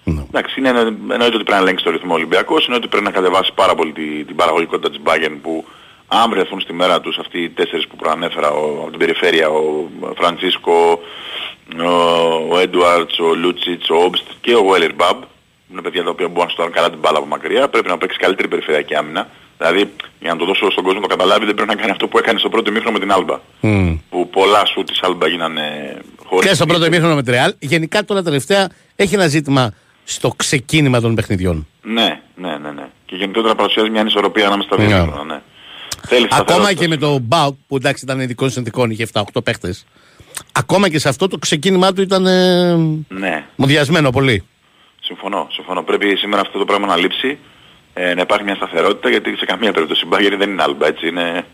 Ναι. Εντάξει, είναι, εννοείται ότι πρέπει να ελέγξει το ρυθμό ο Ολυμπιακός, εννοείται ότι πρέπει να κατεβάσει πάρα πολύ τη- την παραγωγικότητα της Bayern που αν βρεθούν στη μέρα τους αυτοί οι τέσσερις που προανέφερα ο, από την περιφέρεια, ο Φραντσίσκο, ο, ο Έντουαρτς, ο Λούτσιτς, ο Όμπστ και ο Βέλερ Μπαμπ, είναι παιδιά τα οποία μπορούν να σουτάρουν καλά την μπάλα από μακριά, πρέπει να παίξει καλύτερη περιφερειακή άμυνα. Δηλαδή, για να το δώσω στον κόσμο να το καταλάβει, δεν πρέπει να κάνει αυτό που έκανε στο πρώτο ημίχρονο με την Άλμπα. Μμ. Που πολλά σουτ της Άλμπα γίνανε χωρίς... Και στο πρώτο ημίχρονο με τη Ρεάλ. Γενικά τώρα τελευταία έχει ένα ζήτημα στο ξεκίνημα των παιχνιδιών. Ναι, ναι, ναι, ναι. Και γενικότερα παρουσιάζει μια ανισορροπία ανάμεσα στα δύο Ναι. σύγχρονα, ναι. Θέλεις Ακόμα σταθερότητα. και με το Μπάουκ που εντάξει ήταν ειδικών συνθηκών, είχε 7-8 παίχτες. Ακόμα και σε αυτό το ξεκίνημά του ήταν ε, Ναι, μοδιασμένο πολύ. συμφωνώ, συμφωνώ. Πρέπει σήμερα αυτό το πράγμα να λείψει, ε, να υπάρχει μια σταθερότητα γιατί σε καμία περίπτωση η Bayern δεν είναι άλμπα, έτσι. Είναι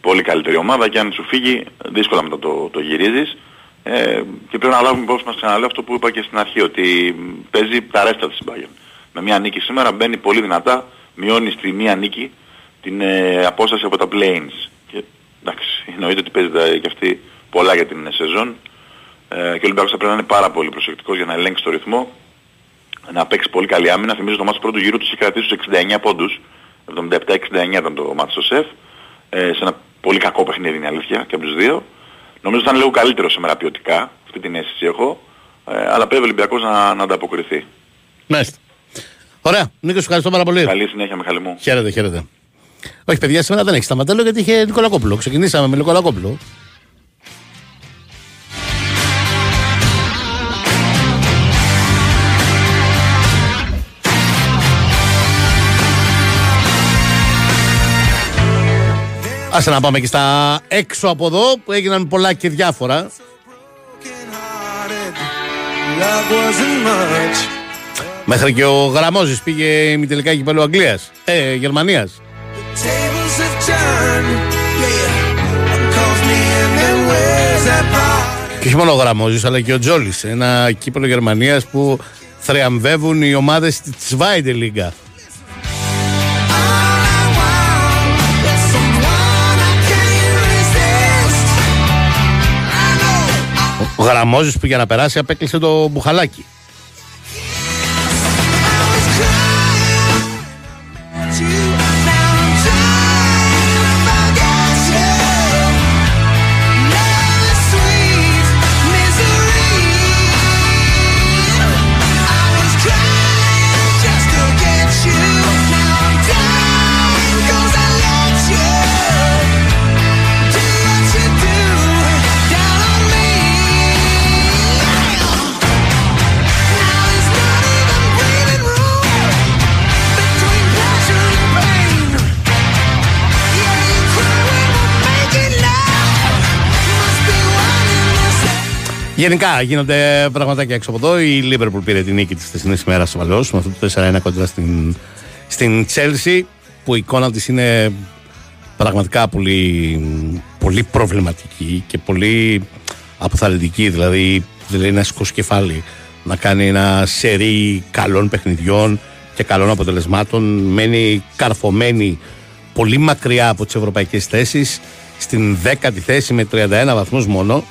πολύ καλύτερη ομάδα και αν σου φύγει δύσκολα μετά το, το γυρίζεις. Ε, και πρέπει να λάβουμε υπόψη μας ξαναλέω αυτό που είπα και στην αρχή, ότι μ, παίζει τα ρέστα της Bayern. Με μια νίκη σήμερα μπαίνει πολύ δυνατά, μειώνεις στη μία νίκη την ε, απόσταση από τα planes. Και εντάξει, εννοείται ότι παίζει τα- και αυτή πολλά για την ε, σεζόν. Ε, και ο Ολυμπιακός θα πρέπει να είναι πάρα πολύ προσεκτικός για να ελέγξει το ρυθμό να παίξει πολύ καλή άμυνα. Θυμίζω το μάτς του πρώτου γύρου τους είχε κρατήσει στους 69 πόντους. 77-69 ήταν το μάτς στο ΣΕΦ. Ε, σε ένα πολύ κακό παιχνίδι είναι η αλήθεια και από τους δύο. Νομίζω ότι θα είναι λίγο καλύτερο σήμερα ποιοτικά. Αυτή την αίσθηση έχω. Ε, αλλά πρέπει ο Ολυμπιακός να, να ανταποκριθεί. Μάλιστα. Ωραία. Νίκος, σου ευχαριστώ πάρα πολύ. Καλή συνέχεια Μιχάλη μου. Χαίρετε, χαίρετε. Όχι, παιδιά, σήμερα δεν έχει σταματέλο γιατί είχε Νικολακόπουλο. Ξεκινήσαμε με Νικολακόπουλο. Άσε να πάμε και στα έξω από εδώ που έγιναν πολλά και διάφορα. Love wasn't much. Μέχρι και ο Γραμμόζης πήγε ημιτελικά κυπέλου Αγγλίας. Ε, Γερμανίας. Tables have turned. Yeah. Calls me in and wears that part; Και όχι μόνο ο Γραμμόζης αλλά και ο Τζόλης. Ένα κύπελο Γερμανίας που θριαμβεύουν οι ομάδες της Zweite Liga. Ο Γραμμόζης που για να περάσει απέκλεισε το μπουχαλάκι. Γενικά γίνονται πραγματάκια έξω από εδώ. Η Liverpool πήρε την νίκη της χθεσινής ημέρας ασφαλώ με αυτό το 4-1 κοντά στην, στην Chelsea που η εικόνα της είναι πραγματικά πολύ, πολύ προβληματική και πολύ αποθαρρυντική. Δηλαδή, δηλαδή να σηκώσει κεφάλι, να κάνει ένα σερί καλών παιχνιδιών και καλών αποτελεσμάτων. Μένει καρφωμένη πολύ μακριά από τις ευρωπαϊκές θέσεις στην 10η θέση με 31 βαθμούς μόνο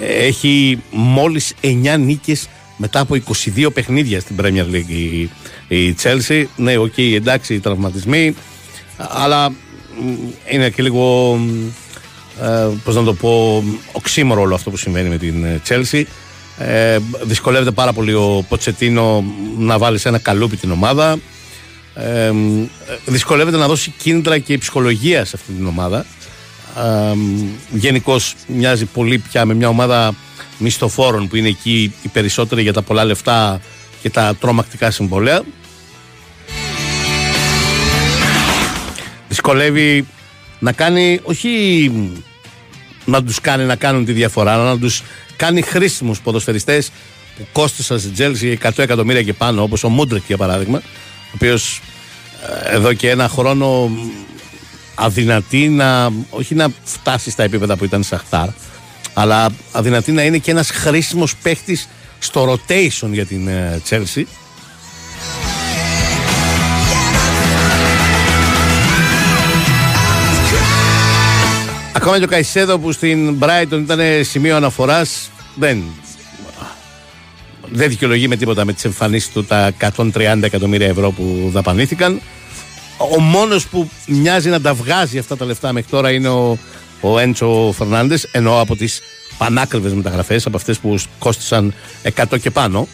έχει μόλις 9 νίκες μετά από 22 παιχνίδια στην Premier League η, η Chelsea. Ναι οκ εντάξει οι τραυματισμοί αλλά μ, είναι και λίγο μ, ε, πώς να το πω οξύμωρο όλο αυτό που συμβαίνει με την ε, Chelsea. Ε, δυσκολεύεται πάρα πολύ ο Ποτσετίνο να βάλει σε ένα καλούπι την ομάδα. Ε, δυσκολεύεται να δώσει κίνητρα και ψυχολογία σε αυτή την ομάδα. Ε, Γενικώς μοιάζει πολύ πια με μια ομάδα μισθοφόρων που είναι εκεί οι περισσότεροι για τα πολλά λεφτά και τα τρομακτικά συμβόλαια. Δυσκολεύει να κάνει, όχι να τους κάνει να κάνουν τη διαφορά, αλλά να τους κάνει χρήσιμους ποδοσφαιριστές που κόστησαν στην Τσέλσι 100 εκατομμύρια και πάνω, όπως ο Μούντρικ για παράδειγμα, ο οποίος ε, εδώ και ένα χρόνο αδυνατεί να, όχι να φτάσει στα επίπεδα που ήταν Σαχτάρ, αλλά αδυνατεί να είναι και ένας χρήσιμος παίχτης στο rotation για την ε, Chelsea. Ακόμα και ο Καϊσέδο που στην Brighton ήταν σημείο αναφοράς δεν, δεν δικαιολογεί με τίποτα με τις εμφανίσεις του τα 130 εκατομμύρια ευρώ που δαπανήθηκαν. Ο μόνος που μοιάζει να τα βγάζει αυτά τα λεφτά μέχρι τώρα είναι ο, ο Έντσο Φερνάντες ενώ από τις πανάκριβες μεταγραφές από αυτές που κόστησαν 100 και πάνω.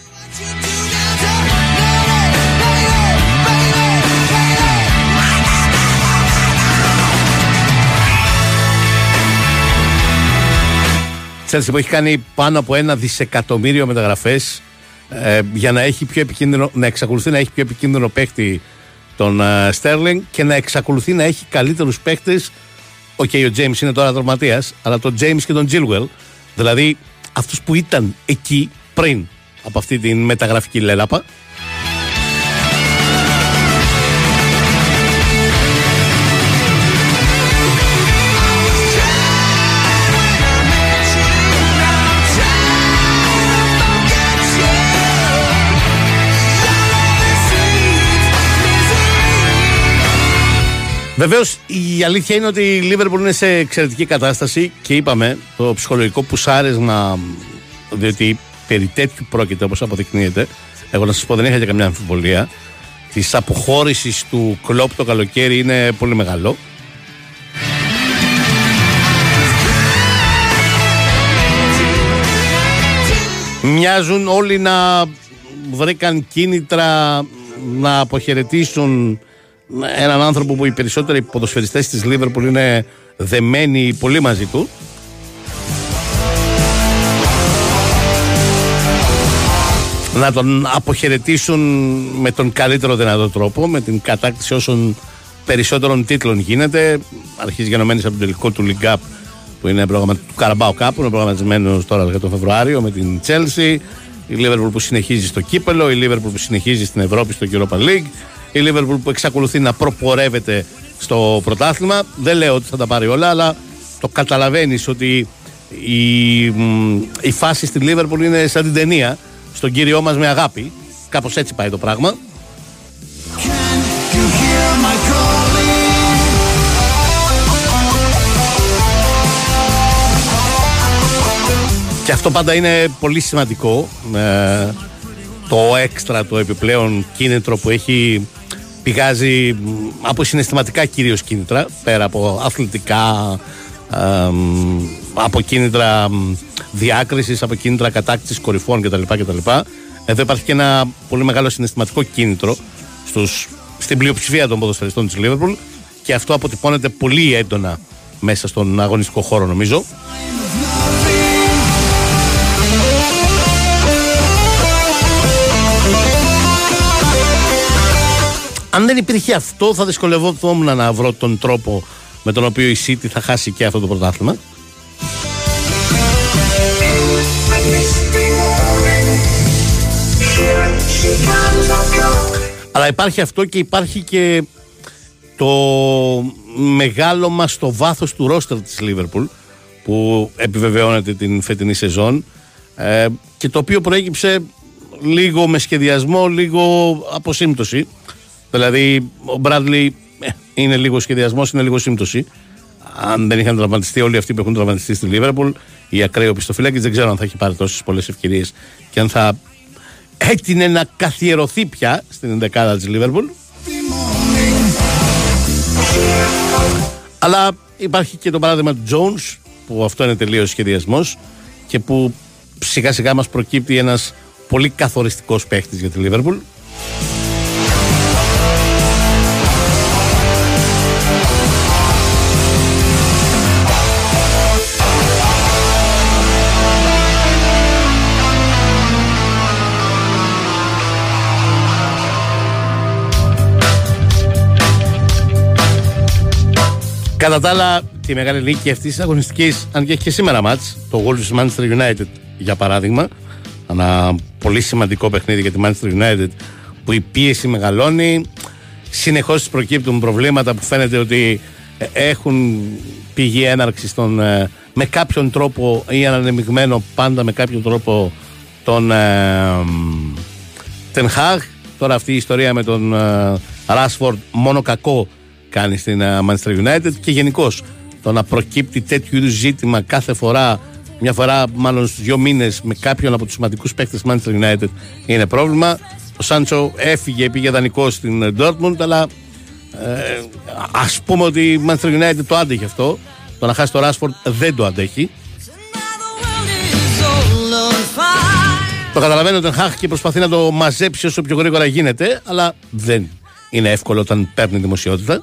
Τσέλσι που έχει κάνει πάνω από ένα δισεκατομμύριο μεταγραφές ε, για να, έχει πιο επικίνδυνο, να εξακολουθεί να έχει πιο επικίνδυνο παίχτη τον Στέρλινγκ και να εξακολουθεί να έχει καλύτερους παίχτες OK, okay, ο James είναι τώρα τραυματίας αλλά τον James και τον Τσίλγουελ Δηλαδή αυτούς που ήταν εκεί πριν από αυτή τη μεταγραφική λαίλαπα. Βεβαίως η αλήθεια είναι ότι η Λίβερπουλ είναι σε εξαιρετική κατάσταση και είπαμε το ψυχολογικό πουσάρισμα, διότι περί τέτοιου πρόκειται όπως αποδεικνύεται. Εγώ να σας πω δεν είχα για καμιά αμφιβολία. Της αποχώρησης του κλοπ το καλοκαίρι είναι πολύ μεγάλο. Μοιάζουν όλοι να βρήκαν κίνητρα να αποχαιρετήσουν έναν άνθρωπο που οι περισσότεροι ποδοσφαιριστές της Λίβερπουλ είναι δεμένοι πολύ μαζί του. Να τον αποχαιρετήσουν με τον καλύτερο δυνατό τρόπο με την κατάκτηση όσων περισσότερων τίτλων γίνεται. Αρχίζει γενομένης από τον τελικό του League Cup που είναι πρόγραμμα του Καραμπάου Cup που είναι προγραμματισμένος τώρα για τον Φεβρουάριο με την Chelsea η Liverpool που συνεχίζει στο κύπελο η Liverpool που συνεχίζει στην Ευρώπη στο Europa League η Liverpool που εξακολουθεί να προπορεύεται στο πρωτάθλημα. Δεν λέω ότι θα τα πάρει όλα, αλλά το καταλαβαίνεις ότι η, η φάση στη Liverpool είναι σαν την ταινία. Στον κύριό μας με αγάπη. Κάπως έτσι πάει το πράγμα. Αυτό πάντα είναι πολύ σημαντικό. Ε, το έξτρα, το επιπλέον κίνητρο που έχει πηγάζει από συναισθηματικά κυρίως κίνητρα πέρα από αθλητικά από κίνητρα διάκρισης από κίνητρα κατάκτησης κορυφών κτλ. κτλ. Εδώ υπάρχει και ένα πολύ μεγάλο συναισθηματικό κίνητρο στους, στην πλειοψηφία των ποδοσφαιριστών της Λίβερπουλ και αυτό αποτυπώνεται πολύ έντονα μέσα στον αγωνιστικό χώρο νομίζω. Αν δεν υπήρχε αυτό, θα δυσκολευόμουν να βρω τον τρόπο με τον οποίο η City θα χάσει και αυτό το πρωτάθλημα. Αλλά υπάρχει αυτό και υπάρχει και το μεγάλο μας στο βάθος του ρόστερ της Λίβερπουλ που επιβεβαιώνεται την φετινή σεζόν ε, και το οποίο προέκυψε λίγο με σχεδιασμό, λίγο αποσύμπτωση Δηλαδή, ο Μπράντλι ε, είναι λίγο σχεδιασμός, είναι λίγο σύμπτωση. Αν δεν είχαν τραυματιστεί όλοι αυτοί που έχουν τραυματιστεί στη Λίβερπουλ, η ακραίο πιστοφυλάκη δεν ξέρω αν θα έχει πάρει τόσες πολλές ευκαιρίες και αν θα έτεινε να καθιερωθεί πια στην 11η της Λίβερπουλ. Αλλά υπάρχει και το παράδειγμα του Jones, που αυτό είναι τελείως σχεδιασμός και που σιγά σιγά μας προκύπτει ένας πολύ καθοριστικός παίχτης για τη Λίβερπουλ. Κατά τα άλλα, τη μεγάλη νίκη αυτής της αγωνιστικής, αν και έχει και σήμερα μάτς, το Wolves Manchester United για παράδειγμα, ένα πολύ σημαντικό παιχνίδι για τη Manchester United που η πίεση μεγαλώνει. Συνεχώς προκύπτουν προβλήματα που φαίνεται ότι ε, έχουν πηγή έναρξης στον, ε, με κάποιον τρόπο ή ανανεμιγμένο πάντα με κάποιον τρόπο τον Τενχάγ. Τώρα αυτή η ιστορία με τον Ράσφορντ μόνο κακό κάνει στην ε, Manchester United και γενικώς το να προκύπτει τέτοιου είδους ζήτημα κάθε φορά, μια φορά μάλλον στους δύο μήνες με κάποιον από τους σημαντικούς παίκτες Manchester United είναι πρόβλημα. Ο Σάντσο έφυγε, πήγε δανεικό στην Dortmund, αλλά ε, ας πούμε ότι η Manchester United το άντεχε αυτό. Το να χάσει το Rashford δεν το αντέχει. Το καταλαβαίνω ότι Χάχ και προσπαθεί να το μαζέψει όσο πιο γρήγορα γίνεται, αλλά δεν είναι εύκολο όταν παίρνει δημοσιότητα.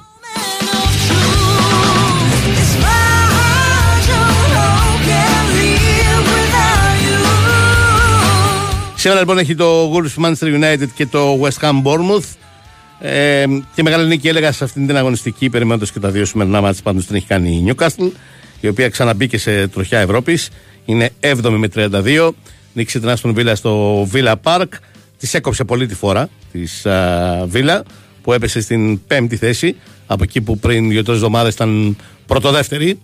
Σήμερα λοιπόν έχει το Wolves Manchester United και το West Ham Bournemouth. Ε, και μεγάλη νίκη έλεγα σε αυτήν την αγωνιστική, περιμένοντας και τα δύο σημερινά μάτια πάντως την έχει κάνει η Newcastle, η οποία ξαναμπήκε σε τροχιά Ευρώπης. Είναι 7η με 32. Νίκησε την Άστον Villa στο Villa Park. Της έκοψε πολύ τη φορά της Villa, που έπεσε στην πέμπτη θέση. Από εκεί που πριν δύο-τρεις εβδομάδες ήταν πρωτοδεύτερη.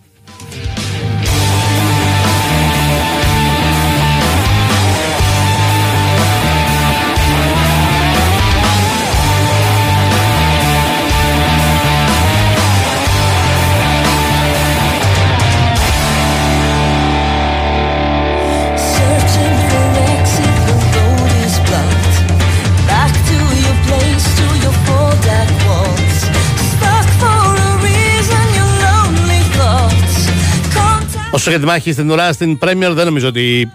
Όσο για τη μάχη στην ουρά στην Premier, δεν νομίζω ότι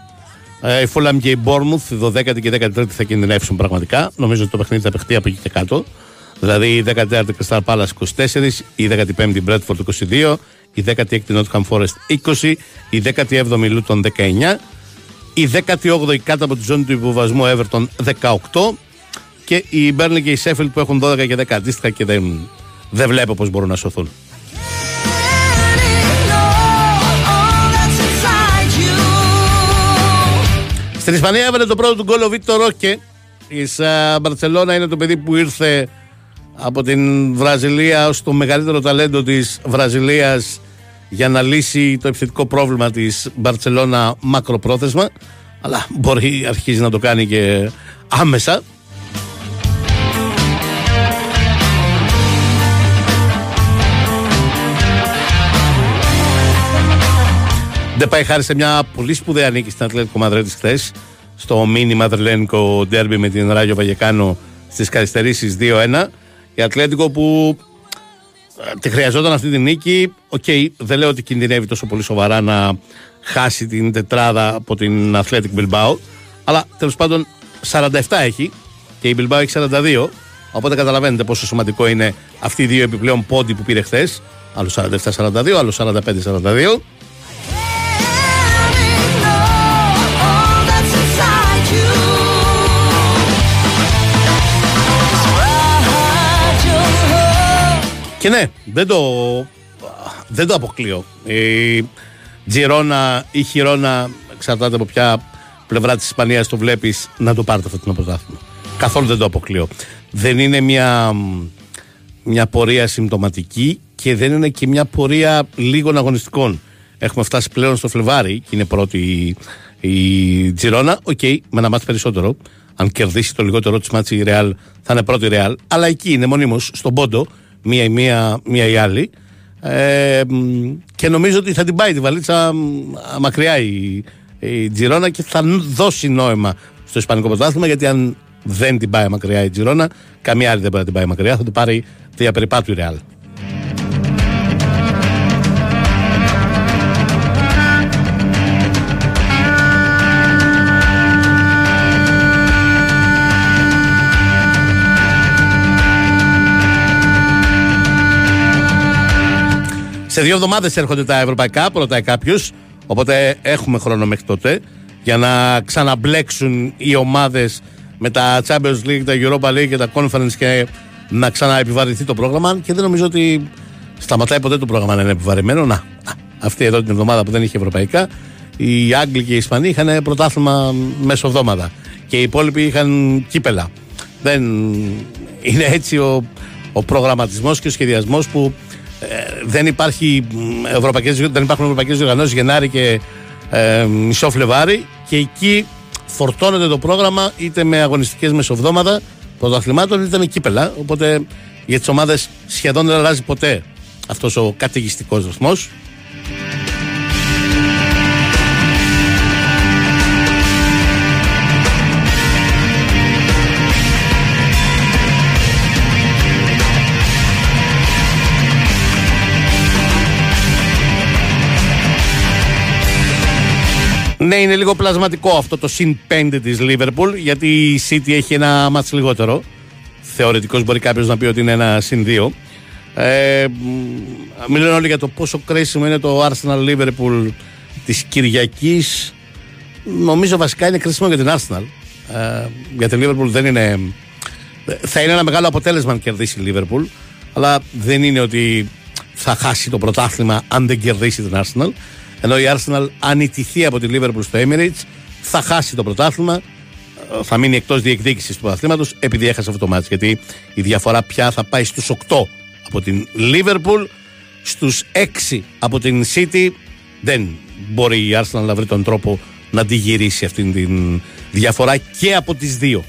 ε, η Fulham και η Bournemouth, η 12η και η 13η θα κινδυνεύσουν πραγματικά. Νομίζω ότι το παιχνίδι θα παιχτεί από εκεί και κάτω. Δηλαδή η 14η Crystal Palace 24, η 15η Bradford 22, η 16η Nottingham Forest 20, η 17η Luton 19, η 18η κάτω από τη ζώνη του υποβασμού Everton 18 και η Burnley και η Sheffield που έχουν 12 και 10 αντίστοιχα και δεν, δεν βλέπω πώς μπορούν να σωθούν. Στην Ισπανία έβαλε το πρώτο του γκολ ο Βίκτορ Ρόκε. Η Μπαρσελόνα είναι το παιδί που ήρθε από την Βραζιλία ως το μεγαλύτερο ταλέντο της Βραζιλίας για να λύσει το επιθετικό πρόβλημα της Μπαρσελόνα μακροπρόθεσμα αλλά μπορεί αρχίζει να το κάνει και άμεσα Δεν πάει χάρη σε μια πολύ σπουδαία νίκη στην Ατλέτικο Μαδρίτη χθες. Στο μίνι Μαδριλένικο ντέρμπι με την Ράγιο Βαγιεκάνο στις καθυστερήσεις 2-1. Η Ατλέτικο που ε, τη χρειαζόταν αυτή τη νίκη. Οκ, δεν λέω ότι κινδυνεύει τόσο πολύ σοβαρά να χάσει την τετράδα από την Athletic Bilbao. Αλλά τέλος πάντων 47 έχει και η Bilbao έχει 42. Οπότε καταλαβαίνετε πόσο σημαντικό είναι αυτοί οι δύο επιπλέον πόντι που πήρε χθες. Άλλο 47-42, άλλο 45-42. Και ναι, δεν το, δεν το αποκλείω. Η Τζιρόνα ή Χιρόνα, εξαρτάται από ποια πλευρά της Ισπανίας το βλέπεις, να το πάρει αυτό το πρωτάθλημα. Καθόλου δεν το αποκλείω. Δεν είναι μια, μια πορεία συμπτωματική και δεν είναι και μια πορεία λίγων αγωνιστικών. Έχουμε φτάσει πλέον στο Φλεβάρι και είναι πρώτη η, η Τζιρόνα. Οκ, με ένα ματς περισσότερο. Αν κερδίσει το λιγότερό της ματς η Ρεάλ, θα είναι πρώτη η Ρεάλ. Αλλά εκεί είναι μονίμως στον πόντο, μία η μία, μία η άλλη. Ε, μ, και νομίζω ότι θα την πάει τη βαλίτσα μ, μακριά η, η Τζιρόνα και θα δώσει νόημα στο Ισπανικό Πρωτάθλημα γιατί αν δεν την πάει μακριά η Τζιρόνα, καμία άλλη δεν μπορεί να την πάει μακριά, θα την πάρει διαπεριπάτου η Ρεάλ. Σε δύο εβδομάδες έρχονται τα ευρωπαϊκά, ρωτάει κάποιος. Οπότε έχουμε χρόνο μέχρι τότε για να ξαναμπλέξουν οι ομάδες με τα Champions League, τα Europa League και τα Conference και να ξαναεπιβαρυνθεί το πρόγραμμα. Και δεν νομίζω ότι σταματάει ποτέ το πρόγραμμα να είναι επιβαρημένο. Να, α, αυτή εδώ την εβδομάδα που δεν είχε ευρωπαϊκά, οι Άγγλοι και οι Ισπανοί είχαν πρωτάθλημα μέσω εβδομάδα. Και οι υπόλοιποι είχαν κύπελα. Δεν είναι έτσι ο, ο προγραμματισμός και ο σχεδιασμός που ε, δεν, υπάρχει μ, ευρωπαϊκές, δεν υπάρχουν ευρωπαϊκές διοργανώσεις Γενάρη και ε, μισό Φλεβάρι και εκεί φορτώνεται το πρόγραμμα είτε με αγωνιστικές μεσοβδόμαδα πρωταθλημάτων είτε με κύπελα. Οπότε για τις ομάδες σχεδόν δεν αλλάζει ποτέ αυτός ο καταιγιστικός ρυθμός. Ναι, είναι λίγο πλασματικό αυτό το συν 5 της Liverpool γιατί η City έχει ένα μάτς λιγότερο. Θεωρητικώς μπορεί κάποιος να πει ότι είναι ένα συν 2. Ε, μ, μιλάνε όλοι για το πόσο κρίσιμο είναι το Arsenal Liverpool της Κυριακής. Νομίζω βασικά είναι κρίσιμο για την Arsenal. Ε, για την Liverpool δεν είναι... Θα είναι ένα μεγάλο αποτέλεσμα αν κερδίσει η Liverpool. Αλλά δεν είναι ότι θα χάσει το πρωτάθλημα αν δεν κερδίσει την Arsenal. Ενώ η Arsenal αν ιτηθεί από τη Liverpool στο Emirates θα χάσει το πρωτάθλημα ε, θα μείνει εκτός διεκδίκησης του πρωταθλήματος επειδή έχασε αυτό το μάτς. Γιατί η διαφορά πια θα πάει στους 8 από την Liverpool στους 6 από την City. Δεν μπορεί η Arsenal να βρει τον τρόπο να τη γυρίσει αυτήν την διαφορά και από τις δύο.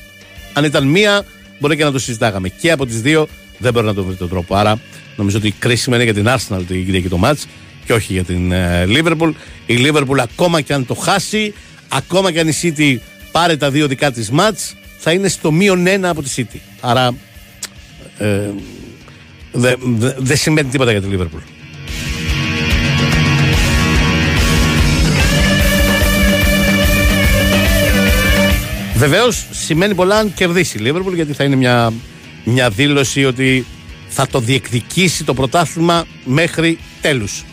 Αν ήταν μία μπορεί και να το συζητάγαμε. Και από τις δύο δεν μπορεί να το βρει τον τρόπο. Άρα νομίζω ότι κρίσιμο είναι για την Arsenal την Κυριακή το μάτς και όχι για την ε, Liverpool. Η Liverpool ακόμα και αν το χάσει, ακόμα και αν η City πάρει τα δύο δικά της μάτς, θα είναι στο μείον ένα από τη City. Άρα ε, δεν δε, δεν σημαίνει τίποτα για τη Liverpool. Βεβαίως σημαίνει πολλά αν κερδίσει η Liverpool γιατί θα είναι μια, μια δήλωση ότι θα το διεκδικήσει το πρωτάθλημα μέχρι τέλους.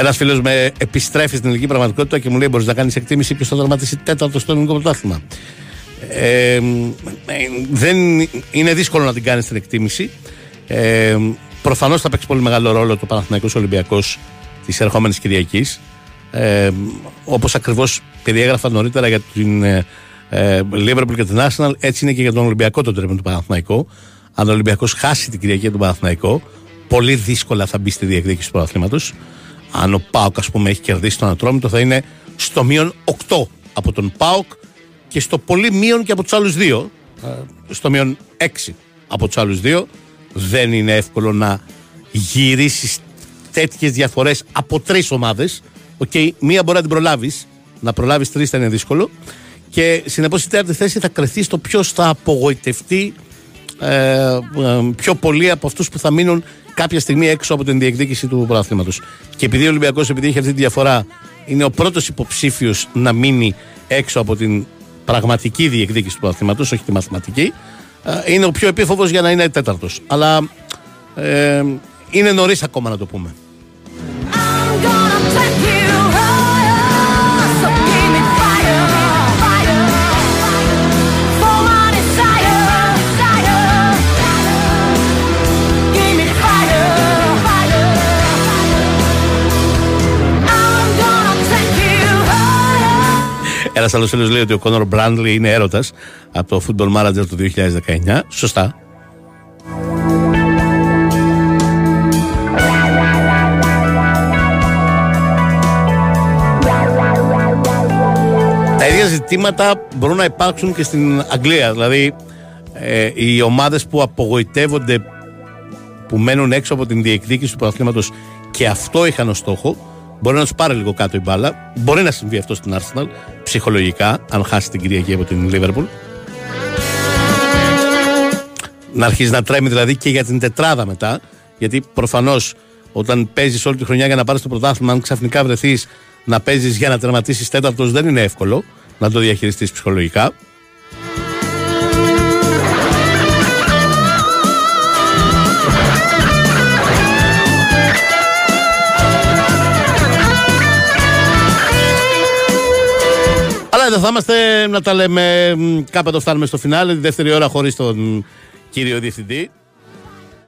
Ένας φίλος με επιστρέφει στην ελληνική πραγματικότητα και μου λέει: Μπορείς να κάνεις εκτίμηση ποιος θα δραματίσει τέταρτο στο ελληνικό πρωτάθλημα. Ε, ε, δεν είναι δύσκολο να την κάνεις την εκτίμηση. Ε, Προφανώς θα παίξει πολύ μεγάλο ρόλο το Παναθηναϊκός Ολυμπιακός της ερχόμενης Κυριακής. Ε, Όπως ακριβώς περιέγραφα νωρίτερα για την ε, ε, Liverpool και την Arsenal, έτσι είναι και για τον Ολυμπιακό τον τρόπο του Παναθηναϊκού. Αν ο Ολυμπιακός χάσει την Κυριακή του Παναθηναϊκό, πολύ δύσκολα θα μπει στη διεκδίκηση του πρωταθλήματο. Αν ο Πάοκ, ας πούμε, έχει κερδίσει τον Ατρόμητο, θα είναι στο μείον 8 από τον Πάοκ και στο πολύ μείον και από τους άλλους δύο. ε, Στο μείον 6 από τους άλλους δύο. Δεν είναι εύκολο να γυρίσεις τέτοιες διαφορές από τρεις ομάδες. Οκ, μία μπορεί να την προλάβεις. Να προλάβεις τρεις θα είναι δύσκολο. Και συνεπώς η τέταρτη θέση θα κριθεί στο ποιος θα απογοητευτεί ε, ε, πιο πολύ από αυτούς που θα μείνουν κάποια στιγμή έξω από την διεκδίκηση του πρωταθλήματος. Και επειδή ο Ολυμπιακός, επειδή έχει αυτή τη διαφορά, είναι ο πρώτος υποψήφιος να μείνει έξω από την πραγματική διεκδίκηση του πρωταθλήματο, όχι τη μαθηματική, ε, είναι ο πιο επίφοβος για να είναι τέταρτος. Αλλά ε, είναι νωρίς ακόμα να το πούμε. Ένας άλλος φίλος λέει ότι ο Κόνορ Μπράντλι είναι έρωτας από το Football Manager του 2019. Σωστά. Τα ίδια ζητήματα μπορούν να υπάρξουν και στην Αγγλία. Δηλαδή, ε, οι ομάδες που απογοητεύονται, που μένουν έξω από την διεκδίκηση του πρωταθλήματος και αυτό είχαν ως στόχο, μπορεί να του πάρει λίγο κάτω η μπάλα. Μπορεί να συμβεί αυτό στην Arsenal ψυχολογικά, αν χάσει την Κυριακή από την Liverpool. Να αρχίσει να τρέμει δηλαδή και για την τετράδα μετά. Γιατί προφανώς όταν παίζεις όλη τη χρονιά για να πάρεις το πρωτάθλημα, αν ξαφνικά βρεθείς να παίζεις για να τερματίσεις τέταρτος, δεν είναι εύκολο να το διαχειριστείς ψυχολογικά. Δεν θα είμαστε να τα λέμε. μ, Κάπου εδώ φτάνουμε στο φινάλε. Τη δεύτερη ώρα χωρίς τον κύριο διευθυντή.